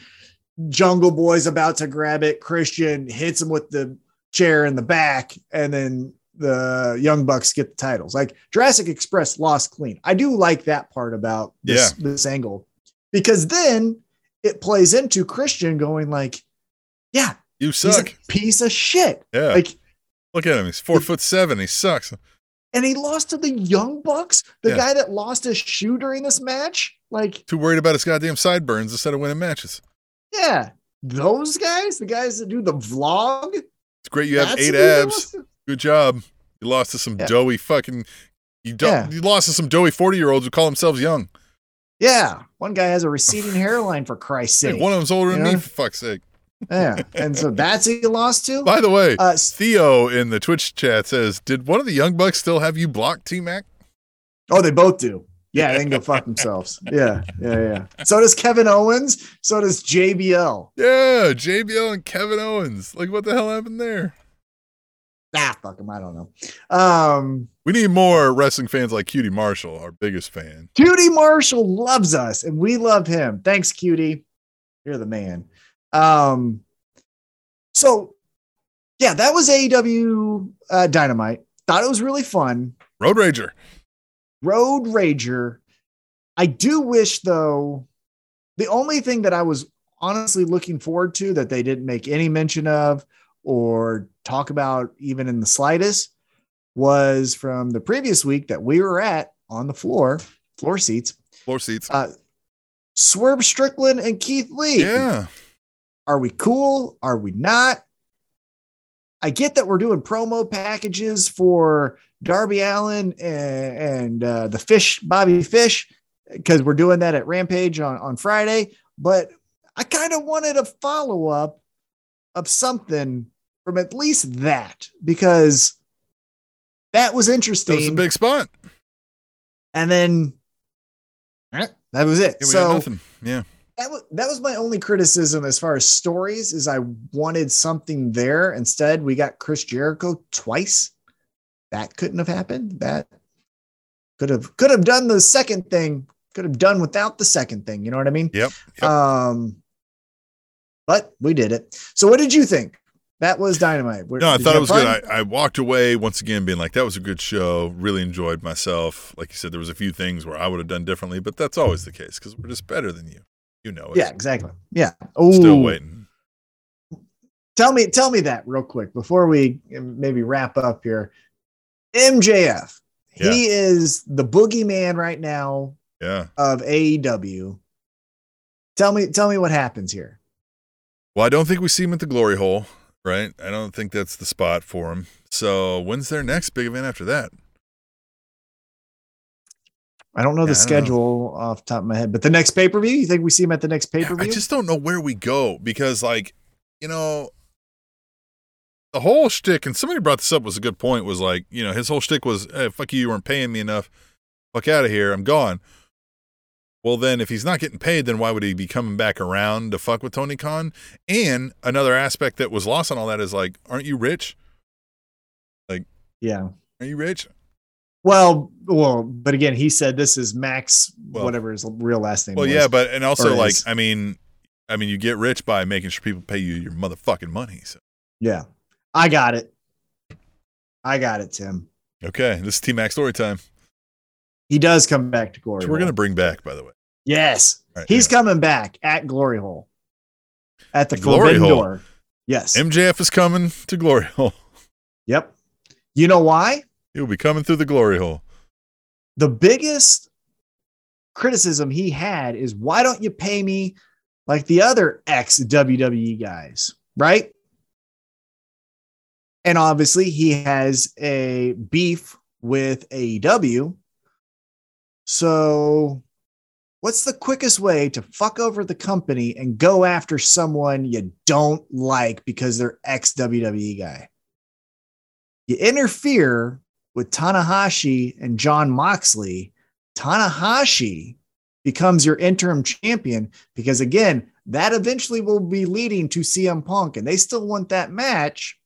[SPEAKER 3] Jungle Boy's about to grab it. Christian hits him with the chair in the back, and then the Young Bucks get the titles. Like Jurassic Express lost clean. I do like that part about this, this angle because then it plays into Christian going like, yeah,
[SPEAKER 2] You suck.
[SPEAKER 3] piece of shit.
[SPEAKER 2] Yeah.
[SPEAKER 3] Like,
[SPEAKER 2] Look at him. He's four foot seven. He sucks.
[SPEAKER 3] and he lost to the Young Bucks, the
[SPEAKER 2] Yeah.
[SPEAKER 3] guy that lost his shoe during this match. Like,
[SPEAKER 2] Too worried about his goddamn sideburns instead of winning matches.
[SPEAKER 3] yeah, those guys, the guys that do the vlog,
[SPEAKER 2] It's great you have
[SPEAKER 3] that's
[SPEAKER 2] eight abs. Good job. You lost to some
[SPEAKER 3] Yeah.
[SPEAKER 2] doughy fucking. You don't.
[SPEAKER 3] Yeah.
[SPEAKER 2] You lost to some doughy forty year olds who call themselves young.
[SPEAKER 3] Yeah, one guy has a receding hairline for Christ's
[SPEAKER 2] Hey,
[SPEAKER 3] sake.
[SPEAKER 2] one of them's older than
[SPEAKER 3] You
[SPEAKER 2] me for fuck's sake.
[SPEAKER 3] yeah, and so that's who you lost to.
[SPEAKER 2] By the way,
[SPEAKER 3] Uh,
[SPEAKER 2] Theo in the Twitch chat says, "Did one of the young bucks still have you blocked, T Mac?"
[SPEAKER 3] oh, they both do. Yeah, they can go fuck themselves. Yeah, yeah, yeah. So does Kevin Owens. So does JBL.
[SPEAKER 2] Yeah, JBL and Kevin Owens. Like, what the hell happened there?
[SPEAKER 3] Ah, fuck them. I don't know. Um,
[SPEAKER 2] We need more wrestling fans like Cutie Marshall, our biggest fan.
[SPEAKER 3] Cutie Marshall loves us, and we love him. Thanks, Cutie. You're the man. Um, so yeah, that was AEW uh, Dynamite. Thought it was really fun.
[SPEAKER 2] Road Rager.
[SPEAKER 3] Road Rager. I do wish though, the only thing that I was honestly looking forward to that they didn't make any mention of or talk about even in the slightest was from the previous week that we were at on the floor, floor seats,
[SPEAKER 2] Floor seats.
[SPEAKER 3] uh, Swerve Strickland and Keith Lee.
[SPEAKER 2] yeah.
[SPEAKER 3] Are we cool? Are we not? I get that we're doing promo packages for Darby Allin and, and uh, the Fish, Bobby Fish, because we're doing that at Rampage on, on Friday. But I kind of wanted a follow up of something from at least that because that was
[SPEAKER 2] That
[SPEAKER 3] interesting.
[SPEAKER 2] was a big spot.
[SPEAKER 3] and then eh, that was it.
[SPEAKER 2] Yeah,
[SPEAKER 3] so
[SPEAKER 2] nothing. Yeah.
[SPEAKER 3] that was that was my only criticism as far as stories is I wanted something there. Instead, we got Chris Jericho twice. That couldn't have happened. That could have could have done the second thing. Could have done without the second thing. You know what I mean?
[SPEAKER 2] Yep. yep.
[SPEAKER 3] Um, but we did it. So, what did you think? That was dynamite. Where-
[SPEAKER 2] No, I thought it was
[SPEAKER 3] have
[SPEAKER 2] good. I, I walked away once again being like, that was a good show. Really enjoyed myself. Like you said, there was a few things where I would have done differently, but that's always the case because we're just better than you. You know it.
[SPEAKER 3] yeah, exactly. Yeah. Oh,
[SPEAKER 2] Still waiting.
[SPEAKER 3] Tell me, tell me that real quick before we maybe wrap up here. MJF,
[SPEAKER 2] Yeah.
[SPEAKER 3] he is the boogeyman right now
[SPEAKER 2] Yeah.
[SPEAKER 3] of AEW. Tell me, tell me what happens here.
[SPEAKER 2] Well, I don't think we see him at the glory hole, right? I don't think that's the spot for him. So when's their next big event after that?
[SPEAKER 3] I don't know
[SPEAKER 2] Yeah,
[SPEAKER 3] the
[SPEAKER 2] don't know.
[SPEAKER 3] schedule off the top of my head, but the next pay per view, you think we see him at the next pay per view?
[SPEAKER 2] I just don't know where we go because, like, you know, the whole shtick, and somebody brought this up was a good point, was like, you know, his whole shtick was, hey, fuck you, you weren't paying me enough. Fuck out of here. I'm gone. Well, then if he's not getting paid, then why would he be coming back around to fuck with Tony Khan? And another aspect that was lost on all that is like, aren't you rich?
[SPEAKER 3] Like, yeah.
[SPEAKER 2] Are you rich?
[SPEAKER 3] Well, well, but again, he said this is Max,
[SPEAKER 2] Well-
[SPEAKER 3] whatever his real last name.
[SPEAKER 2] Well,
[SPEAKER 3] was.
[SPEAKER 2] yeah, but and also like,
[SPEAKER 3] is.
[SPEAKER 2] I mean, I mean, you get rich by making sure people pay you your motherfucking money. So.
[SPEAKER 3] yeah, I got it. I got it, Tim.
[SPEAKER 2] Okay, this is T Mac story time.
[SPEAKER 3] He does come back to glory.
[SPEAKER 2] Which we're gonna bring back, by the way.
[SPEAKER 3] Yes,
[SPEAKER 2] right,
[SPEAKER 3] he's
[SPEAKER 2] yeah.
[SPEAKER 3] coming back at Glory Hole. At the,
[SPEAKER 2] The Glory
[SPEAKER 3] Forbidden
[SPEAKER 2] Hole.
[SPEAKER 3] Door. Yes.
[SPEAKER 2] MJF is coming to glory hole.
[SPEAKER 3] yep. You know why?
[SPEAKER 2] He'll be coming through the glory hole.
[SPEAKER 3] The biggest criticism he had is why don't you pay me like the other ex WWE guys, right? And obviously, he has a beef with AEW. So, what's the quickest way to fuck over the company and go after someone you don't like because they're ex WWE guy? You interfere with Tanahashi and Jon Moxley, Tanahashi becomes your interim champion because again, that eventually will be leading to CM Punk, and they still want that match.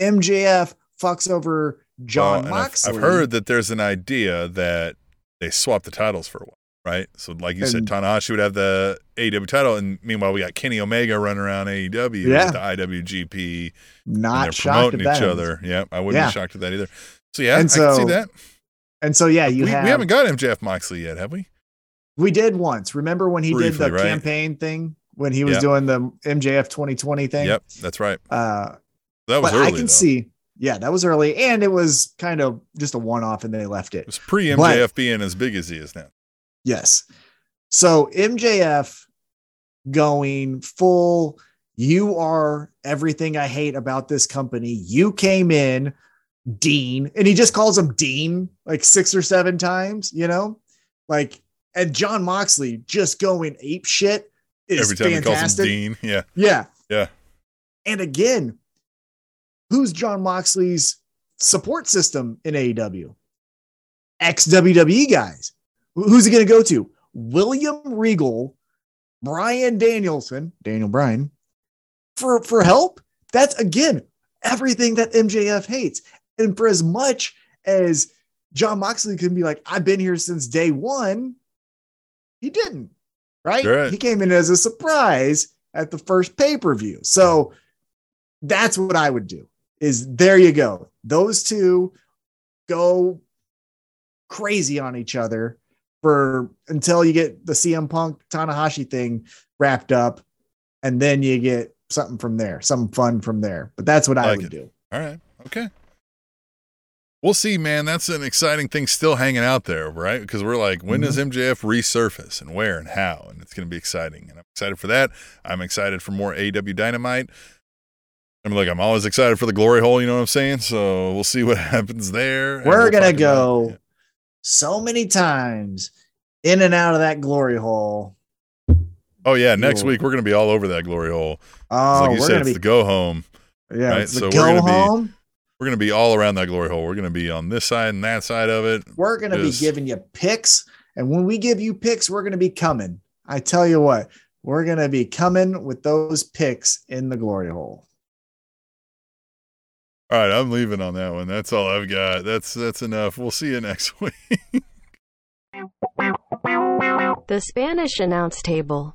[SPEAKER 3] MJF fucks over Jon
[SPEAKER 2] Well, and I've-
[SPEAKER 3] Moxley.
[SPEAKER 2] I've, heard that there's an idea that they swap the titles for a while, right? So, like you said, Tanahashi would have the AEW title, and meanwhile, we got Kenny Omega running around AEW
[SPEAKER 3] Yeah.
[SPEAKER 2] with the IWGP,
[SPEAKER 3] not
[SPEAKER 2] they're
[SPEAKER 3] shocked
[SPEAKER 2] promoting
[SPEAKER 3] at
[SPEAKER 2] each
[SPEAKER 3] that.
[SPEAKER 2] other. Yeah, I wouldn't
[SPEAKER 3] Yeah.
[SPEAKER 2] be shocked at that either. So, yeah,
[SPEAKER 3] And
[SPEAKER 2] I can see that.
[SPEAKER 3] And so yeah, you
[SPEAKER 2] we,
[SPEAKER 3] have
[SPEAKER 2] we haven't got MJF Moxley yet, have we?
[SPEAKER 3] we did once. Remember when he
[SPEAKER 2] Briefly,
[SPEAKER 3] did the
[SPEAKER 2] right?
[SPEAKER 3] campaign thing when he was
[SPEAKER 2] Yeah.
[SPEAKER 3] doing the MJF 2020 thing?
[SPEAKER 2] Yep, that's right.
[SPEAKER 3] Uh,
[SPEAKER 2] That was
[SPEAKER 3] but
[SPEAKER 2] early.
[SPEAKER 3] I can
[SPEAKER 2] though.
[SPEAKER 3] see, yeah, that was early, and it was kind of just a one-off, and they left
[SPEAKER 2] It
[SPEAKER 3] it.
[SPEAKER 2] was pre MJF being as big as he is now.
[SPEAKER 3] Yes. So MJF going full. You are everything I hate about this company. You came in, Dean, and he just calls him Dean like six or seven times. You know, like and Jon Moxley just going ape shit is
[SPEAKER 2] Every time
[SPEAKER 3] fantastic.
[SPEAKER 2] he calls him Dean, yeah,
[SPEAKER 3] Yeah.
[SPEAKER 2] Yeah.
[SPEAKER 3] And again, who's Jon Moxley's support system in AEW? Ex WWE guys. Who's he going to go to? William Regal, Bryan Danielson, Daniel Bryan, for, for help? That's again everything that MJF hates. And for as much as Jon Moxley can be like, I've been here since day one, he didn't, right?
[SPEAKER 2] Right.
[SPEAKER 3] He came in as a surprise at the first pay per view. So that's what I would do. Is there you go. Those two go crazy on each other for until you get the CM Punk Tanahashi thing wrapped up, and then you get something from there, something fun from there. But that's what I
[SPEAKER 2] Like
[SPEAKER 3] would
[SPEAKER 2] it.
[SPEAKER 3] do.
[SPEAKER 2] All right. Okay. We'll see, man. That's an exciting thing still hanging out there, right? Because we're like, when does
[SPEAKER 3] Mm-hmm.
[SPEAKER 2] MJF resurface and where and how? And it's going to be exciting. And I'm excited for that. I'm excited for more AEW Dynamite. I'm like, I'm always excited for the glory hole. You know what I'm saying? So we'll see what happens there.
[SPEAKER 3] We're
[SPEAKER 2] we'll
[SPEAKER 3] gonna go so many times in and out of that glory hole.
[SPEAKER 2] Oh yeah, next
[SPEAKER 3] Cool.
[SPEAKER 2] week we're going to be all over that glory hole.
[SPEAKER 3] Oh,
[SPEAKER 2] like you
[SPEAKER 3] we're
[SPEAKER 2] said,
[SPEAKER 3] gonna
[SPEAKER 2] it's
[SPEAKER 3] be
[SPEAKER 2] the go home.
[SPEAKER 3] yeah,
[SPEAKER 2] right? So we're
[SPEAKER 3] go
[SPEAKER 2] gonna be- We're going to be all around that glory hole. We're going to be on this side and that side of it.
[SPEAKER 3] We're going to be giving you picks. And when we give you picks, we're going to be coming. I tell you what, we're going to be coming with those picks in the glory hole.
[SPEAKER 2] All right, I'm leaving on that one. That's all I've got. That's that's enough. We'll see you next week.
[SPEAKER 1] The Spanish announce table.